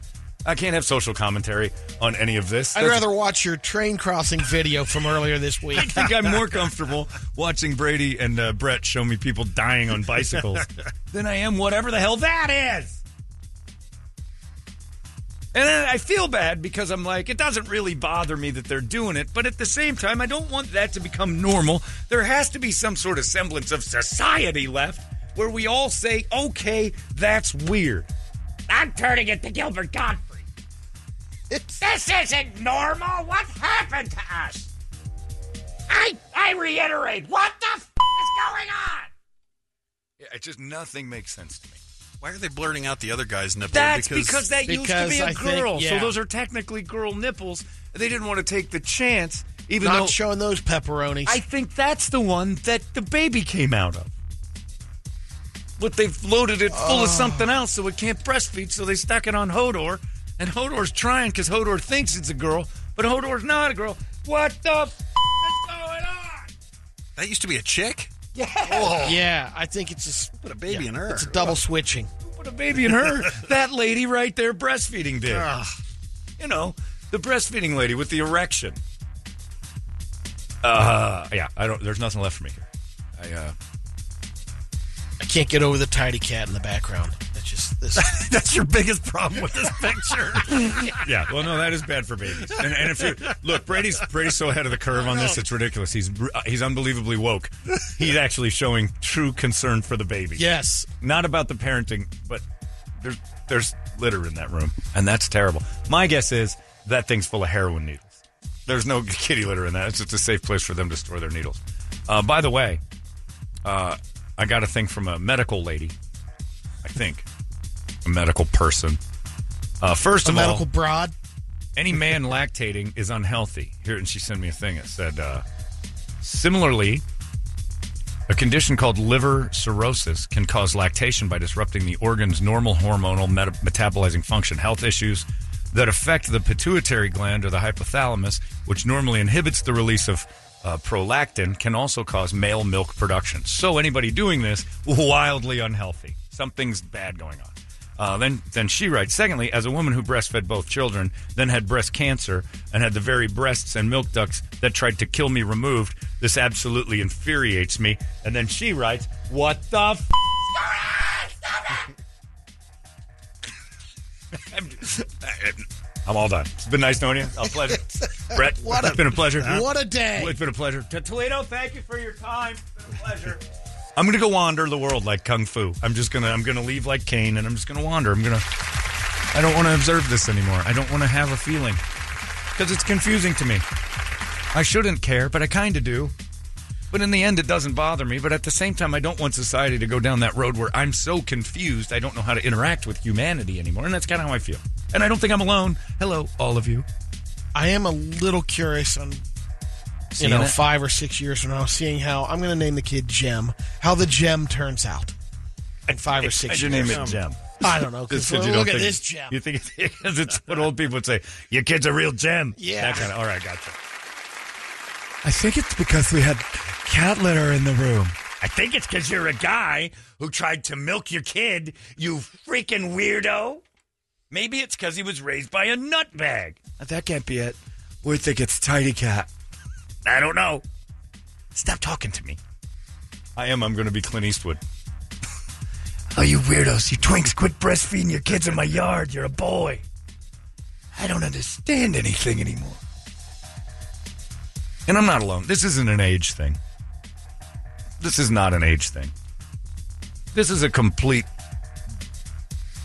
I can't have social commentary on any of this. I'd That's- rather watch your train crossing video from earlier this week. I think I'm more comfortable watching Brady and uh, Brett show me people dying on bicycles than I am whatever the hell that is. And then I feel bad because I'm like, it doesn't really bother me that they're doing it, but at the same time, I don't want that to become normal. There has to be some sort of semblance of society left where we all say, okay, that's weird. I'm turning it to Gilbert Gottfried. This isn't normal. What happened to us? I I reiterate, what the f- is going on? Yeah, it just nothing makes sense to me. Why are they blurting out the other guy's nipple? That's because, that used to be a I think- girl. So those are technically girl nipples. They didn't want to take the chance, even Not though showing those pepperonis. I think that's the one that the baby came out of. But they've loaded it full of oh. something else so it can't breastfeed, so they stuck it on Hodor. And Hodor's trying because Hodor thinks it's a girl, but Hodor's not a girl. What the f- is going on? that used to be a chick. Yeah, yeah. I think it's just Put a baby in her. it's a double switching. Put a baby in her. that lady right there breastfeeding did. You know, the breastfeeding lady with the erection. Uh, yeah, I don't. There's nothing left for me here. I uh, I can't get over the tidy cat in the background. This. That's your biggest problem with this picture. yeah. Well, no, that is bad for babies. And, and if you look, Brady's Brady's so ahead of the curve on this, it's ridiculous. He's he's unbelievably woke. He's actually showing true concern for the baby. yes, not about the parenting, but there's there's litter in that room, and that's terrible. My guess is that thing's full of heroin needles. There's no kitty litter in that. It's just a safe place for them to store their needles. Uh, by the way, uh, I got a thing from a medical lady. I think a medical person. Uh, first a of medical all, broad. any man lactating is unhealthy. Here, and she sent me a thing. It said, uh, similarly, a condition called liver cirrhosis can cause lactation by disrupting the organ's normal hormonal meta- metabolizing function. Health issues that affect the pituitary gland or the hypothalamus, which normally inhibits the release of uh, prolactin, can also cause male milk production. So anybody doing this wildly unhealthy. Something's bad going on. Uh, then, then she writes. Secondly, as a woman who breastfed both children, then had breast cancer and had the very breasts and milk ducts that tried to kill me removed, this absolutely infuriates me. And then she writes, "What the f*** i'm all done. It's been nice knowing you. A pleasure, Brett. What a- it's been a pleasure. what a day. It's been a pleasure. To Toledo, thank you for your time. It's been a pleasure. I'm gonna go wander the world like kung fu. I'm just gonna I'm gonna leave like Caine, and I'm just gonna wander. I'm gonna. I don't want to observe this anymore. I don't want to have a feeling because it's confusing to me. I shouldn't care, but I kind of do. But in the end, it doesn't bother me. But at the same time, I don't want society to go down that road where I'm so confused I don't know how to interact with humanity anymore. And that's kind of how I feel. And I don't think I'm alone. Hello, all of you. I am a little curious on, you know, it? five or six years from now, seeing how I'm going to name the kid Gem. How the Gem turns out in five or six Why'd years. name it um, Gem? I don't know. Just Because 'cause you look don't at think- this Gem. You think it's, because it's what old people would say? Your kid's a real gem. Yeah. That kind of. All right, gotcha. I think it's because we had cat litter in the room. I think it's because you're a guy who tried to milk your kid, you freaking weirdo. Maybe it's because he was raised by a nutbag. That can't be it. We think it's Tidy Cat. I don't know. Stop talking to me. I am. I'm going to be Clint Eastwood. Oh, you weirdos. You twinks, quit breastfeeding your kids in my yard. You're a boy. I don't understand anything anymore. And I'm not alone. This isn't an age thing. This is not an age thing. This is a complete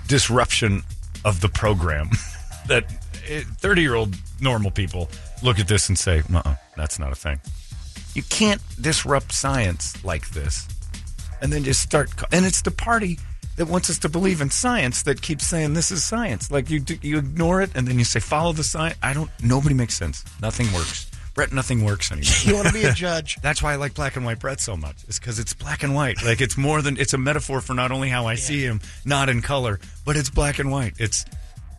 disruption of the program that eh, 30 year old normal people look at this and say, uh that's not a thing. You can't disrupt science like this and then just start. And it's the party that wants us to believe in science that keeps saying this is science. Like you, do, you ignore it and then you say follow the science. I don't. Nobody makes sense. Nothing works. Brett, nothing works anymore. You want to be a judge? That's why I like black and white Brett so much. It's because it's black and white. Like it's more than it's a metaphor for not only how I see him, not in color, but it's black and white. It's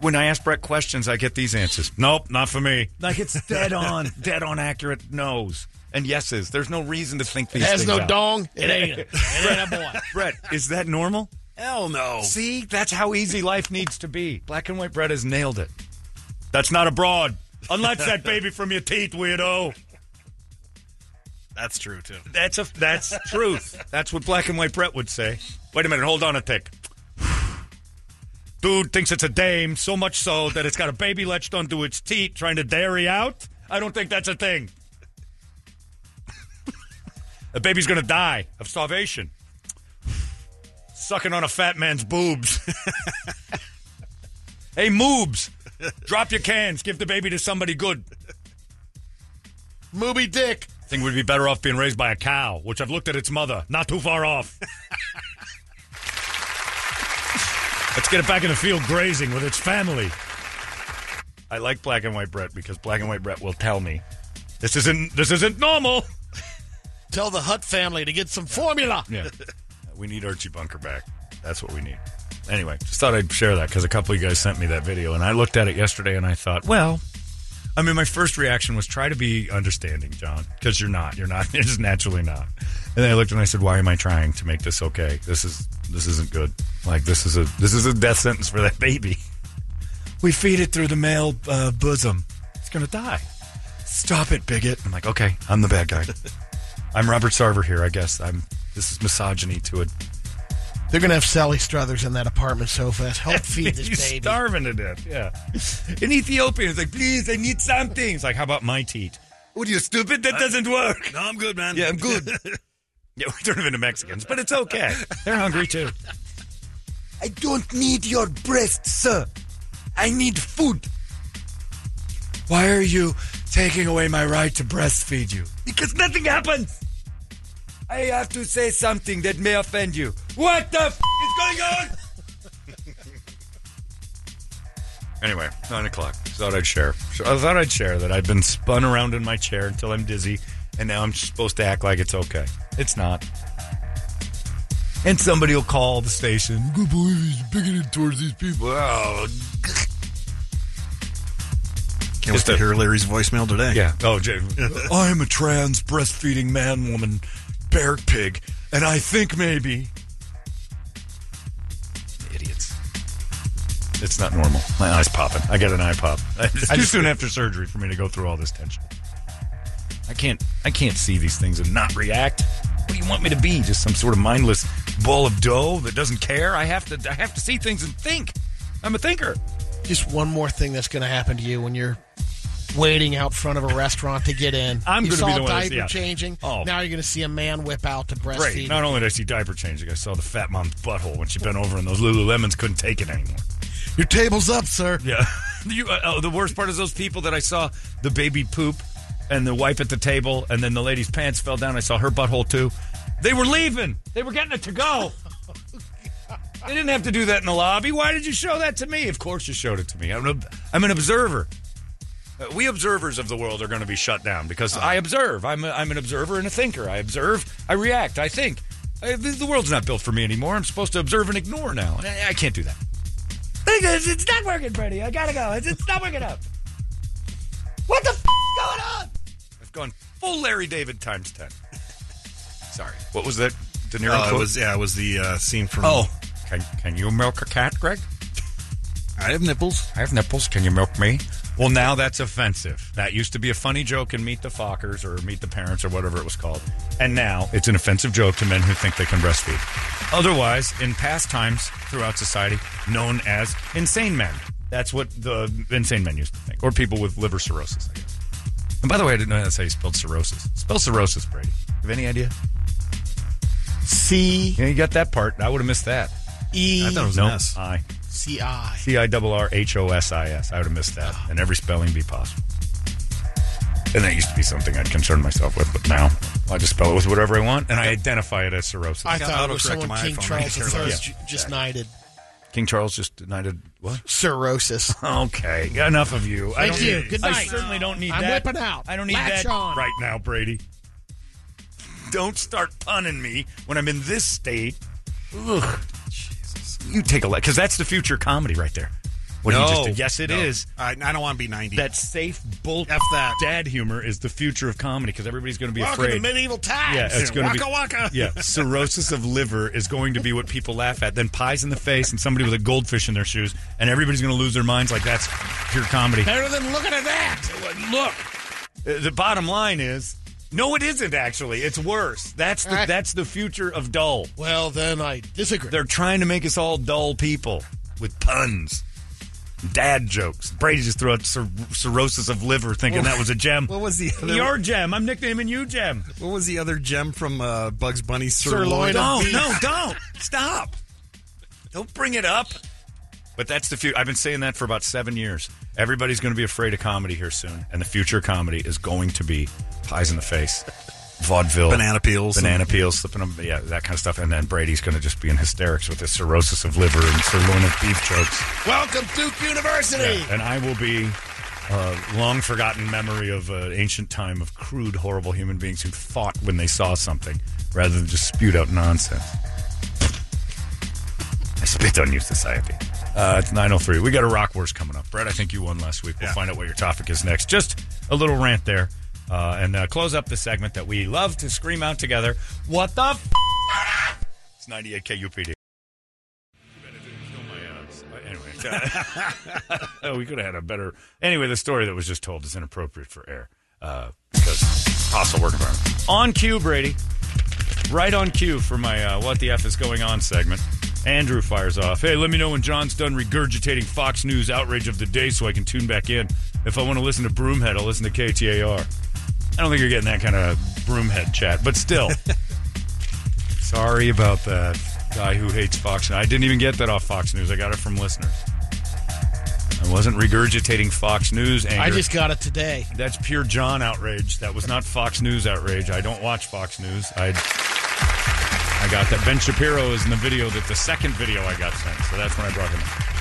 when I ask Brett questions, I get these answers. Nope, not for me. Like it's dead on, dead on accurate no's and yeses. There's no reason to think these Has things no out. dong. It ain't. A, it ain't a boy. Brett, is that normal? Hell no. See, that's how easy life needs to be. Black and white Brett has nailed it. That's not a broad. Unlatch that baby from your teeth, weirdo. That's true too. That's a that's truth. That's what black and white Brett would say. Wait a minute, hold on a tick. Dude thinks it's a dame, so much so that it's got a baby latched onto its teat trying to dairy out. I don't think that's a thing. the baby's gonna die of starvation. Sucking on a fat man's boobs. hey, moobs, drop your cans. Give the baby to somebody good. Moby Dick. I think we'd be better off being raised by a cow, which I've looked at its mother. Not too far off. Let's get it back in the field grazing with its family. I like black and white Brett because black and white Brett will tell me this isn't this isn't normal. Tell the Hutt family to get some formula. Yeah, uh, we need Archie Bunker back. That's what we need. Anyway, just thought I'd share that because a couple of you guys sent me that video, and I looked at it yesterday, and I thought, well, I mean, my first reaction was try to be understanding, John, because you're not. You're not. You're just naturally not. And then I looked and I said, why am I trying to make this okay? This is this isn't good. Like this is a this is a death sentence for that baby. We feed it through the male uh, bosom. It's gonna die. Stop it, bigot. I'm like, okay, I'm the bad guy. I'm Robert Sarver here. I guess I'm. This is misogyny to a They're gonna have Sally Struthers in that apartment so fast. Help feed this He's baby. starving to death. Yeah. In Ethiopia, it's like, please, I need something. It's like, how about my teat? What are you stupid? That uh, doesn't work. No, I'm good, man. Yeah, I'm good. yeah, we turn them into Mexicans, but it's okay. They're hungry too. I don't need your breast, sir. I need food. Why are you taking away my right to breastfeed you? Because nothing happens. I have to say something that may offend you. What the f- is going on? anyway, nine o'clock. Thought I'd share. So I thought I'd share that I've been spun around in my chair until I'm dizzy, and now I'm supposed to act like it's okay. It's not. And somebody will call the station. Good believe he's bigoted towards these people. Oh, Can't wait to hear Larry's voicemail today. Yeah. Oh, Jay. I'm a trans breastfeeding man woman bear pig, and I think maybe. Idiots. It's not normal. My eye's popping. I get an eye pop. It's too soon after surgery for me to go through all this tension. I can't. I can't see these things and not react. What do you want me to be? Just some sort of mindless ball of dough that doesn't care? I have to. I have to see things and think. I'm a thinker. Just one more thing that's going to happen to you when you're waiting out front of a restaurant to get in. I'm gonna be the one that's- diaper yeah. changing. Oh. Now you're going to see a man whip out to breastfeed. Great. Not only did I see diaper changing, I saw the fat mom's butthole when she bent over and those Lululemons couldn't take it anymore. Your table's up, sir. Yeah. you, uh, oh, the worst part is those people that I saw the baby poop and the wipe at the table, and then the lady's pants fell down. I saw her butthole too. They were leaving. They were getting it to go. They didn't have to do that in the lobby. Why did you show that to me? Of course you showed it to me. I'm an, I'm an observer. Uh, we observers of the world are going to be shut down because I observe. I'm, a, I'm an observer and a thinker. I observe, I react, I think. I, the, the world's not built for me anymore. I'm supposed to observe and ignore now. And I, I can't do that. It's, it's not working, Freddie. I gotta go. It's, it's not working out. What the f- going on? I've gone full Larry David times 10. Sorry. What was that? De Niro Oh, it quote? was yeah, it was the uh, scene from. Oh. Can, can you milk a cat, Greg? I have nipples. I have nipples. Can you milk me? Well, now that's offensive. That used to be a funny joke in Meet the Fockers or Meet the Parents or whatever it was called. And now it's an offensive joke to men who think they can breastfeed. Otherwise, in past times throughout society, known as insane men. That's what the insane men used to think. Or people with liver cirrhosis, I guess. And by the way, I didn't know that's how you spelled cirrhosis. Spell cirrhosis, Brady. Have any idea? C Yeah, you got that part. I would have missed that. E I thought it was an S. I. C I. C I double R H O S I S. I would have missed that. And every spelling be possible. And that used to be something I'd concern myself with, but now I just spell it with whatever I want, and I identify it as cirrhosis. I thought it was someone King. Charles I care about III it. ju- just knighted. King Charles just knighted what? Cirrhosis. Okay, enough of you. I Thank don't you. Need, Good I night. certainly don't need I'm that. whipping out. I don't need Latch that on. right now, Brady. Don't start punning me when I'm in this state. Ugh. You take a look, because that's the future comedy right there. What no, he just did. Yes, it no. is. I, I don't want to be 90. That safe bull F that. dad humor is the future of comedy because everybody's going to be Welcome afraid. to medieval times. Yeah, it's going to be Waka waka. Yeah, cirrhosis of liver is going to be what people laugh at. Then pies in the face and somebody with a goldfish in their shoes, and everybody's going to lose their minds like that's pure comedy. Better than looking at that. Look, the bottom line is, no, it isn't actually. It's worse. That's the that's the future of dull. Well, then I disagree. They're trying to make us all dull people with puns, dad jokes. Brady just threw out cir- cirrhosis of liver, thinking that was a gem. What was the other, Your gem. I'm nicknaming you gem. What was the other gem from uh, Bugs Bunny? Sirloin beef. no, don't. Stop. Don't bring it up. But that's the future. I've been saying that for about seven years. Everybody's going to be afraid of comedy here soon, and the future of comedy is going to be pies in the face, vaudeville, Banana peels. banana peels, slipping them, yeah, that kind of stuff. And then Brady's going to just be in hysterics with his cirrhosis of liver and sirloin of beef jokes. Welcome, Duke University. Yeah, and I will be a long forgotten memory of an ancient time of crude, horrible human beings who fought when they saw something rather than just spewed out nonsense. I spit on you, society. Uh, it's 903. We got a rock wars coming up. Brett, I think you won last week. We'll Yeah. find out what your topic is next. Just a little rant there. Uh, and uh, close up the segment that we love to scream out together. What the f? It's 98 KUPD. Better didn't kill my uh anyway, we could have had a better. Anyway, the story that was just told is inappropriate for air uh, because hostile work environment. On cue, Brady. Right on cue for my uh, "What the f is going on" segment. Andrew fires off. Hey, let me know when John's done regurgitating Fox News outrage of the day, so I can tune back in. If I want to listen to Broomhead, I'll listen to KTAR. I don't think you're getting that kind of Broomhead chat, but still. Sorry about that guy who hates Fox. I didn't even get that off Fox News. I got it from listeners. I wasn't regurgitating Fox News anger. I just got it today. That's pure John outrage. That was not Fox News outrage. I don't watch Fox News. I I got that. Ben Shapiro is in the video that the second video I got sent. So that's when I brought him.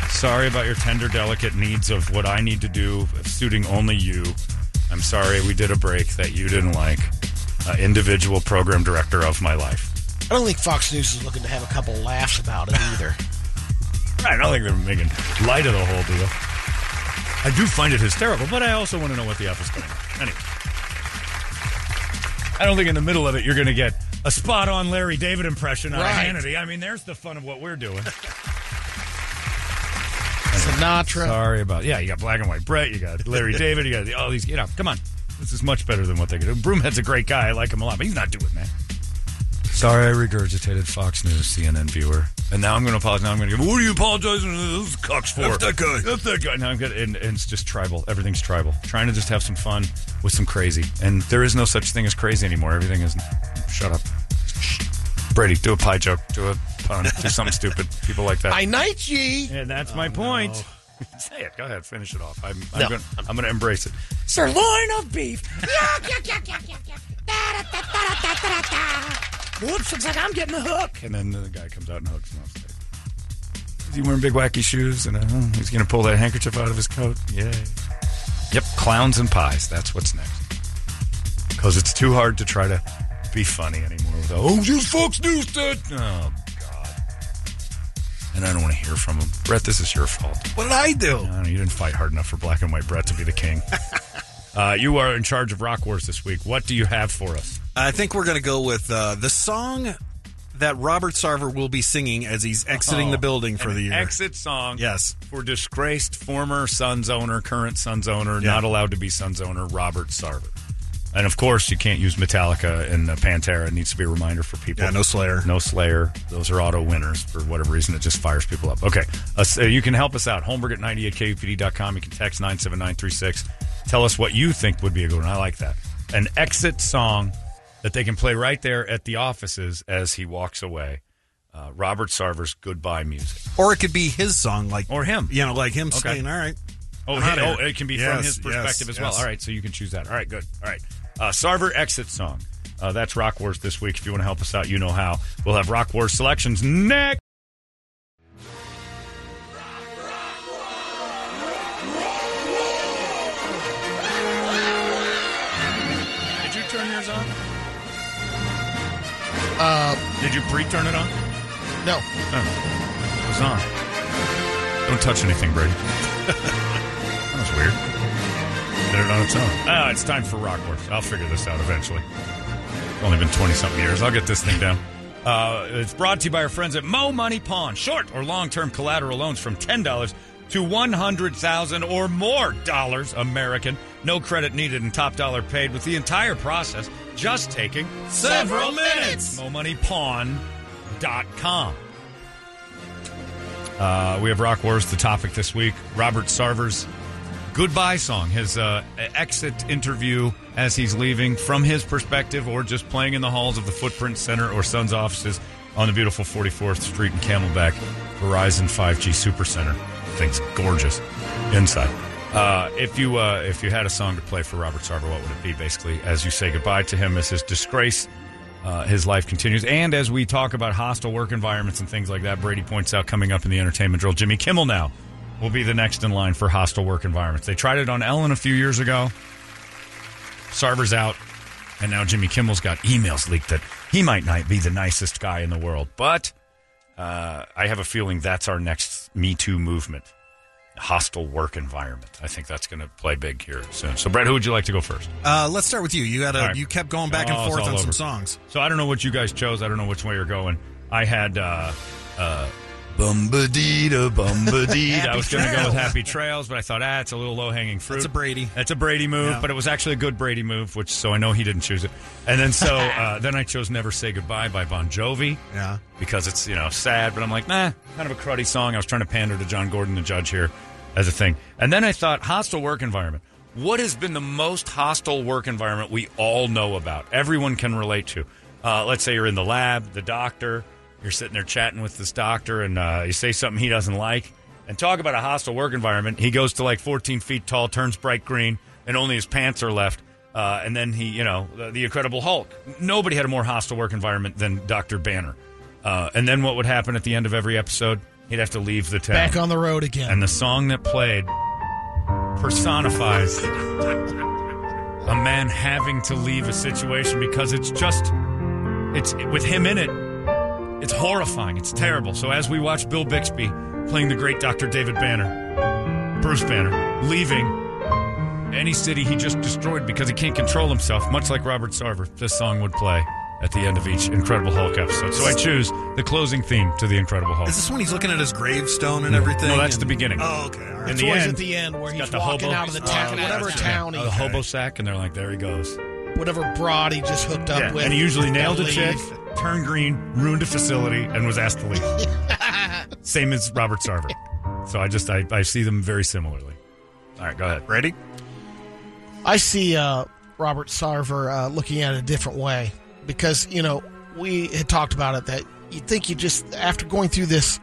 Sorry about your tender, delicate needs of what I need to do, suiting only you. I'm sorry we did a break that you didn't like. Uh, individual program director of my life. I don't think Fox News is looking to have a couple laughs about it either. I don't think they're making light of the whole deal. I do find it hysterical, but I also want to know what the F is going on. Anyway. I don't think in the middle of it you're going to get a spot on Larry David impression on Right. Hannity. I mean, there's the fun of what we're doing. Sinatra. Sorry about Yeah, you got Black and White Brett, you got Larry David, you got all these. You know, come on. This is much better than what they could do. Broomhead's a great guy. I like him a lot, but he's not doing that. Sorry, I regurgitated Fox News CNN viewer, and now I'm going to apologize. Now I'm going to go. What are you apologizing to those cucks for? F that guy. F that guy. Now I'm good, and, and it's just tribal. Everything's tribal. Trying to just have some fun with some crazy, and there is no such thing as crazy anymore. Everything is. Shut up, Shh. Brady. Do a pie joke. Do a pun. do something stupid. People like that. I night ye. and that's oh, my point. Say it. Go ahead. Finish it off. I'm, I'm No. going. I'm going to embrace it. Sirloin of beef. Whoops! Looks like I'm getting the hook. And then the guy comes out and hooks him off stage. Is he wearing big wacky shoes? And uh, he's going to pull that handkerchief out of his coat. Yay! Yep, clowns and pies. That's what's next. Because it's too hard to try to be funny anymore. With oh, you Fox News did. Oh God! And I don't want to hear from him. Brett, this is your fault. What did I do? I don't you didn't fight hard enough for Black and White Brett to be the king. uh, you are in charge of Rock Wars this week. What do you have for us? I think we're going to go with uh, the song that Robert Sarver will be singing as he's exiting the building for the year. exit song. Yes. For disgraced former Suns owner, current Suns owner, Yeah. not allowed to be Suns owner, Robert Sarver. And of course, you can't use Metallica and uh, Pantera. It needs to be a reminder for people. Yeah, no Slayer. No Slayer. Those are auto winners for whatever reason. It just fires people up. Okay. Uh, so you can help us out. Holmberg at 98kupd.com. You can text 97936. Tell us what you think would be a good one. I like that. An exit song that they can play right there at the offices as he walks away. Uh, Robert Sarver's goodbye music. Or it could be his song, like Or him. You know, like him Okay. saying, "All right, Oh, hey, oh, it can be Yes, from his yes, perspective as well. yes. All right, so you can choose that. All right, good. All right. Uh, Sarver exit song. Uh, that's Rock Wars this week. If you want to help us out, you know how. We'll have Rock Wars selections next. Uh, Did you pre-turn it on? no. Oh, it was on. Don't touch anything, Brady. that was weird. Did it on its own. Ah, it's time for Rock Wars. I'll figure this out eventually. It's only been 20 something years. I'll get this thing down. Uh, it's brought to you by our friends at Mo Money Pawn. Short or long term collateral loans from $10 to 100000 or more dollars American. No credit needed and top dollar paid with the entire process just taking Several minutes. MoMoneyPawn.com. Uh, we have Rock Wars, the topic this week. Robert Sarver's goodbye song, his uh, exit interview as he's leaving from his perspective, or just playing in the halls of the Footprint Center or Sun's offices on the beautiful 44th Street in Camelback, Verizon 5G Super Center. Thing's gorgeous inside. Uh, if you uh, if you had a song to play for Robert Sarver, what would it be? Basically, as you say goodbye to him, as his disgrace, uh, his life continues, and as we talk about hostile work environments and things like that, Brady points out coming up in the entertainment drill, Jimmy Kimmel now will be the next in line for hostile work environments. They tried it on Ellen a few years ago. Sarver's out, and now Jimmy Kimmel's got emails leaked that he might not be the nicest guy in the world, but uh, I have a feeling that's our next Me Too movement. Hostile work environment. I think that's going to play big here soon. So, Brett, who would you like to go first? Uh, let's start with you. You had a, All right. you kept going back and Oh, it's forth all on some songs. So I don't know what you guys chose. I don't know which way you're going. I had uh uh Bumbadita Bumbadita. I was going to go with Happy Trails, but I thought, ah, it's a little low hanging fruit. That's a Brady. That's a Brady move, Yeah. but it was actually a good Brady move, which so I know he didn't choose it. And then so uh, then I chose Never Say Goodbye by Bon Jovi Yeah. because it's you know sad, but I'm like, nah, kind of a cruddy song. I was trying to pander to John Gordon, the judge here, as a thing. And then I thought, hostile work environment. What has been the most hostile work environment we all know about? Everyone can relate to. Uh, let's say you're in the lab, the doctor, you're sitting there chatting with this doctor, and uh, you say something he doesn't like, and talk about a hostile work environment. He goes to like 14 feet tall, turns bright green, and only his pants are left. Uh, and then he, you know, the, the Incredible Hulk. Nobody had a more hostile work environment than Dr. Banner. Uh, and then what would happen at the end of every episode? He'd have to leave the town. Back on the road again. And the song that played personifies a man having to leave a situation because it's just, it's with him in it, it's horrifying. It's terrible. So as we watch Bill Bixby playing the great Dr. David Banner, Bruce Banner, leaving any city he just destroyed because he can't control himself, much like Robert Sarver, this song would play at the end of each Incredible Hulk episode. So I choose the closing theme to the Incredible Hulk. Is this when he's looking at his gravestone and everything? No, that's And- the beginning. Oh, okay. All right. In It's the always end, at the end where he's he's got the walking hobo- out of the town, yeah, whatever town right. he, the hobo sack, and they're like, there he goes. whatever broad he just hooked up Yeah, with. and he usually nailed a gotta chick, turned green, ruined a facility, and was asked to leave. Same as Robert Sarver. So I just I, I see them very similarly. All right, go ahead. Ready? I see uh, Robert Sarver uh, looking at it a different way because you know we had talked about it that you think you just after going through this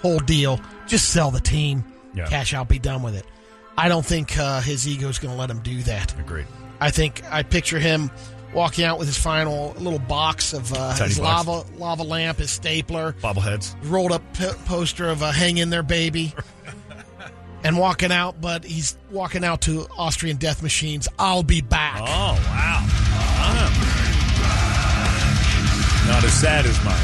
whole deal, just sell the team, Yeah. cash out, be done with it. I don't think uh, his ego is going to let him do that. Agreed. I think I picture him walking out with his final little box of uh, his box. lava lava lamp, his stapler, Bobbleheads. rolled up p- poster of a "Hang in there, baby," and walking out. But he's walking out to Austrian Death Machines. I'll be back. Oh wow. Ah. Not as sad as mine.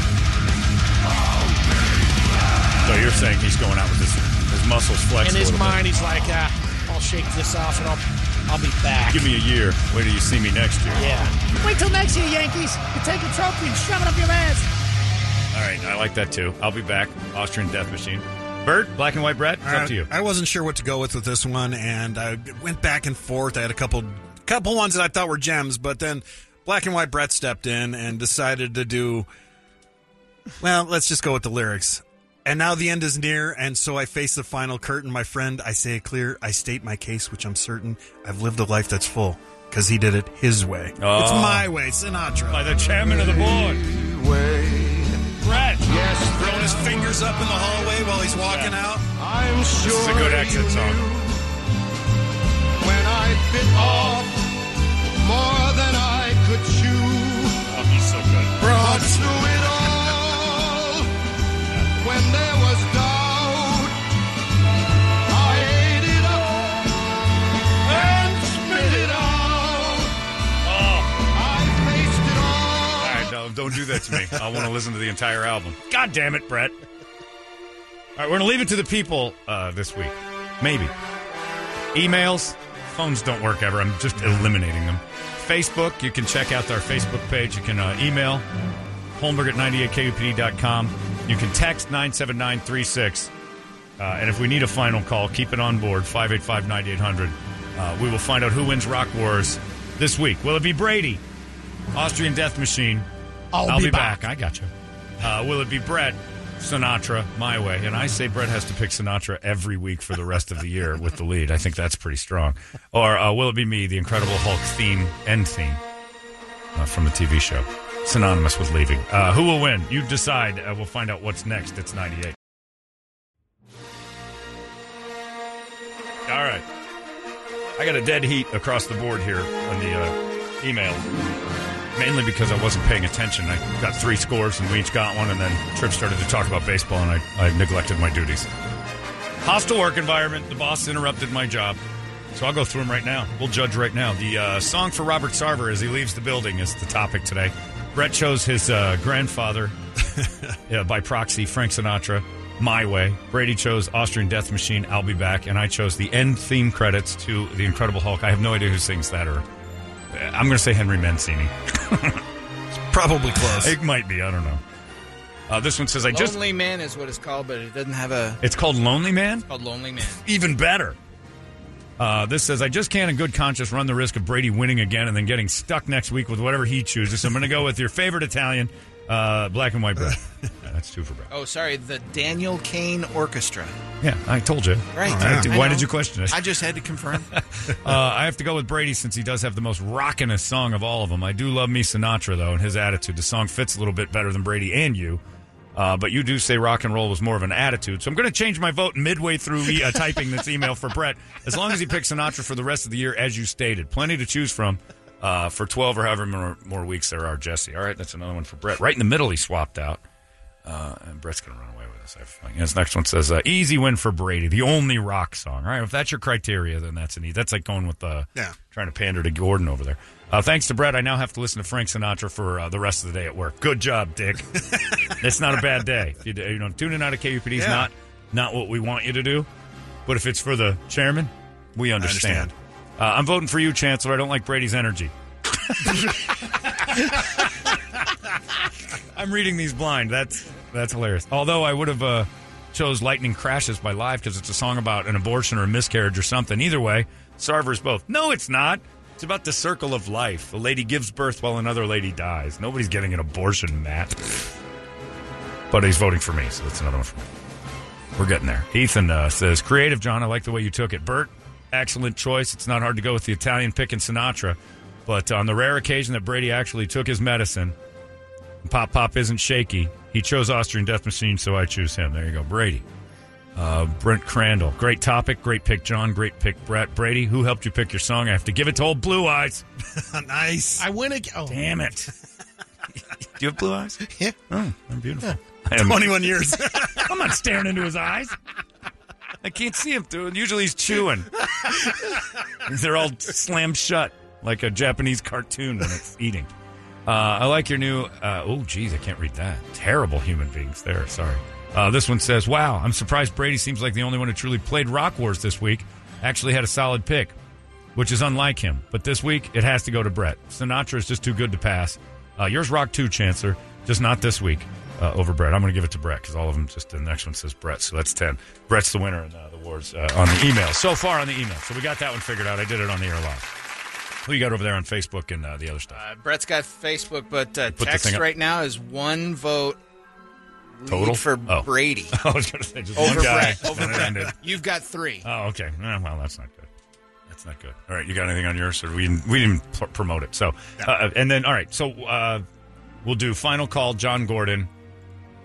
So you're saying he's going out with his his muscles flexed In a his little bit. mind, he's like, ah, "I'll shake this off and I'll I'll be back." Give me a year. Wait till you see me next year. yeah. Wait till next year, Yankees. You take a trophy and shove it up your ass. All right, I like that too. I'll be back. Austrian Death Machine. Bert, black and white Brett, it's up to you. I wasn't sure what to go with with this one, and I went back and forth. I had a couple, couple ones that I thought were gems, but then Black and White Brett stepped in and decided to do. Well, let's just go with the lyrics. And now the end is near, and so I face the final curtain, my friend. I say it clear. I state my case, which I'm certain I've lived a life that's full because he did it his way. Oh. It's my way, Sinatra. By the chairman of the board. Brett. Yes, throwing his fingers up in the hallway while he's walking out. I'm This sure is a good exit song. when I bit off more than I could. Oh, he's so good. But through it all, when there was doubt, I ate it up and spit it out. Oh. I faced it all. All right, no, don't do that to me. I want to listen to the entire album. God damn it, Brett. All right, we're going to leave it to the people uh, this week. Maybe. Emails, phones don't work ever. I'm just eliminating them. Facebook, you can check out our Facebook page. You can uh, email Holmberg at 98kupd.com. You can text 97936. Uh, and if we need a final call, keep it on board 585 9800. Uh, we will find out who wins Rock Wars this week. Will it be Brady? Austrian Death Machine. I'll be, be back. back. I got you. Uh, will it be Brett? Sinatra, my way. And I say Brett has to pick Sinatra every week for the rest of the year with the lead. I think that's pretty strong. Or uh, will it be me, the Incredible Hulk theme, end theme uh, from the TV show? Synonymous with leaving. Uh, who will win? You decide. Uh, we'll find out what's next. It's 98. All right. I got a dead heat across the board here on the uh, email. Mainly because I wasn't paying attention. I got three scores and we each got one, and then Trip started to talk about baseball, and I, I neglected my duties. Hostile work environment. The boss interrupted my job. So I'll go through them right now. We'll judge right now. The uh, song for Robert Sarver as he leaves the building is the topic today. Brett chose his uh, grandfather yeah, by proxy, Frank Sinatra, My Way. Brady chose Austrian Death Machine, I'll Be Back. And I chose the end theme credits to The Incredible Hulk. I have no idea who sings that, or I'm going to say Henry Mancini. It's probably close. It might be. I don't know. Uh, this one says, I just. Lonely Man is what it's called, but it doesn't have a. It's called Lonely Man? It's called Lonely Man. Even better. Uh, this says, I just can't in good conscience run the risk of Brady winning again and then getting stuck next week with whatever he chooses. So I'm going to go with your favorite Italian, uh, black and white bread. Yeah, that's two for Brett. Oh, sorry, the Daniel Kane Orchestra. Yeah, I told you. Right. I did- I why know. did you question it? I just had to confirm. uh, I have to go with Brady since he does have the most rockinest song of all of them. I do love me Sinatra though, and his attitude. The song fits a little bit better than Brady and you. Uh, but you do say rock and roll was more of an attitude, so I'm going to change my vote midway through e- uh, typing this email for Brett. As long as he picks Sinatra for the rest of the year, as you stated, plenty to choose from uh, for 12 or however more, more weeks there are. Jesse, all right, that's another one for Brett. Right in the middle, he swapped out, uh, and Brett's going to run away with this. I have a feeling. This next one says, uh, "Easy win for Brady, the only rock song." All right, if that's your criteria, then that's an easy. That's like going with the Yeah. trying to pander to Gordon over there. Uh, thanks to Brett, I now have to listen to Frank Sinatra for uh, the rest of the day at work. Good job, Dick. it's not a bad day. You, you know, tuning out of KUPD is Yeah. not not what we want you to do, but if it's for the chairman, we understand. understand. Uh, I'm voting for you, Chancellor. I don't like Brady's energy. I'm reading these blind. That's that's hilarious. Although I would have uh, chose "Lightning Crashes" by Live because it's a song about an abortion or a miscarriage or something. Either way, Sarver's both. No, it's not. It's about the circle of life. A lady gives birth while another lady dies. Nobody's getting an abortion, Matt. But he's voting for me, so that's another one for me. We're getting there. Ethan uh, says, "Creative, John. I like the way you took it." Bert, excellent choice. It's not hard to go with the Italian pick and Sinatra, but on the rare occasion that Brady actually took his medicine, Pop Pop isn't shaky. He chose Austrian Death Machine, so I choose him. There you go, Brady. Uh, Brent Crandall, great topic, great pick, John. Great pick, Brett. Brady, who helped you pick your song? I have to give it to old Blue Eyes. nice. I win again. Oh, Damn it! Do you have blue eyes? Yeah. Oh, I'm beautiful. I am- 21 years. I'm not staring into his eyes. I can't see him through. Usually he's chewing. They're all slammed shut like a Japanese cartoon when it's eating. Uh, I like your new. Uh, oh, geez, I can't read that. Terrible human beings there. Sorry. Uh, this one says, "Wow, I'm surprised Brady seems like the only one who truly played Rock Wars this week. Actually had a solid pick, which is unlike him. But this week it has to go to Brett. Sinatra is just too good to pass. Uh, yours rock too, Chancellor, just not this week uh, over Brett. I'm going to give it to Brett because all of them just the next one says Brett, so that's ten. Brett's the winner in uh, the awards uh, on the email so far on the email. So we got that one figured out. I did it on the air live. Who you got over there on Facebook and uh, the other stuff? Uh, Brett's got Facebook, but uh, text right now is one vote Total? for Oh. Brady. I was going to say just Over one guy. Brett. Over Brett. You've got three. Oh, okay. Eh, well, that's not good. That's not good. All right, you got anything on yours? Or we didn't, we didn't pr- promote it. So, uh, and then all right. So uh, we'll do final call, John Gordon,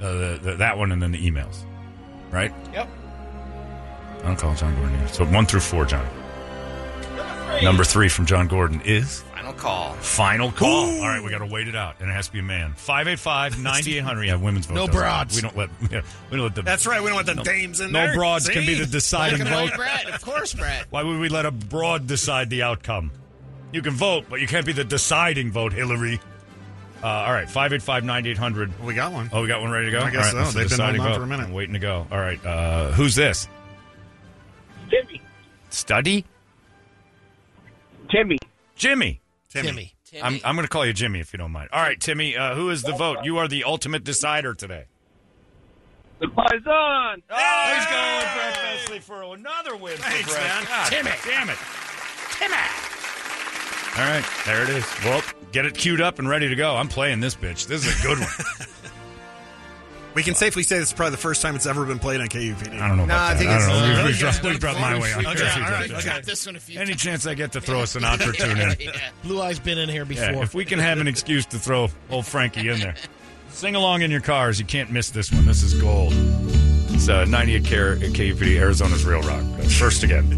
uh, the, the, that one, and then the emails. Right? Yep. Final call, John Gordon. So one through four, John. Number three from John Gordon is Final call. final call. All right, we got to wait it out, and it has to be a man. 585 9800 Yeah, women's vote. No broads. We don't let. Yeah, we don't let the. That's right. We don't want the dames in no there. No broads can be the deciding vote. old Brett. Of course, Brett. Why would we let a broad decide the outcome? You can vote, but you can't be the deciding vote, Hillary. Uh, all right, 585 9800. We got one. Oh, we got one ready to go? I guess All right, so. They've been holding on for a minute. I'm waiting to go. All right, uh, who's this? Timmy. Study? Timmy. Jimmy. Timmy. I'm, I'm going to call you Jimmy if you don't mind. All right, Timmy, uh, who is the vote? You are the ultimate decider today. The Paisan. Oh, he's going Brett Fesley for another win Thanks, for man. God Timmy. Damn it. Timmy. All right, there it is. Well, get it queued up and ready to go. I'm playing this bitch. This is a good one. We can safely say this is probably the first time it's ever been played on KUPD. I don't know No, about I that. think I it's- don't know. Please yeah, drop, please drop my way. on Okay, there. all right. Okay. This one a few Any times. chance I get to throw a Sinatra tune in? Yeah. Blue Eye's been in here before. Yeah, if we can have an excuse to throw old Frankie in there. Sing along in your cars. You can't miss this one. This is gold. It's uh, 98 K- KUPD, Arizona's Real Rock. First again.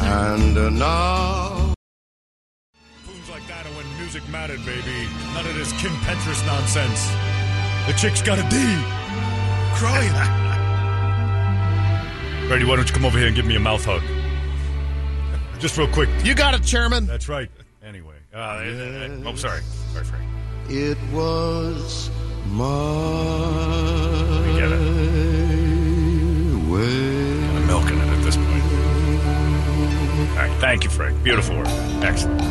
And uh, now. Tunes like that are when music mattered, baby. None of this Kim Petras nonsense. The chick's got a D. Crying. Brady, why don't you come over here and give me a mouth hug? Just real quick. you got it, Chairman. That's right. Anyway. Uh, uh, oh, sorry. Sorry, Frank. It was my We get it. way. I'm milking it at this point. All right. Thank you, Frank. Beautiful work. Excellent.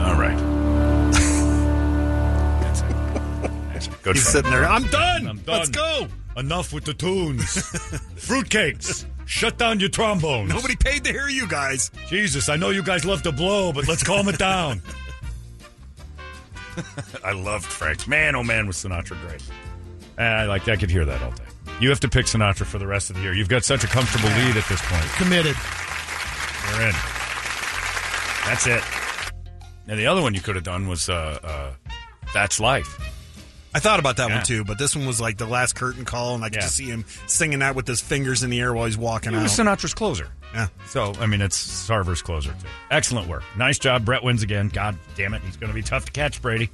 All right. It. Good He's Frank. sitting there. I'm done. I'm done. Let's go. Enough with the tunes. Fruitcakes. Shut down your trombones. Nobody paid to hear you guys. Jesus, I know you guys love to blow, but let's calm it down. I loved Frank. Man, oh man, was Sinatra great. And I like I could hear that all day. You have to pick Sinatra for the rest of the year. You've got such a comfortable lead at this point. Committed. You're in. That's it. And the other one you could have done was uh, uh, That's Life. I thought about that Yeah. one too, but this one was like the last curtain call, and I could Yeah. just see him singing that with his fingers in the air while he's walking It out. was Sinatra's closer. Yeah. So, I mean, it's Sarver's closer, too. Excellent work. Nice job. Brett wins again. God damn it. He's going to be tough to catch, Brady.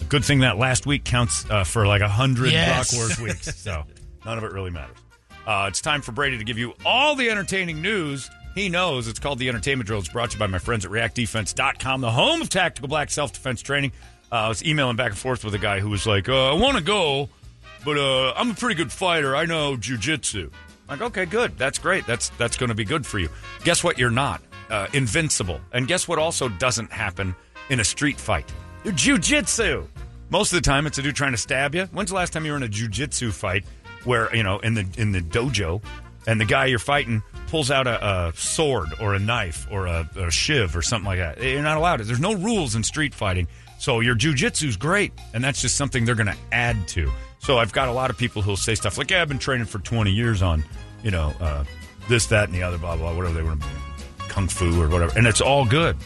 A good thing that last week counts uh, for like a 100 Yes. Brock Wars weeks. So, none of it really matters. Uh, it's time for Brady to give you all the entertaining news he knows. It's called The Entertainment Drill. It's brought to you by my friends at reactdefense.com, the home of tactical black self defense training. Uh, I was emailing back and forth with a guy who was like, uh, I want to go, but uh, I'm a pretty good fighter. I know jujitsu. Like, okay, good. That's great. That's that's going to be good for you. Guess what? You're not uh, invincible. And guess what? Also doesn't happen in a street fight. Jujitsu. Most of the time, it's a dude trying to stab you. When's the last time you were in a jujitsu fight where you know in the in the dojo, and the guy you're fighting pulls out a, a sword or a knife or a, a shiv or something like that? You're not allowed. There's no rules in street fighting. So your jujitsu's great, and that's just something they're going to add to. So I've got a lot of people who'll say stuff like, "Yeah, I've been training for 20 years on, you know, uh, this, that, and the other, blah blah, whatever they want to, kung fu or whatever," and it's all good.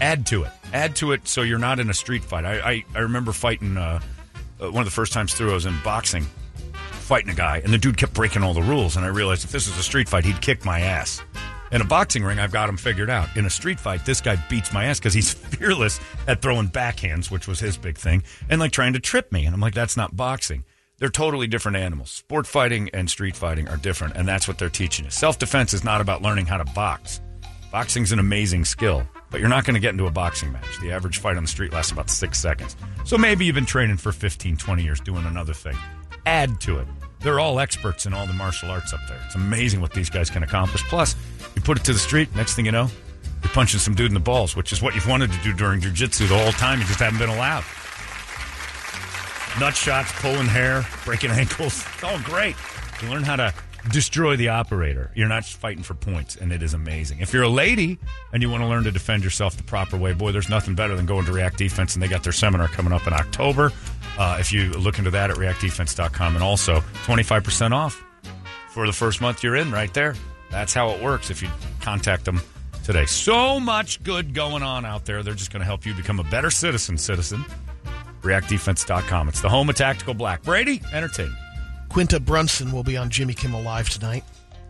Add to it. Add to it so you're not in a street fight. I I, I remember fighting uh, uh, one of the first times through. I was in boxing, fighting a guy, and the dude kept breaking all the rules. And I realized if this was a street fight, he'd kick my ass. In a boxing ring, I've got him figured out. In a street fight, this guy beats my ass because he's fearless at throwing backhands, which was his big thing, and like trying to trip me. And I'm like, that's not boxing. They're totally different animals. Sport fighting and street fighting are different, and that's what they're teaching us. Self defense is not about learning how to box. Boxing's an amazing skill, but you're not going to get into a boxing match. The average fight on the street lasts about six seconds. So maybe you've been training for 15, 20 years doing another thing. Add to it. They're all experts in all the martial arts up there. It's amazing what these guys can accomplish. Plus, you put it to the street, next thing you know, you're punching some dude in the balls, which is what you've wanted to do during jiu-jitsu the whole time. You just haven't been allowed. Nut shots, pulling hair, breaking ankles. It's all great. You learn how to destroy the operator. You're not fighting for points, and it is amazing. If you're a lady and you want to learn to defend yourself the proper way, boy, there's nothing better than going to React Defense, and they got their seminar coming up in October. Uh, if you look into that at reactdefense.com, and also 25% off for the first month you're in right there. That's how it works if you contact them today. So much good going on out there. They're just going to help you become a better citizen, citizen. ReactDefense.com. It's the home of Tactical Black. Brady, entertainment. Quinta Brunson will be on Jimmy Kimmel Live tonight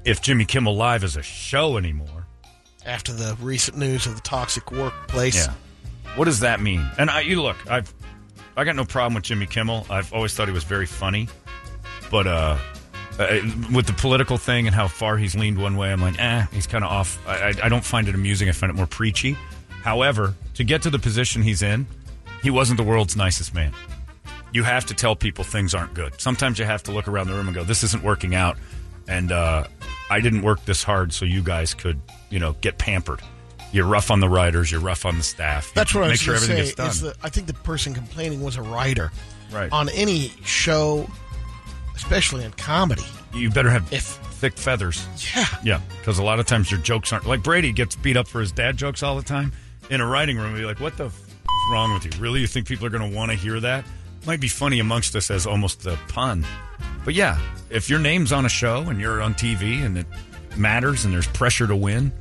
If Jimmy Kimmel Live is a show anymore. after the recent news of the toxic workplace. Yeah. What does that mean? And I, you look, I've, I got no problem with Jimmy Kimmel. I've always thought he was very funny, but uh, uh, with the political thing and how far he's leaned one way, I'm like, eh, he's kind of off. I, I, I don't find it amusing. I find it more preachy. However, to get to the position he's in, He wasn't the world's nicest man. You have to tell people things aren't good. Sometimes you have to look around the room and go, "This isn't working out," and uh, I didn't work this hard so you guys could, you know, get pampered. You're rough on the writers. You're rough on the staff. That's what I was sure going to say. done. I think the person complaining was a writer. Right. On any show, especially in comedy. you better have if, thick feathers. Yeah. Yeah, because a lot of times your jokes aren't like Brady gets beat up for his dad jokes all the time. In a writing room, you're like, "What the f- is wrong with you? Really, you think people are going to want to hear that?" Might be funny amongst us as almost a pun, but yeah, if your name's on a show and you're on TV and it matters and there's pressure to win,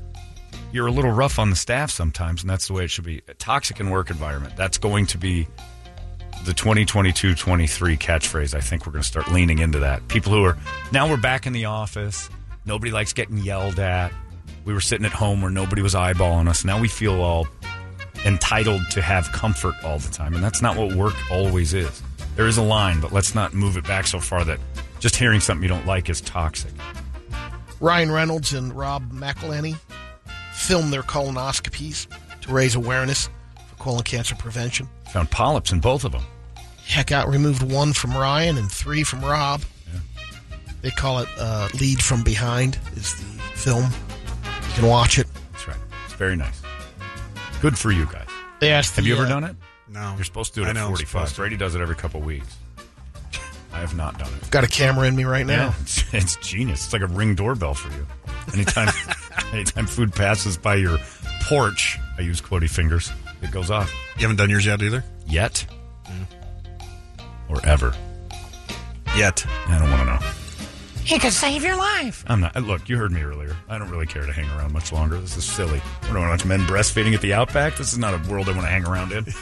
you're a little rough on the staff sometimes, and that's the way it should be. A toxic in work environment. That's going to be the 2022-23 catchphrase. I think we're going to start leaning into that. People who are now we're back in the office. Nobody likes getting yelled at. We were sitting at home where nobody was eyeballing us. Now we feel all entitled to have comfort all the time, and that's not what work always is. There is a line, but let's not move it back so far that just hearing something you don't like is toxic. Ryan Reynolds and Rob McElhenney filmed their colonoscopies to raise awareness for colon cancer prevention. Found polyps in both of them. Heck out removed one from Ryan and three from Rob. They call it uh, "Lead from Behind." Is the film? You can watch it. That's right. It's very nice. Good for you guys. They asked. Have the, you ever uh, done it? No. You're supposed to do it I at know 45. Brady does it every couple weeks. I have not done it. Got a camera in me right now. Yeah, it's, it's genius. It's like a ring doorbell for you. Anytime, anytime food passes by your porch, I use quotey fingers. It goes off. You haven't done yours yet either? Yet, mm. or ever. Yet. I don't want to know. He could save your life. I'm not. Uh, look, you heard me earlier. I don't really care to hang around much longer. This is silly. I don't want to watch men breastfeeding at the Outback. This is not a world I want to hang around in.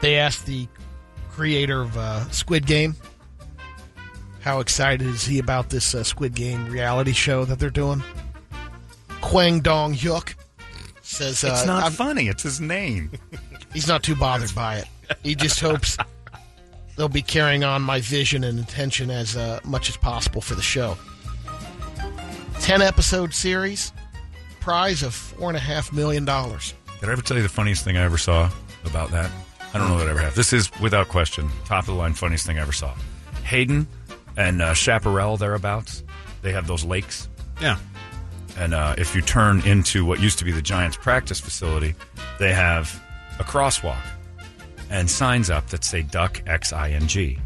They asked the creator of uh, Squid Game how excited is he about this uh, Squid Game reality show that they're doing. Hwang Dong Hyuk says uh, it's not I'm- funny. It's his name. He's not too bothered by it. He just hopes they'll be carrying on my vision and intention as uh, much as possible for the show. Ten episode series, prize of four and a half million dollars. Did I ever tell you the funniest thing I ever saw about that? I don't know that I ever have. This is, without question, top of the line funniest thing I ever saw. Hayden and uh, Chaparral, thereabouts, they have those lakes. Yeah. And uh, if you turn into what used to be the Giants practice facility, they have a crosswalk and signs up that say Duck X I N G.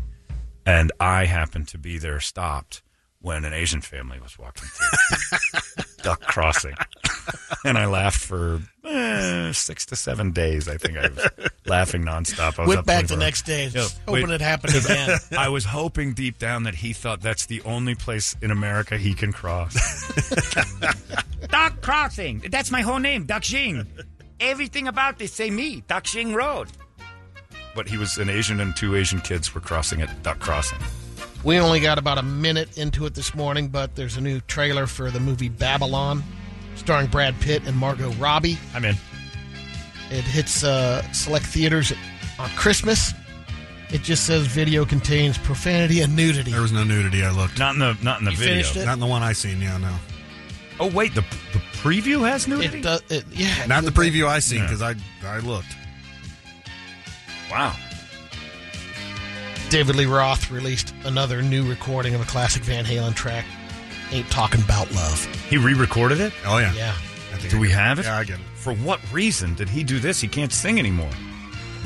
And I happened to be there stopped when an Asian family was walking through Duck Crossing. And I laughed for eh, six to seven days. I think I was laughing nonstop. I was Went up back the 24 next day, Yeah, just hoping wait. it happened again. I was hoping deep down that he thought that's the only place in America he can cross. Duck Crossing. That's my whole name, Duck Xing. Everything about this say me, Duck Xing Road. but he was an Asian and two Asian kids were crossing at Duck Crossing. We only got about a minute into it this morning, but there's a new trailer for the movie Babylon, starring Brad Pitt and Margot Robbie. I'm in. It hits uh, select theaters on Christmas. It just says video contains profanity and nudity. There was no nudity. I looked. Not in the not in the You video. finished it? Not in the one I seen. Yeah, no. Oh wait, the the preview has nudity. It does. It, yeah, Not in the preview I seen Yeah. because I I looked. Wow. David Lee Roth released another new recording of a classic Van Halen track. Ain't talking about love. He re-recorded it. Oh yeah. Yeah. Do we have it? Yeah, I get it. For what reason did he do this? He can't sing anymore.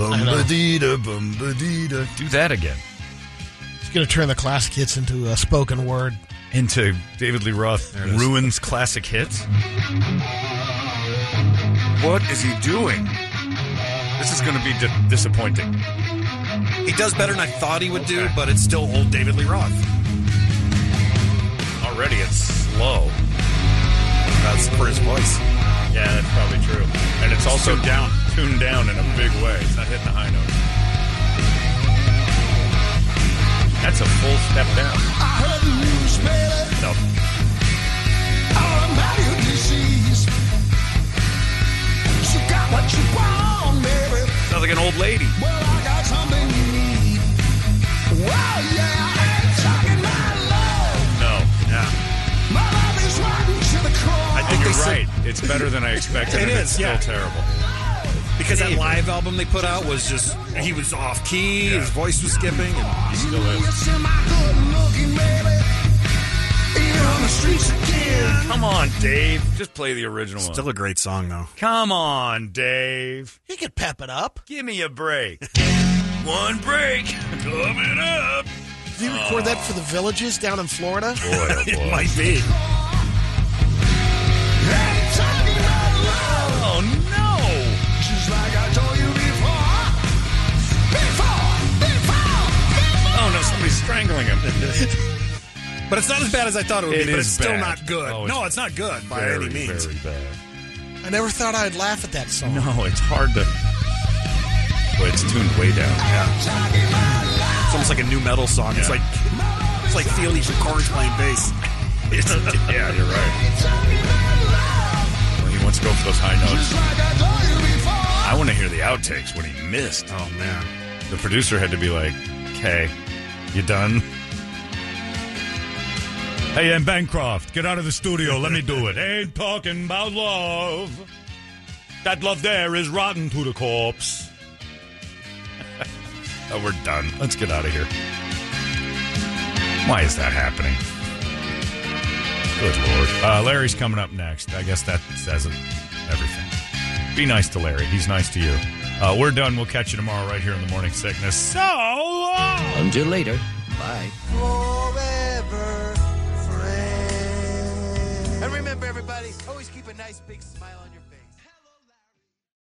I know. Bumbadita, bumbadita. Do that again. He's going to turn the classic hits into a spoken word. Into David Lee Roth There it is. ruins classic hits. What is he doing? This is going to be di- disappointing. He does better than I thought he would do, but it's still old David Lee Roth. Already, it's slow. That's for his voice. Yeah, that's probably true. And it's also tuned down. tuned down in a big way. It's not hitting the high note. That's a full step down. No. Sounds like an old lady. No. I think they you're said- right. It's better than I expected. It and is, It's still terrible. Because that live album they put out was just he was off key, his voice was skipping, and He still is. Come on, Dave. Just play the original one. still a great song though. Come on, Dave. He could pep it up. Give me a break. One break coming up. Did he record that for the villages down in Florida? Boy, oh boy. It might be. Strangling him. But it's not as bad as I thought it would It be. But is it's still bad. not good. Oh, no, it's not good by very, any means. very bad. I never thought I'd laugh at that song. No, it's hard to. But it's tuned way down. It's almost like a new metal song. It's Yeah. like it's like Fieldy from Korn's playing bass. It's, yeah, you're right. Well, he wants to go for those high notes. I want to hear the outtakes when he missed. Oh man. The producer had to be like, "Okay, you done?" Hey, I'm Bancroft. Get out of the studio. Let me do it. Ain't talking about love. That love there is rotten to the corpse. oh, we're done. Let's get out of here. Why is that happening? Good lord. Uh, Larry's coming up next. I guess that says everything. Be nice to Larry. He's nice to you. Uh, we're done. We'll catch you tomorrow right here in the morning sickness. So long. Until later. Bye. And remember, everybody, always keep a nice big smile on your